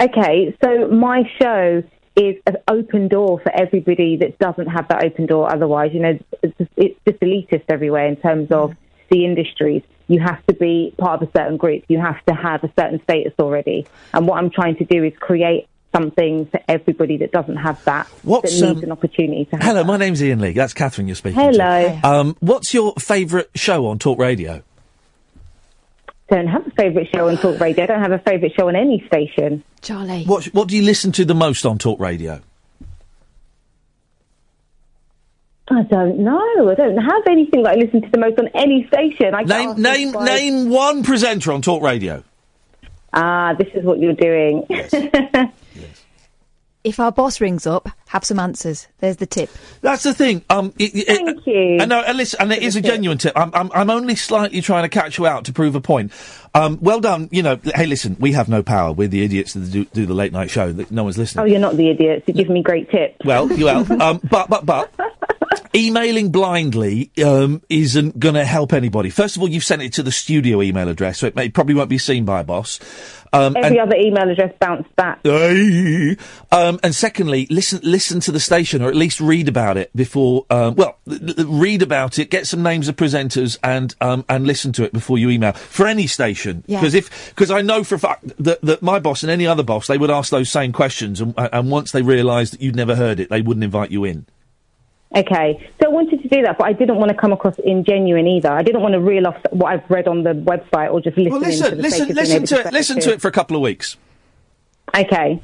Okay, so my show is an open door for everybody that doesn't have that open door otherwise. You know, it's just, it's just elitist everywhere in terms of the industries. You have to be part of a certain group. You have to have a certain status already. And what I'm trying to do is create something for everybody that doesn't have that, What's, that needs um, an opportunity to have Hello, my name's Iain Lee. That's Katherine you're speaking Hello. to. Um, what's your favourite show on Talk Radio? don't have a favourite show on Talk Radio. I don't have a favourite show on any station. Charlie. What What do you listen to the most on Talk Radio? I don't know. I don't have anything that I listen to the most on any station. I Name can't name describe- name one presenter on Talk Radio. Ah, this is what you're doing. If our boss rings up, have some answers. There's the tip. That's the thing. Um, it, it, Thank you. And, no, and listen, and it is a genuine tip. I'm, I'm, I'm only slightly trying to catch you out to prove a point. Um, well done. You know, hey, listen, we have no power. We're the idiots that do, do the late night show. That no one's listening. oh, you're not the idiots. You give me great tips. Well, you well, um, but but but emailing blindly um, isn't going to help anybody. First of all, you've sent it to the studio email address, so it, may, probably won't be seen by a boss. Um, Every and, other email address bounced back. Um, and secondly, listen listen to the station, or at least read about it before. Um, well, l- l- read about it, get some names of presenters, and um, and listen to it before you email for any station. Yeah. Because if because I know for a fact that, that my boss and any other boss they would ask those same questions, and, and once they realised that you'd never heard it, they wouldn't invite you in. Okay, so I wanted to do that, but I didn't want to come across ingenuine either. I didn't want to reel off what I've read on the website or just listen Well, to listen, the listen, sake of being listen to it. Listen to it for a couple of weeks. Okay.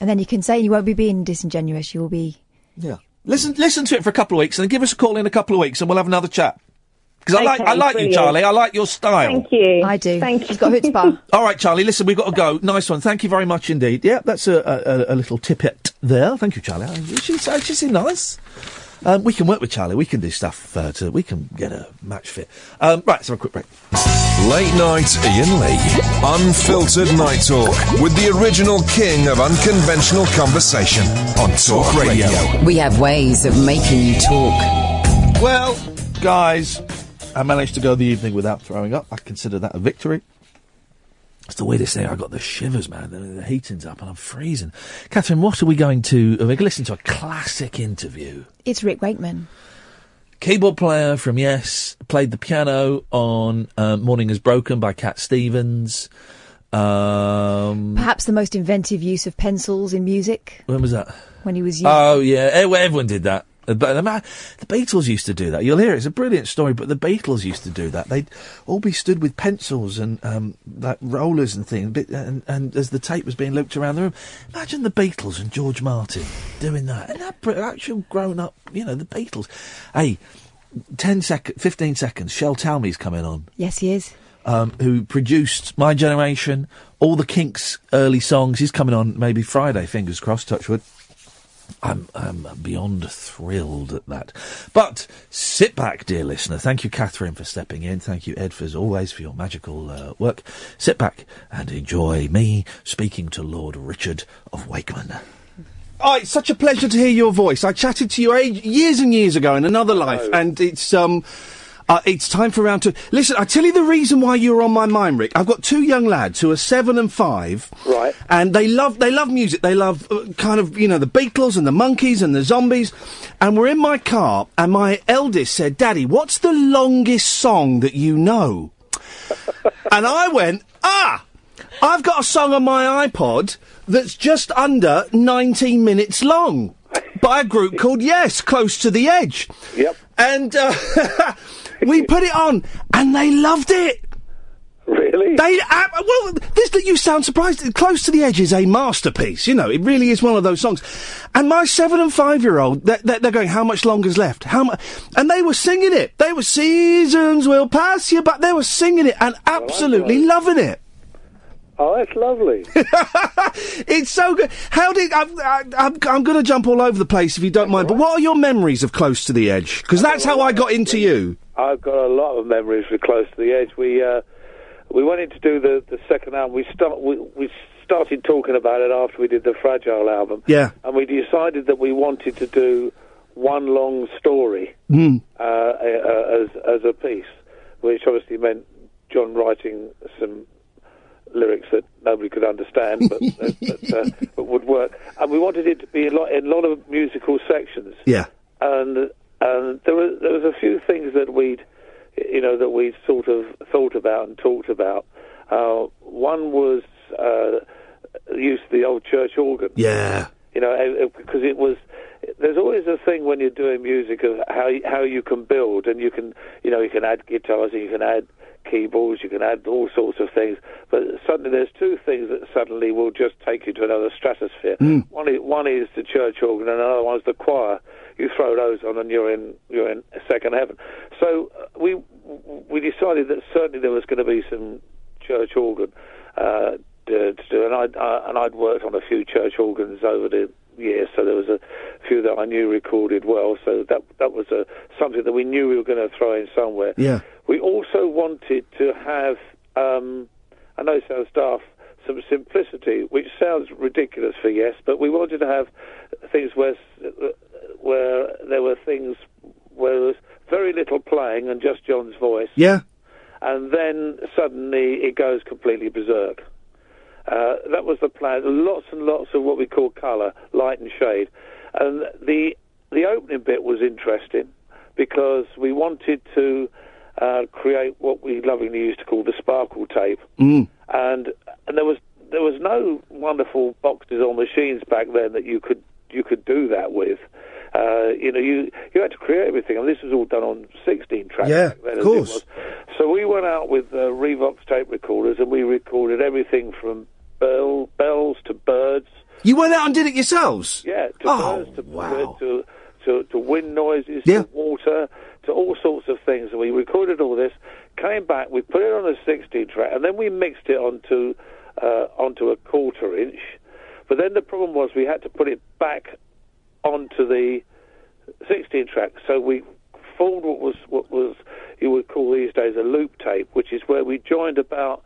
And then you can say you won't be being disingenuous. You will be. Yeah. Listen, listen to it for a couple of weeks, and then give us a call in a couple of weeks, and we'll have another chat. Because I like, I like you. Charlie. I like your style. Thank you. I do. Thank you. He's got chutzpah. All right, Charlie. Listen, we've got to go. Nice one. Thank you very much indeed. Yeah, that's a, a, a little tippet there. Thank you, Charlie. She's, she's nice. Um, we can work with Charlie. We can do stuff uh, to. We can get a match fit. Um, right, let's have a quick break. Late night Iain Lee. Unfiltered night talk with the original king of unconventional conversation on Talk Radio. We have ways of making you talk. Well, guys, I managed to go the evening without throwing up. I consider that a victory. It's the weirdest thing. I got the shivers, man. The, the heating's up and I'm freezing. Katherine, what are we going to? We're going to listen to a classic interview. It's Rick Wakeman. Keyboard player from Yes played the piano on uh, "Morning Is Broken" by Cat Stevens. Um, Perhaps the most inventive use of pencils in music when was that? when he was young. Oh yeah, eh, everyone did that. But the, the Beatles used to do that. You'll hear it. It's a brilliant story. But the Beatles used to do that. They'd all be stood with pencils and um, like rollers and things. And, and as the tape was being looped around the room, imagine the Beatles and George Martin doing that. And that actual grown up, you know, the Beatles. Hey, 10 sec- 15 seconds. Shel Talmy's coming on Yes, he is. um, who produced My Generation, all the Kinks' early songs. He's coming on maybe Friday, fingers crossed, touchwood. I'm, I'm beyond thrilled at that. But sit back, dear listener. Thank you, Katherine, for stepping in. Thank you, Ed, for, as always, for your magical uh, work. Sit back and enjoy me speaking to Lord Richard of Wakeman. Oh, it's such a pleasure to hear your voice. I chatted to you age- years and years ago in another life, and it's um, uh, it's time for round two. Listen, I tell you the reason why you're on my mind, Rick. I've got two young lads who are seven and five, Right. and they love they love music. They love uh, kind of you know the Beatles and the Monkees and the Zombies. And we're in my car, and my eldest said, "Daddy, what's the longest song that you know?" and I went, "Ah." I've got a song on my iPod that's just under 19 minutes long by a group called Yes, Close to the Edge. Yep. And uh, we put it on, and they loved it. Really? They uh, well, this that you sound surprised. Close to the Edge is a masterpiece. You know, it really is one of those songs. And my seven and five year old, they're, they're, going, "How much longer's left? How much?" And they were singing it. They were seasons will pass you, but they were singing it and absolutely loving it. Oh, that's lovely. It's so good. How did I'm? I, I'm, I'm going to jump all over the place if you don't mind. But what are your memories of Close to the Edge? Because that's how I got into you. I've got a lot of memories with Close to the Edge. We uh, we wanted to do the, the second album. We start we, we started talking about it after we did the Fragile album, Yeah. and we decided that we wanted to do one long story Mm. uh, uh, as as a piece, which obviously meant John writing some lyrics that nobody could understand, but but, uh, but would work. And we wanted it to be a lot, in a lot of musical sections Yeah. and and there was there was a few things that we'd you know that we sort of thought about and talked about. Uh, one was uh, the use of the old church organ. Yeah. You know, because it was. There's always a thing when you're doing music of how how you can build, and you can you know you can add guitars, and you can add keyboards, you can add all sorts of things. But suddenly there's two things that suddenly will just take you to another stratosphere. Mm. One is one is the church organ, and another one is the choir. You throw those on, and you're in you're in second heaven. So uh, we we decided that certainly there was going to be some church organ uh, to, to do, and I'd uh, and I'd worked on a few church organs over the years, so there was a few that I knew recorded well. So that that was a something that we knew we were going to throw in somewhere. Yeah. We also wanted to have, um, I know it sounds daft, some simplicity, which sounds ridiculous for yes, but we wanted to have things where where there were things where there was very little playing and just John's voice, Yeah. and then suddenly it goes completely berserk. Uh, that was the plan. Lots and lots of what we call colour, light and shade, and the the opening bit was interesting because we wanted to uh, create what we lovingly used to call the sparkle tape, Mm. and and there was there was no wonderful boxes or machines back then that you could you could do that with. Uh, you know, you you had to create everything, and this was all done on 16 tracks. Yeah, back then, of course. So we went out with uh, Revox tape recorders, and we recorded everything from bell, bells to birds. You went out and did it yourselves? Yeah, to Oh, birds, to, to, to to wind noises, Yeah. to water, to all sorts of things. And we recorded all this, came back, we put it on a 16 track, and then we mixed it onto uh, onto a quarter inch. But then the problem was we had to put it back onto the 16 track. So we formed what was what was you would call these days a loop tape, which is where we joined about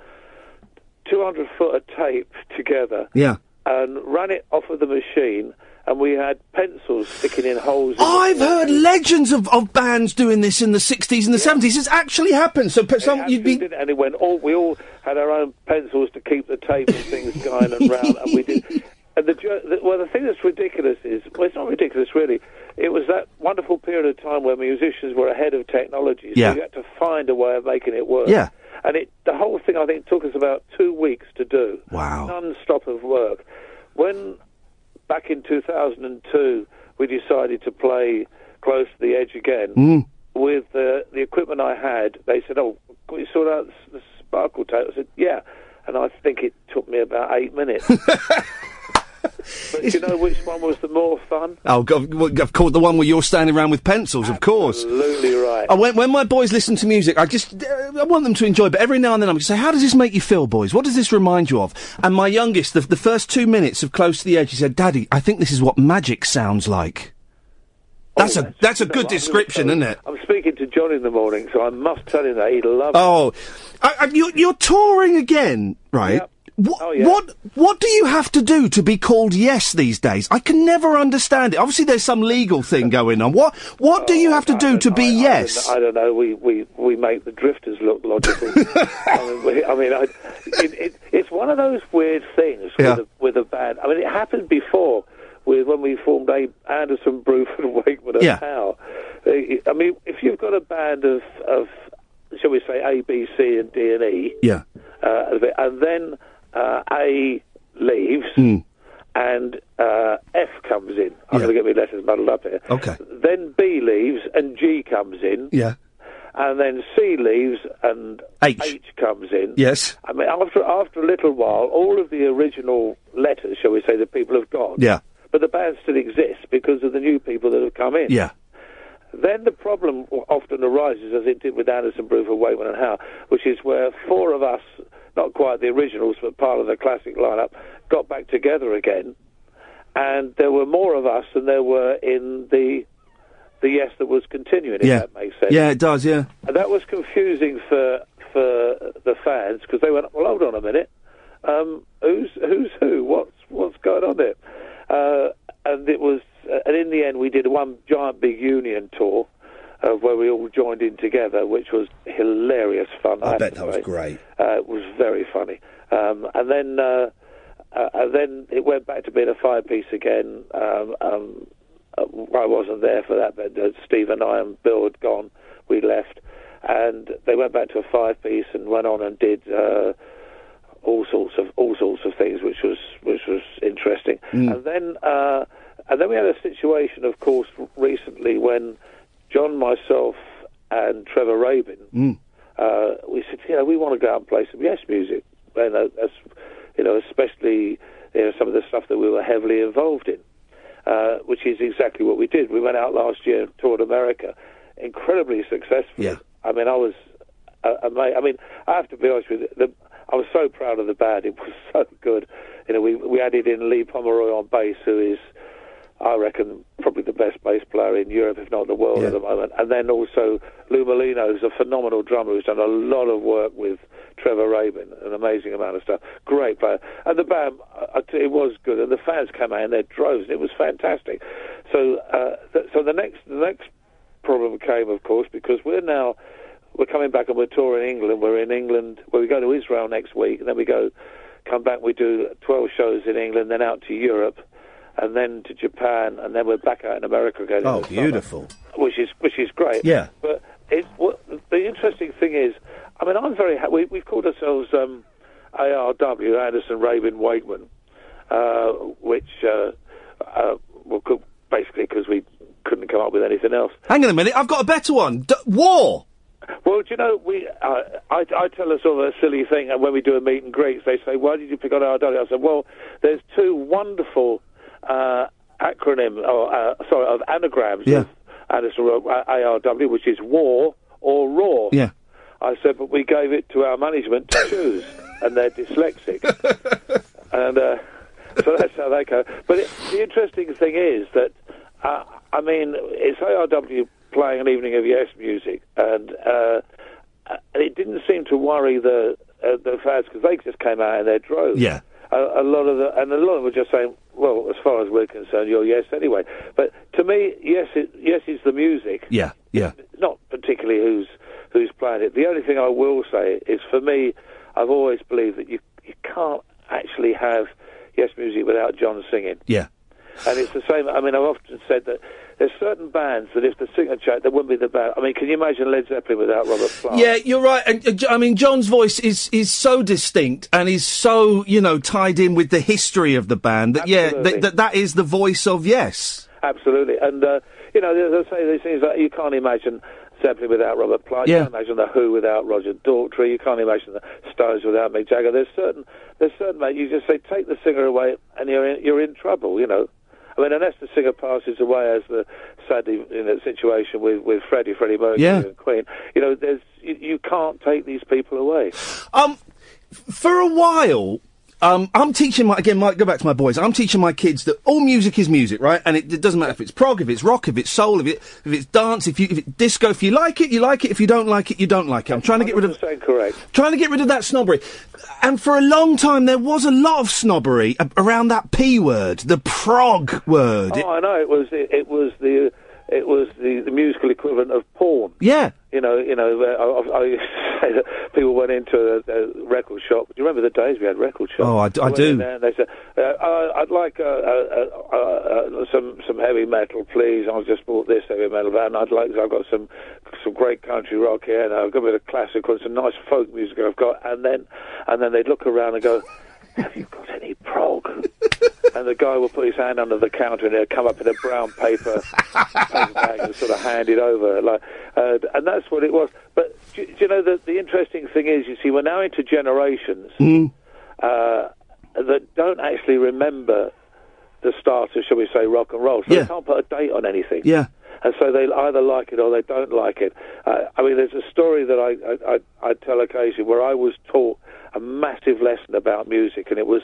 200 foot of tape together Yeah. and ran it off of the machine, and we had pencils sticking in holes. In I've heard legends of, of bands doing this in the 60s and the 70s. It's actually happened. So, pe- some, you'd be. Did it, and it went all. We all had our own pencils to keep the tape and things going and round, and we did. And the, the well, the thing that's ridiculous is well, it's not ridiculous really. It was that wonderful period of time where musicians were ahead of technology, so Yeah. you had to find a way of making it work. Yeah. And it, the whole thing, I think, took us about two weeks to do. Wow. Non-stop of work. When back in 2002 we decided to play Close to the Edge again Mm. with uh, the equipment I had, they said, "Oh, can we sort out the sparkle tape?" I said, "Yeah," and I think it took me about eight minutes. but you know which one was the more fun? Oh, God, well, of course, the one where you're standing around with pencils, of course. Absolutely right. And when, when my boys listen to music, I just uh, I want them to enjoy. But every now and then, I'm just say, "How does this make you feel, boys? What does this remind you of?" And my youngest, the, the first two minutes of Close to the Edge, he said, "Daddy, I think this is what magic sounds like." That's a that's a good description, isn't it? I'm speaking to John in the morning, so I must tell him that he'd love. Oh, I, I, you're, you're touring again, right? What, what what do you have to do to be called yes these days? I can never understand it. Obviously, there's some legal thing going on. What what do you have to do to be yes? I don't know. We, we, we make the drifters look logical. I mean, we, I, mean I, it, it, it's one of those weird things Yeah. with, a, with a band. I mean, it happened before with when we formed a Anderson, Bruford, Wakeman, and Yeah. Howe. Uh, I mean, if you've got a band of, of shall we say, A, B, C, and D and E, Yeah. uh, and then uh, A leaves Mm. and uh, F comes in. I'm going to get my letters muddled up here. Okay. Then B leaves and G comes in, Yeah. and then C leaves and H. comes in. Yes. I mean, after after a little while, all of the original letters, shall we say, the people have gone. Yeah. But the band still exists because of the new people that have come in. Yeah. Then the problem often arises, as it did with Anderson, Bruford, Wakeman, and Howe, which is where four of us, not quite the originals, but part of the classic lineup, got back together again, and there were more of us than there were in the the yes that was continuing. If yeah. that makes sense. Yeah, it does. Yeah. And that was confusing for for the fans because they went, "Well, hold on a minute, um, who's who's who? What's what's going on there?" Uh, and it was, uh, and in the end, we did one giant big union tour. Uh, where we all joined in together, which was hilarious fun. I have bet that was great. Uh, it was very funny. Um, and then uh, uh, and then it went back to being a five piece again. Um, um, uh, I wasn't there for that, but uh, Steve and I and Bill had gone. We left, and they went back to a five piece and went on and did uh, all sorts of all sorts of things, which was which was interesting. Mm. And then uh, and then we had a situation, of course, recently when John, myself, and Trevor Rabin Mm. uh, we said, you know, we want to go out and play some Yes music, and uh, that's, you know, especially you know some of the stuff that we were heavily involved in, uh, which is exactly what we did. We went out last year and toured America, incredibly successful. Yeah. I mean, I was uh, amazed. I mean, I have to be honest with you. The, I was so proud of the band. It was so good. You know, we we added in Lee Pomeroy on bass, who is, I reckon, probably the best bass player in Europe, if not the world, at the moment. And then also Lou Molino, who's a phenomenal drummer, who's done a lot of work with Trevor Rabin, an amazing amount of stuff. Great player. And the band, tell you, it was good. And the fans came out in their droves. and It was fantastic. So, uh, th- so the next the next problem came, of course, because we're now we're coming back and we're touring England. We're in England. Well, we go to Israel next week, and then we go come back. We do twelve shows in England, then out to Europe, and then to Japan, and then we're back out in America again. Oh, the summer, beautiful. which is which is great. Yeah. But it, what, the interesting thing is, I mean, I'm very happy. We, we've called ourselves um, ARW, Anderson Rabin Wakeman, uh, which uh, uh, well, basically because we couldn't come up with anything else. Hang on a minute. I've got a better one. D- war. Well, do you know, we uh, I, I tell a sort of a silly thing, and when we do a meet and greet, they say, "Why did you pick on RW?" I said, "Well, there's two wonderful uh, acronym, or uh, sorry, of anagrams Yeah. of Anderson Ro- uh, ARW, which is war or raw." Yeah. I said, but we gave it to our management to choose, and they're dyslexic, and uh, so that's how they go. But it, the interesting thing is that, uh, I mean, it's ARW playing an evening of Yes music, and uh, and it didn't seem to worry the uh, the fans because they just came out in their droves. Yeah. A, a lot of the and a lot of them were just saying, well, as far as we're concerned, you're Yes anyway. But to me, Yes, it, Yes is the music Yeah. Yeah. not particularly who's who's playing it. The only thing I will say is, for me, I've always believed that you you can't actually have yes music without John singing. Yeah. And it's the same. I mean, I've often said that there's certain bands that if the singer changed, there wouldn't be the band. I mean, can you imagine Led Zeppelin without Robert Plant? Yeah, you're right. And uh, I mean, John's voice is is so distinct and is so you know tied in with the history of the band that yeah, that, that that is the voice of yes. Absolutely. And, uh, you know, as I say, these things like you can't imagine Zeppelin without Robert Plant. Yeah. You can't imagine The Who without Roger Daltrey. You can't imagine the Stones without Mick Jagger. There's certain, there's certain, mate, you just say, take the singer away and you're in, you're in trouble, you know. I mean, unless the singer passes away, as the sadly in that situation with with Freddie, Freddie Mercury Yeah. and Queen, you know, there's you, you can't take these people away. Um, for a while, um, I'm teaching my again. Might go back to my boys. I'm teaching my kids that all music is music, right? And it, it doesn't matter if it's prog, if it's rock, if it's soul, if it if it's dance, if you if it's disco. If you like it, you like it. If you don't like it, you don't like it. I'm trying to get rid of correct. trying to get rid of that snobbery. And for a long time, there was a lot of snobbery a- around that p word, the prog word. Oh, I know. It was it, it was the it was the, the musical equivalent of porn. yeah. You know, you know. I, I used to say that people went into a, a record shop. Do you remember the days we had record shops? Oh, I d- I do. and they said, uh, "I'd like uh, uh, uh, uh, some some heavy metal, please. I've just bought this heavy metal band. I'd like. I've got some some great country rock here, and I've got a bit of classical, and some nice folk music I've got." And then and then they'd look around and go, "Have you got any prog?" and the guy would put his hand under the counter and it'd come up in a brown paper, paper bag and sort of hand it over. Like, uh, and that's what it was. But do, do you know, the, the interesting thing is, you see, we're now into generations Mm. uh, that don't actually remember the start of, shall we say, rock and roll. So Yeah. they can't put a date on anything. Yeah. And so they either like it or they don't like it. Uh, I mean, there's a story that I, I, I, I tell occasionally where I was taught a massive lesson about music, and it was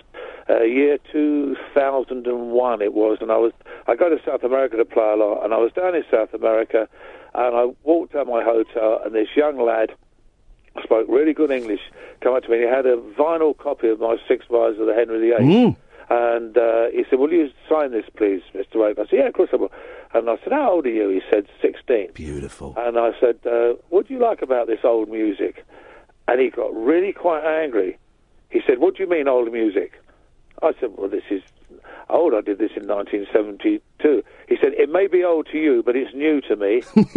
uh, year 2001. It was, and I was I go to South America to play a lot, and I was down in South America, and I walked out my hotel, and this young lad spoke really good English, come up to me, and he had a vinyl copy of my Six Wives of the Henry VIII. Mm. And uh, he said, "Will you sign this, please, Mr. Rape?" I said, "Yeah, of course I will." And I said, "How old are you?" He said, 16. Beautiful. And I said, uh, "What do you like about this old music?" And he got really quite angry. He said, "What do you mean old music?" I said, "Well, this is old. I did this in 1972." He said, "It may be old to you, but it's new to me."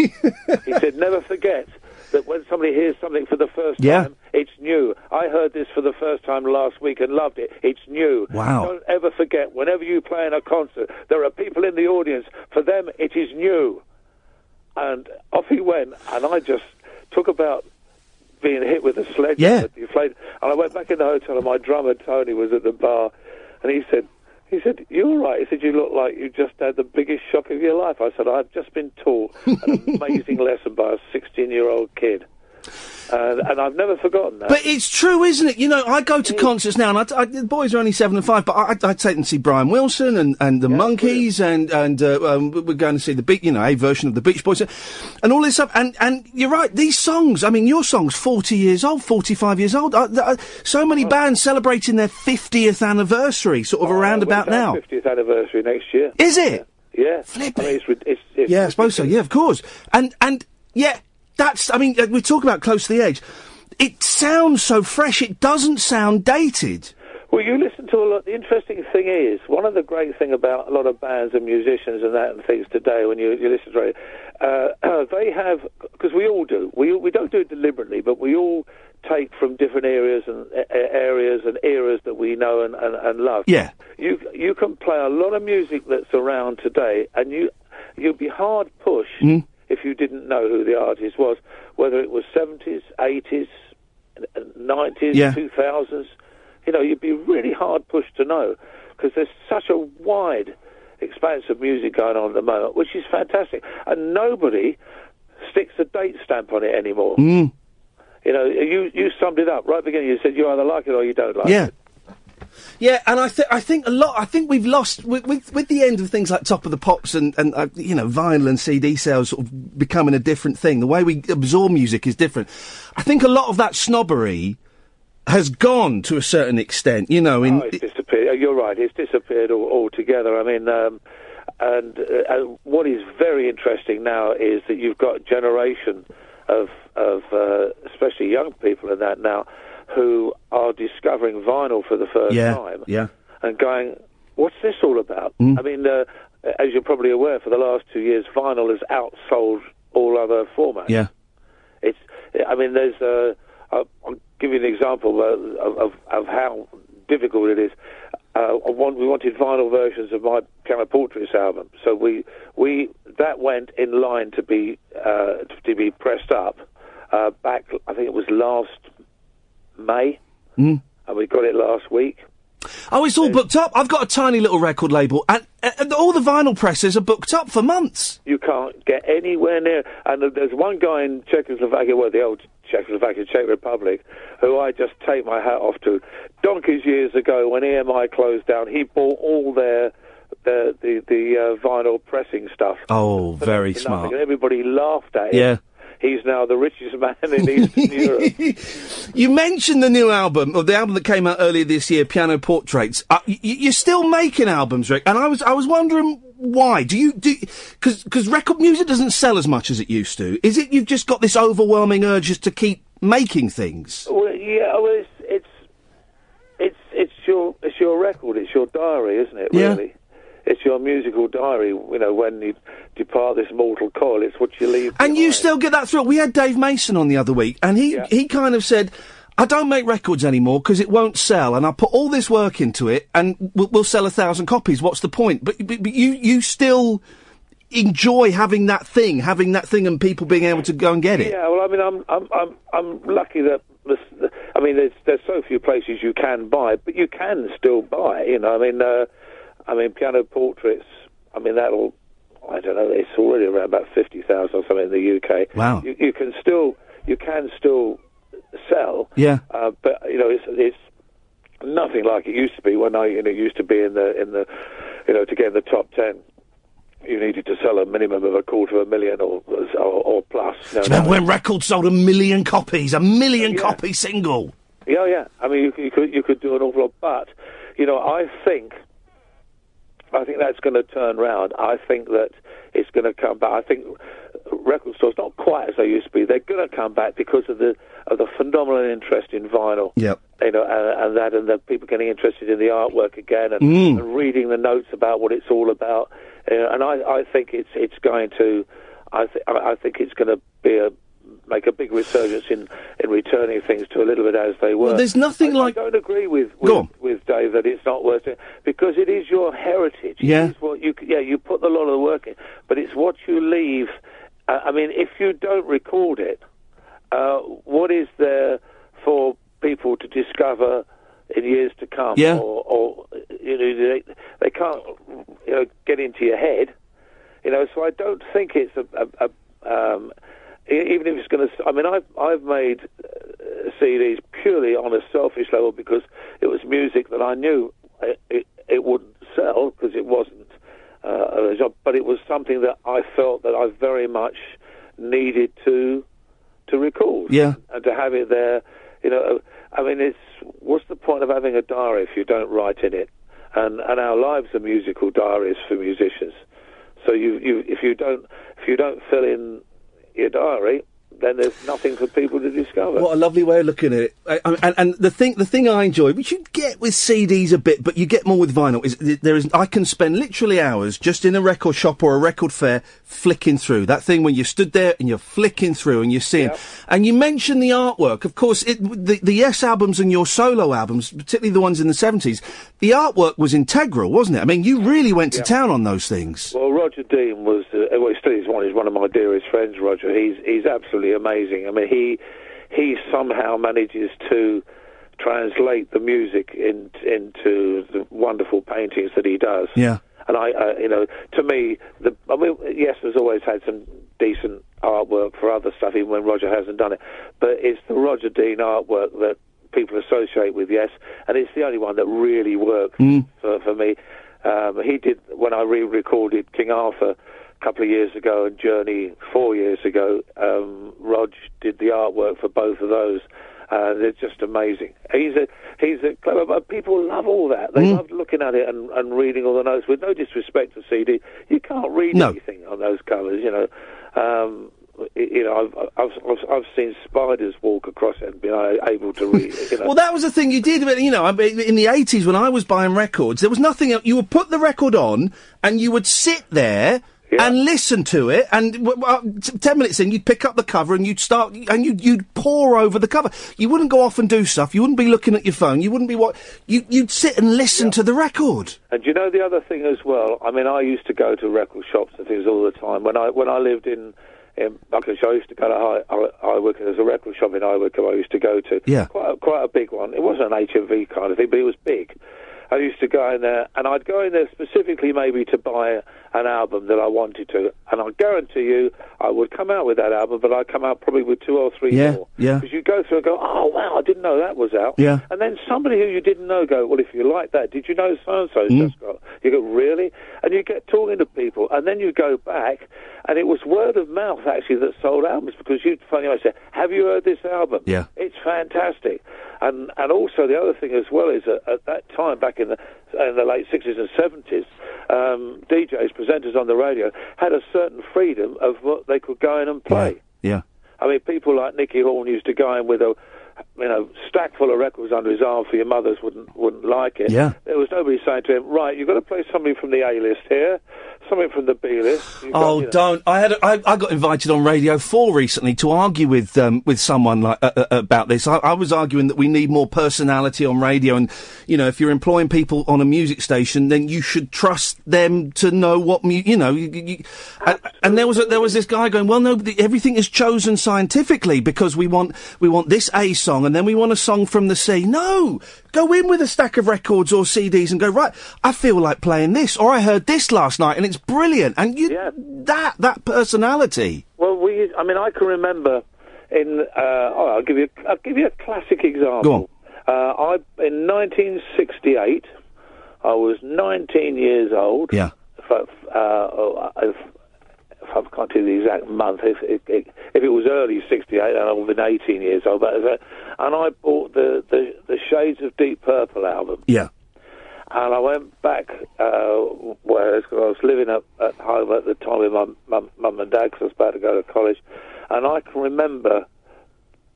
he said, "Never forget." That when somebody hears something for the first Yeah. time, it's new. I heard this for the first time last week and loved it. It's new. Wow. Don't ever forget, whenever you play in a concert, there are people in the audience. For them, it is new. And off he went, and I just took about being hit with a sledge. Yeah. Deflated. And I went back in the hotel, and my drummer, Tony, was at the bar, and he said, he said, you're right." He said, you look like you just had the biggest shock of your life. I said, I've just been taught an amazing lesson by a 16-year-old kid. And, and I've never forgotten that. But it's true, isn't it? You know, I go to concerts now, and I, I, the boys are only seven and five, but I, I take them to see Brian Wilson and, and the Monkees, and and uh, um, we're going to see the Beach, you know, a version of the Beach Boys, and all this stuff. And and you're right, these songs. I mean, your song's forty years old, forty five years old. Uh, uh, so many bands celebrating their fiftieth anniversary, sort of around about now. 50th anniversary next year. Is it? Yeah. Flip I mean, it's, it's, it's Yeah, I suppose so. Yeah, of course. And and yeah, that's. I mean, uh, we talk about close to the edge. It sounds so fresh. It doesn't sound dated. Well, you listen to a lot. The interesting thing is, one of the great thing about a lot of bands and musicians and that and things today, when you, you listen to it, uh, they have because we all do. We we don't do it deliberately, but we all take from different areas and uh, areas and eras that we know and, and, and love. Yeah. You you can play a lot of music that's around today, and you you'd be hard pushed Mm. If you didn't know who the artist was, whether it was seventies, eighties, nineties, Yeah. two thousands. You know, you'd be really hard pushed to know because there's such a wide expanse of music going on at the moment, which is fantastic, and nobody sticks a date stamp on it anymore. Mm. You know, you you summed it up right at the beginning. You said you either like it or you don't like Yeah. it. Yeah, and I think I think a lot. I think we've lost with, with with the end of things like Top of the Pops and and uh, you know vinyl and CD sales sort of becoming a different thing. The way we absorb music is different. I think a lot of that snobbery has gone to a certain extent. You know, in oh, it's disappeared. Oh, You're right. It's disappeared all, altogether. I mean, um, and uh, uh, what is very interesting now is that you've got a generation of of uh, especially young people in that now who are discovering vinyl for the first yeah, time yeah. and going, "What's this all about?" Mm. I mean, uh, as you're probably aware, for the last two years, vinyl has outsold all other formats. Yeah. It's. I mean, there's. Uh, I'll, I'll give you an example of, of of how difficult it is. Uh, I want, we wanted vinyl versions of my Piano Portraits album, so we we that went in line to be uh, to be pressed up uh, back. I think it was last May, Mm. and we got it last week. Oh, it's all booked up. I've got a tiny little record label, and, and all the vinyl presses are booked up for months. You can't get anywhere near. And there's one guy in Czechoslovakia, well, the old Czechoslovakia, Czech Republic, who I just take my hat off to. Donkeys years ago, when EMI closed down, he bought all their the the, the uh, vinyl pressing stuff. Oh, very smart. And everybody laughed at him. Yeah. He's now the richest man in Eastern Europe. You mentioned the new album, or the album that came out earlier this year, Piano Portraits. Uh, y- you're still making albums, Rick, and I was I was wondering why. Do you do because because record music doesn't sell as much as it used to? Is it you've just got this overwhelming urge just to keep making things? Well, yeah, well, it's it's it's it's your it's your record, it's your diary, isn't it? Yeah. It's your musical diary. You know, when you depart this mortal coil, it's what you leave. And you still get that thrill. We had Dave Mason on the other week, and he he kind of said. I don't make records anymore because it won't sell, and I put all this work into it, and we'll, we'll sell a thousand copies. What's the point? But, but, but you you still enjoy having that thing, having that thing, and people being able to go and get it. Yeah, well, I mean, I'm I'm I'm I'm lucky that I mean, there's there's so few places you can buy, but you can still buy. You know, I mean, uh, I mean, piano portraits. I mean, that'll. I don't know. It's already around about fifty thousand or something in the UK. Wow. You, you can still you can still sell. Yeah. Uh, but you know, it's it's nothing like it used to be when I you know used to be in the in the you know to get in the top ten. you needed to sell a minimum of a quarter of a million or or, or plus. No, remember no. when records sold a million copies? A million copy single. Yeah, yeah. I mean, you, you could you could do an awful lot, but you know, I think I think that's going to turn round. I think that it's going to come back. I think record stores not quite as they used to be. They're going to come back because of the of the phenomenal interest in vinyl. Yep. You know, and, and that, and the people getting interested in the artwork again, and, Mm. and reading the notes about what it's all about. Uh, and I, I think it's it's going to, I, th- I I think it's going to be a make a big resurgence in, in returning things to a little bit as they were. Well, there's nothing I, like. I don't agree with with, with Dave that it's not worth it because it is your heritage. Yeah. what you yeah you put a lot of the work in, but it's what you leave. Uh, I mean, if you don't record it, uh, what is there for people to discover in years to come? Yeah. Or, or you know, they, they can't you know get into your head. You know, so I don't think it's a. a, a um, even if it's going to, I mean, I've I've made uh, CDs purely on a selfish level because it was music that I knew it, it, it wouldn't sell because it wasn't uh, a job, but it was something that I felt that I very much needed to to record Yeah. and to have it there. You know, I mean, it's what's the point of having a diary if you don't write in it? And and our lives are musical diaries for musicians. So you you if you don't if you don't fill in your diary, then there's nothing for people to discover. What a lovely way of looking at it. I, I, and, and the thing, the thing I enjoy, which you get with CDs a bit, but you get more with vinyl, is there is. I can spend literally hours just in a record shop or a record fair flicking through that thing when you stood there and you're flicking through and you're seeing. And you mentioned the artwork, of course. It, the the Yes albums and your solo albums, particularly the ones in the seventies, the artwork was integral, wasn't it? I mean, you really went to town on those things. Well, Roger Dean was, uh, well, still is one. He's one of my dearest friends. Roger, he's he's absolutely amazing. I mean, he he somehow manages to translate the music in, into the wonderful paintings that he does. Yeah. And I, uh, you know, to me, the I mean, yes, there's always had some decent artwork for other stuff, even when Roger hasn't done it. But it's the Roger Dean artwork that people associate with Yes, and it's the only one that really works Mm. for, for me. Um, he did when I re-recorded King Arthur couple of years ago and Journey four years ago. Um, Rog did the artwork for both of those. Uh, they're just amazing. He's a he's a clever. But people love all that. They Mm. love looking at it and, and reading all the notes. With no disrespect to CD, you can't read No. anything on those covers. You know, um, you know, I've, I've I've I've seen spiders walk across it and been able to read. it, You know. Well, that was the thing you did. You know, in the eighties when I was buying records, there was nothing. You would put the record on, and you would sit there and listen to it. And w- w- uh, t- ten minutes in, you'd pick up the cover and you'd start, and you'd, you'd pour over the cover. You wouldn't go off and do stuff. You wouldn't be looking at your phone. You wouldn't be what. You, you'd sit and listen to the record. And you know the other thing as well? I mean, I used to go to record shops and things all the time. When I when I lived in in Buckinghamshire, I used to go to High, High, Highwick. There's a record shop in High Wycombe I used to go to. Yeah. Quite a, quite a big one. It wasn't an HMV kind of thing, but it was big. I used to go in there, and I'd go in there specifically maybe to buy an album that I wanted to. And I guarantee you, I would come out with that album, but I'd come out probably with two or three Yeah, more. yeah. Because you go through and go, oh wow, I didn't know that was out. Yeah. And then somebody who you didn't know go, well, if you like that, did you know so and Mm. just got? You go, really? And you get talking to people, and then you go back, and it was word of mouth actually that sold albums because you'd funny I say, have you heard this album? Yeah. It's fantastic. And and also the other thing as well is that at that time back in the in the late sixties and seventies, um, DJs presenters on the radio had a certain freedom of what they could go in and play. Yeah. I mean, people like Nicky Horne used to go in with a, you know, stack full of records under his arm for your mothers wouldn't wouldn't like it. Yeah. There was nobody saying to him, right, you've got to play something from the A list here, something from the B list. You've got, Oh, you know- don't! I had a, I, I got invited on Radio Four recently to argue with um, with someone like uh, uh, about this. I, I was arguing that we need more personality on radio, and you know, if you're employing people on a music station, then you should trust them to know what mu- you know. You, you, and, and there was a, there was this guy going, well, no, the, everything is chosen scientifically because we want we want this A song, and then we want a song from the sea. No, go in with a stack of records or CDs and go right. I feel like playing this, or I heard this last night, and it's brilliant. And you yeah. that that personality. Well, we. I mean, I can remember in. Uh, oh, I'll give you. I'll give you a classic example. Go on. Uh, I in 1968, I was 19 years old. Yeah. uh, if I can't tell you the exact month. If if, if if it was early '68, then I would have been 18 years old. But uh, and I bought the, the the Shades of Deep Purple album. Yeah. And I went back uh, where I was, living up at home at the time with my mum, mum and dad because I was about to go to college, and I can remember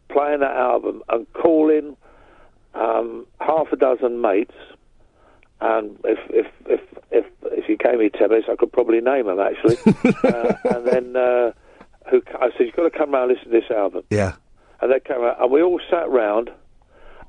playing that album and calling um, half a dozen mates. And if if if if if you gave me ten minutes, I could probably name them actually. uh, and then uh, who I said you've got to come round and listen to this album. Yeah. And they came out, and we all sat round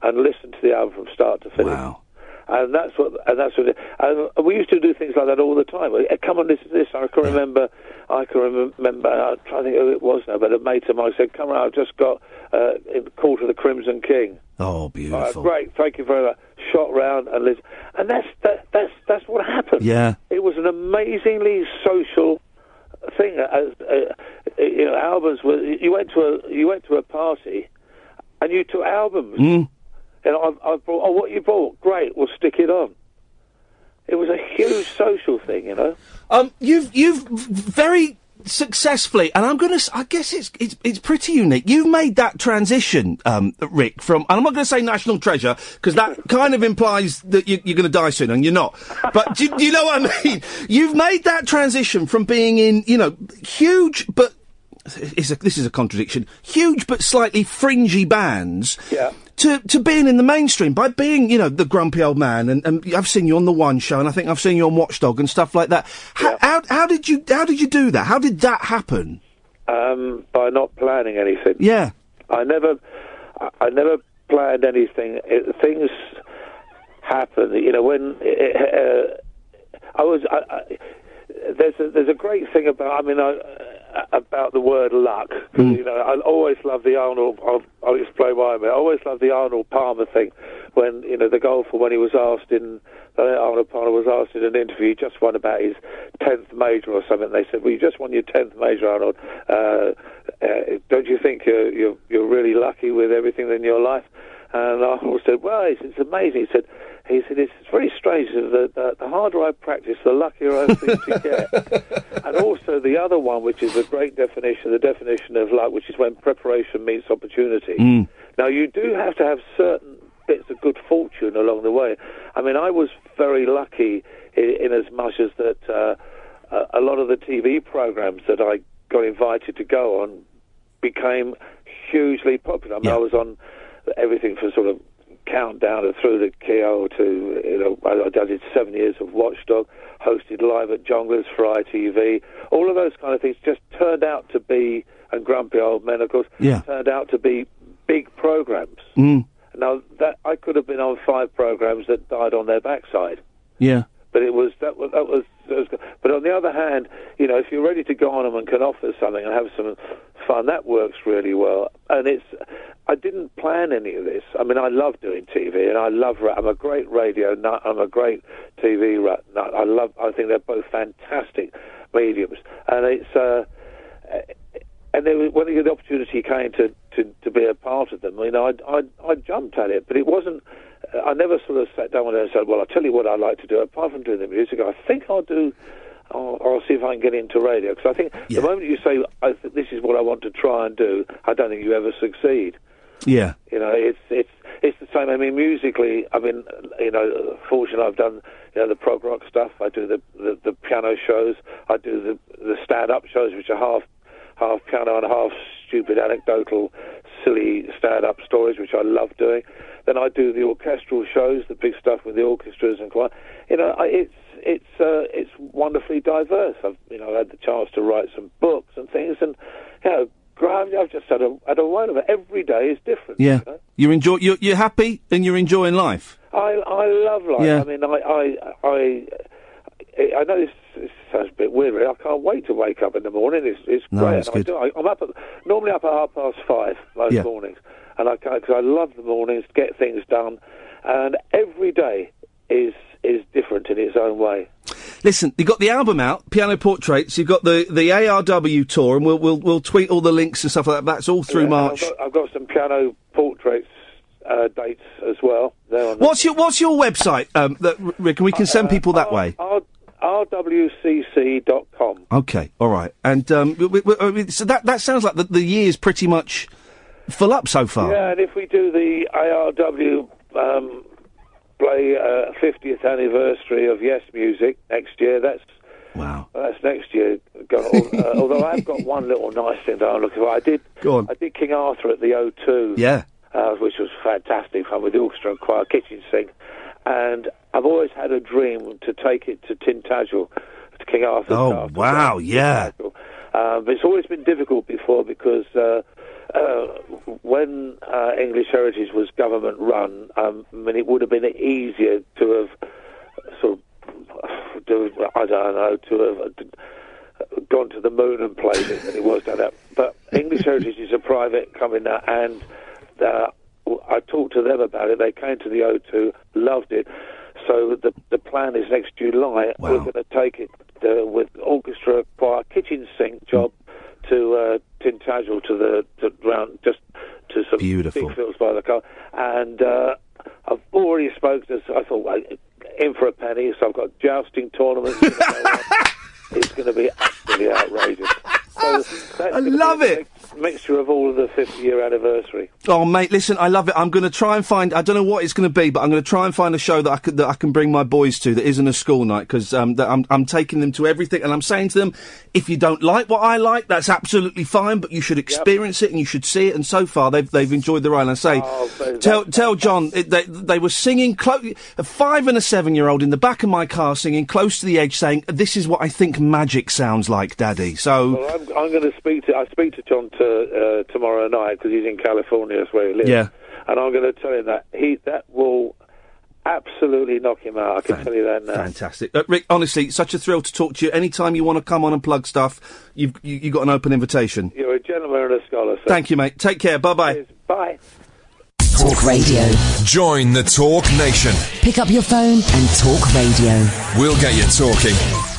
and listened to the album from start to finish. Wow. And that's what, and that's what, and we used to do things like that all the time. Eh, Come on, listen to this. I can remember, I can remem- remember. I'm trying to think who it was now, but a mate of mine said, "Come on, I've just got uh, a Court of the Crimson King." Oh, right, beautiful. great, thank you very much. Shot round and listen, and that's that, that's that's what happened. Yeah. It was an amazingly social thing. As uh, you know, albums were. You went to a you went to a party, and you took albums. Mm. And I, I brought. Oh, what you bought? Great. We'll stick it on. It was a huge social thing, you know. Um, you've you've very successfully, and I'm going to. I guess it's it's it's pretty unique. You've made that transition, um, Rick, from. And I'm not going to say national treasure because that kind of implies that you, you're going to die soon, and you're not. But do, do you know what I mean? You've made that transition from being in, you know, huge but. It's a, this is a contradiction. Huge but slightly fringy bands. Yeah. To, to being in the mainstream by being, you know, the grumpy old man, and, and I've seen you on the One Show, and I think I've seen you on Watchdog and stuff like that. How, how, how did you how did you do that? How did that happen? Um, by not planning anything. Yeah. I never, I- never planned anything. It, things happen. You know, when uh, I was, I, I, there's a, there's a great thing about. I mean, I, about the word luck. 'Cause, You know, I always love the Arnold. I'll, I'll explain why. But I always love the Arnold Palmer thing. When you know the golfer, when he was asked in uh, Arnold Palmer was asked in an interview, he just won about his tenth major or something. They said, "Well, you just won your tenth major, Arnold. Uh, uh, don't you think you're, you're you're really lucky with everything in your life?" And Arnold said, "Well, it's, it's amazing." He said, "He said it's very strange. The, the, the harder I practice, the luckier I seem to get." and also the other one, which is a great definition, the definition of luck, which is when preparation meets opportunity. Mm. Now, you do have to have certain bits of good fortune along the way. I mean, I was very lucky in, in as much as that uh, a lot of the TV programs that I got invited to go on became hugely popular. I mean, I was on everything from sort of countdown and through the Keyhole to, you know, I, I did seven years of Watchdog, hosted live at Jongleurs for ITV. All of those kind of things just turned out to be, and Grumpy Old Men, of course, Yeah. turned out to be big programs. Mm. Now, that I could have been on five programs that died on their backside. Yeah. But it was that was that was, that was but on the other hand, you know, if you're ready to go on them and can offer something and have some fun, that works really well. And it's I didn't plan any of this. I mean, I love doing TV and I love I'm a great radio nut. I'm a great TV nut. I love. I think they're both fantastic mediums, and it's. Uh, and then when the opportunity came to, to, to be a part of them, you know, I, I, I jumped at it, but it wasn't. I never sort of sat down and said, "Well, I'll tell you what I'd like to do." Apart from doing the music, I think I'll do. I'll, I'll see if I can get into radio because I think the moment you say, "I th- this is what I want to try and do," I don't think you ever succeed. Yeah. You know, it's it's it's the same. I mean, musically, I mean, you know, fortunately, I've done you know the prog rock stuff. I do the the, the piano shows. I do the the stand up shows, which are half half piano and half stupid anecdotal, silly stand up stories, which I love doing. Then I do the orchestral shows, the big stuff with the orchestras and choir. You know, I, it's it's uh, it's wonderfully diverse. I've you know had the chance to write some books and things, and you know. I've I've just had a, had a while of it. Every day is different. Yeah. you know? You're enjoy. You're, you're happy and you're enjoying life. I I love life. Yeah. I mean, I I I, I know this, this sounds a bit weird. Really. I can't wait to wake up in the morning. It's it's No, great. it's good. do. I, I'm up at, normally up at half past five most Yeah. mornings, and I because I love the mornings, to get things done, and every day is is different in its own way. Listen, you've got the album out, Piano Portraits. You've got the, the ARW tour, and we'll, we'll we'll tweet all the links and stuff like that. That's all through Yeah, March. I've got, I've got some piano portraits uh, dates as well. What's your What's your website, um, that, Rick? And we can send people that way. R- irwcc.com. Okay, all right. And um, w- w- I mean, so that that sounds like the, the year's pretty much full up so far. Yeah, and if we do the ARW um, play uh, 50th anniversary of Yes Music next year, that's wow. That's next year. Uh, although I've got one little nice thing that I'm looking for. I did. Go on. I did King Arthur at the O2. Yeah. Uh, which was fantastic fun with the orchestra and choir, kitchen sink, and I've always had a dream to take it to Tintagel, to King Arthur's Oh Castle. wow, yeah. Um, but it's always been difficult before because uh, uh, when uh, English Heritage was government run, um, I mean, it would have been easier to have sort of, to, I don't know, to have uh, gone to the moon and played it than it was done that. But English Heritage is a private company now, and uh, I talked to them about it. They came to the O2, loved it. So the the plan is next July we're going to take it uh, with orchestra, choir, kitchen sink job to uh, Tintagel to the to round just to some Beautiful. big fields by the car, and uh, I've already spoken to. I thought well, in for a penny, so I've got jousting tournaments. it's going to be absolutely outrageous. So I love it. Mixture of all of the 50 year anniversary. Oh, mate, listen, I love it. I'm going to try and find. I don't know what it's going to be, but I'm going to try and find a show that I could, that I can bring my boys to that isn't a school night because um, that I'm I'm taking them to everything, and I'm saying to them, if you don't like what I like, that's absolutely fine, but you should experience it and you should see it. And so far, they've they've enjoyed the ride. And I say, but tell tell John it, they they were singing close. A five and a seven year old in the back of my car singing close to the edge, saying, "This is what I think magic sounds like, Daddy." So. Well, I'm, I'm going to speak to I speak to John to, uh, tomorrow night because he's in California, that's where he lives. Yeah. and I'm going to tell him that he that will absolutely knock him out. I can tell you that now. Fantastic, uh, Rick. Honestly, such a thrill to talk to you. Anytime you want to come on and plug stuff, you've you, you got an open invitation. You're a gentleman and a scholar. Sir. Thank you, mate. Take care. Bye bye. Bye. Talk Radio. Join the Talk Nation. Pick up your phone and talk radio. We'll get you talking.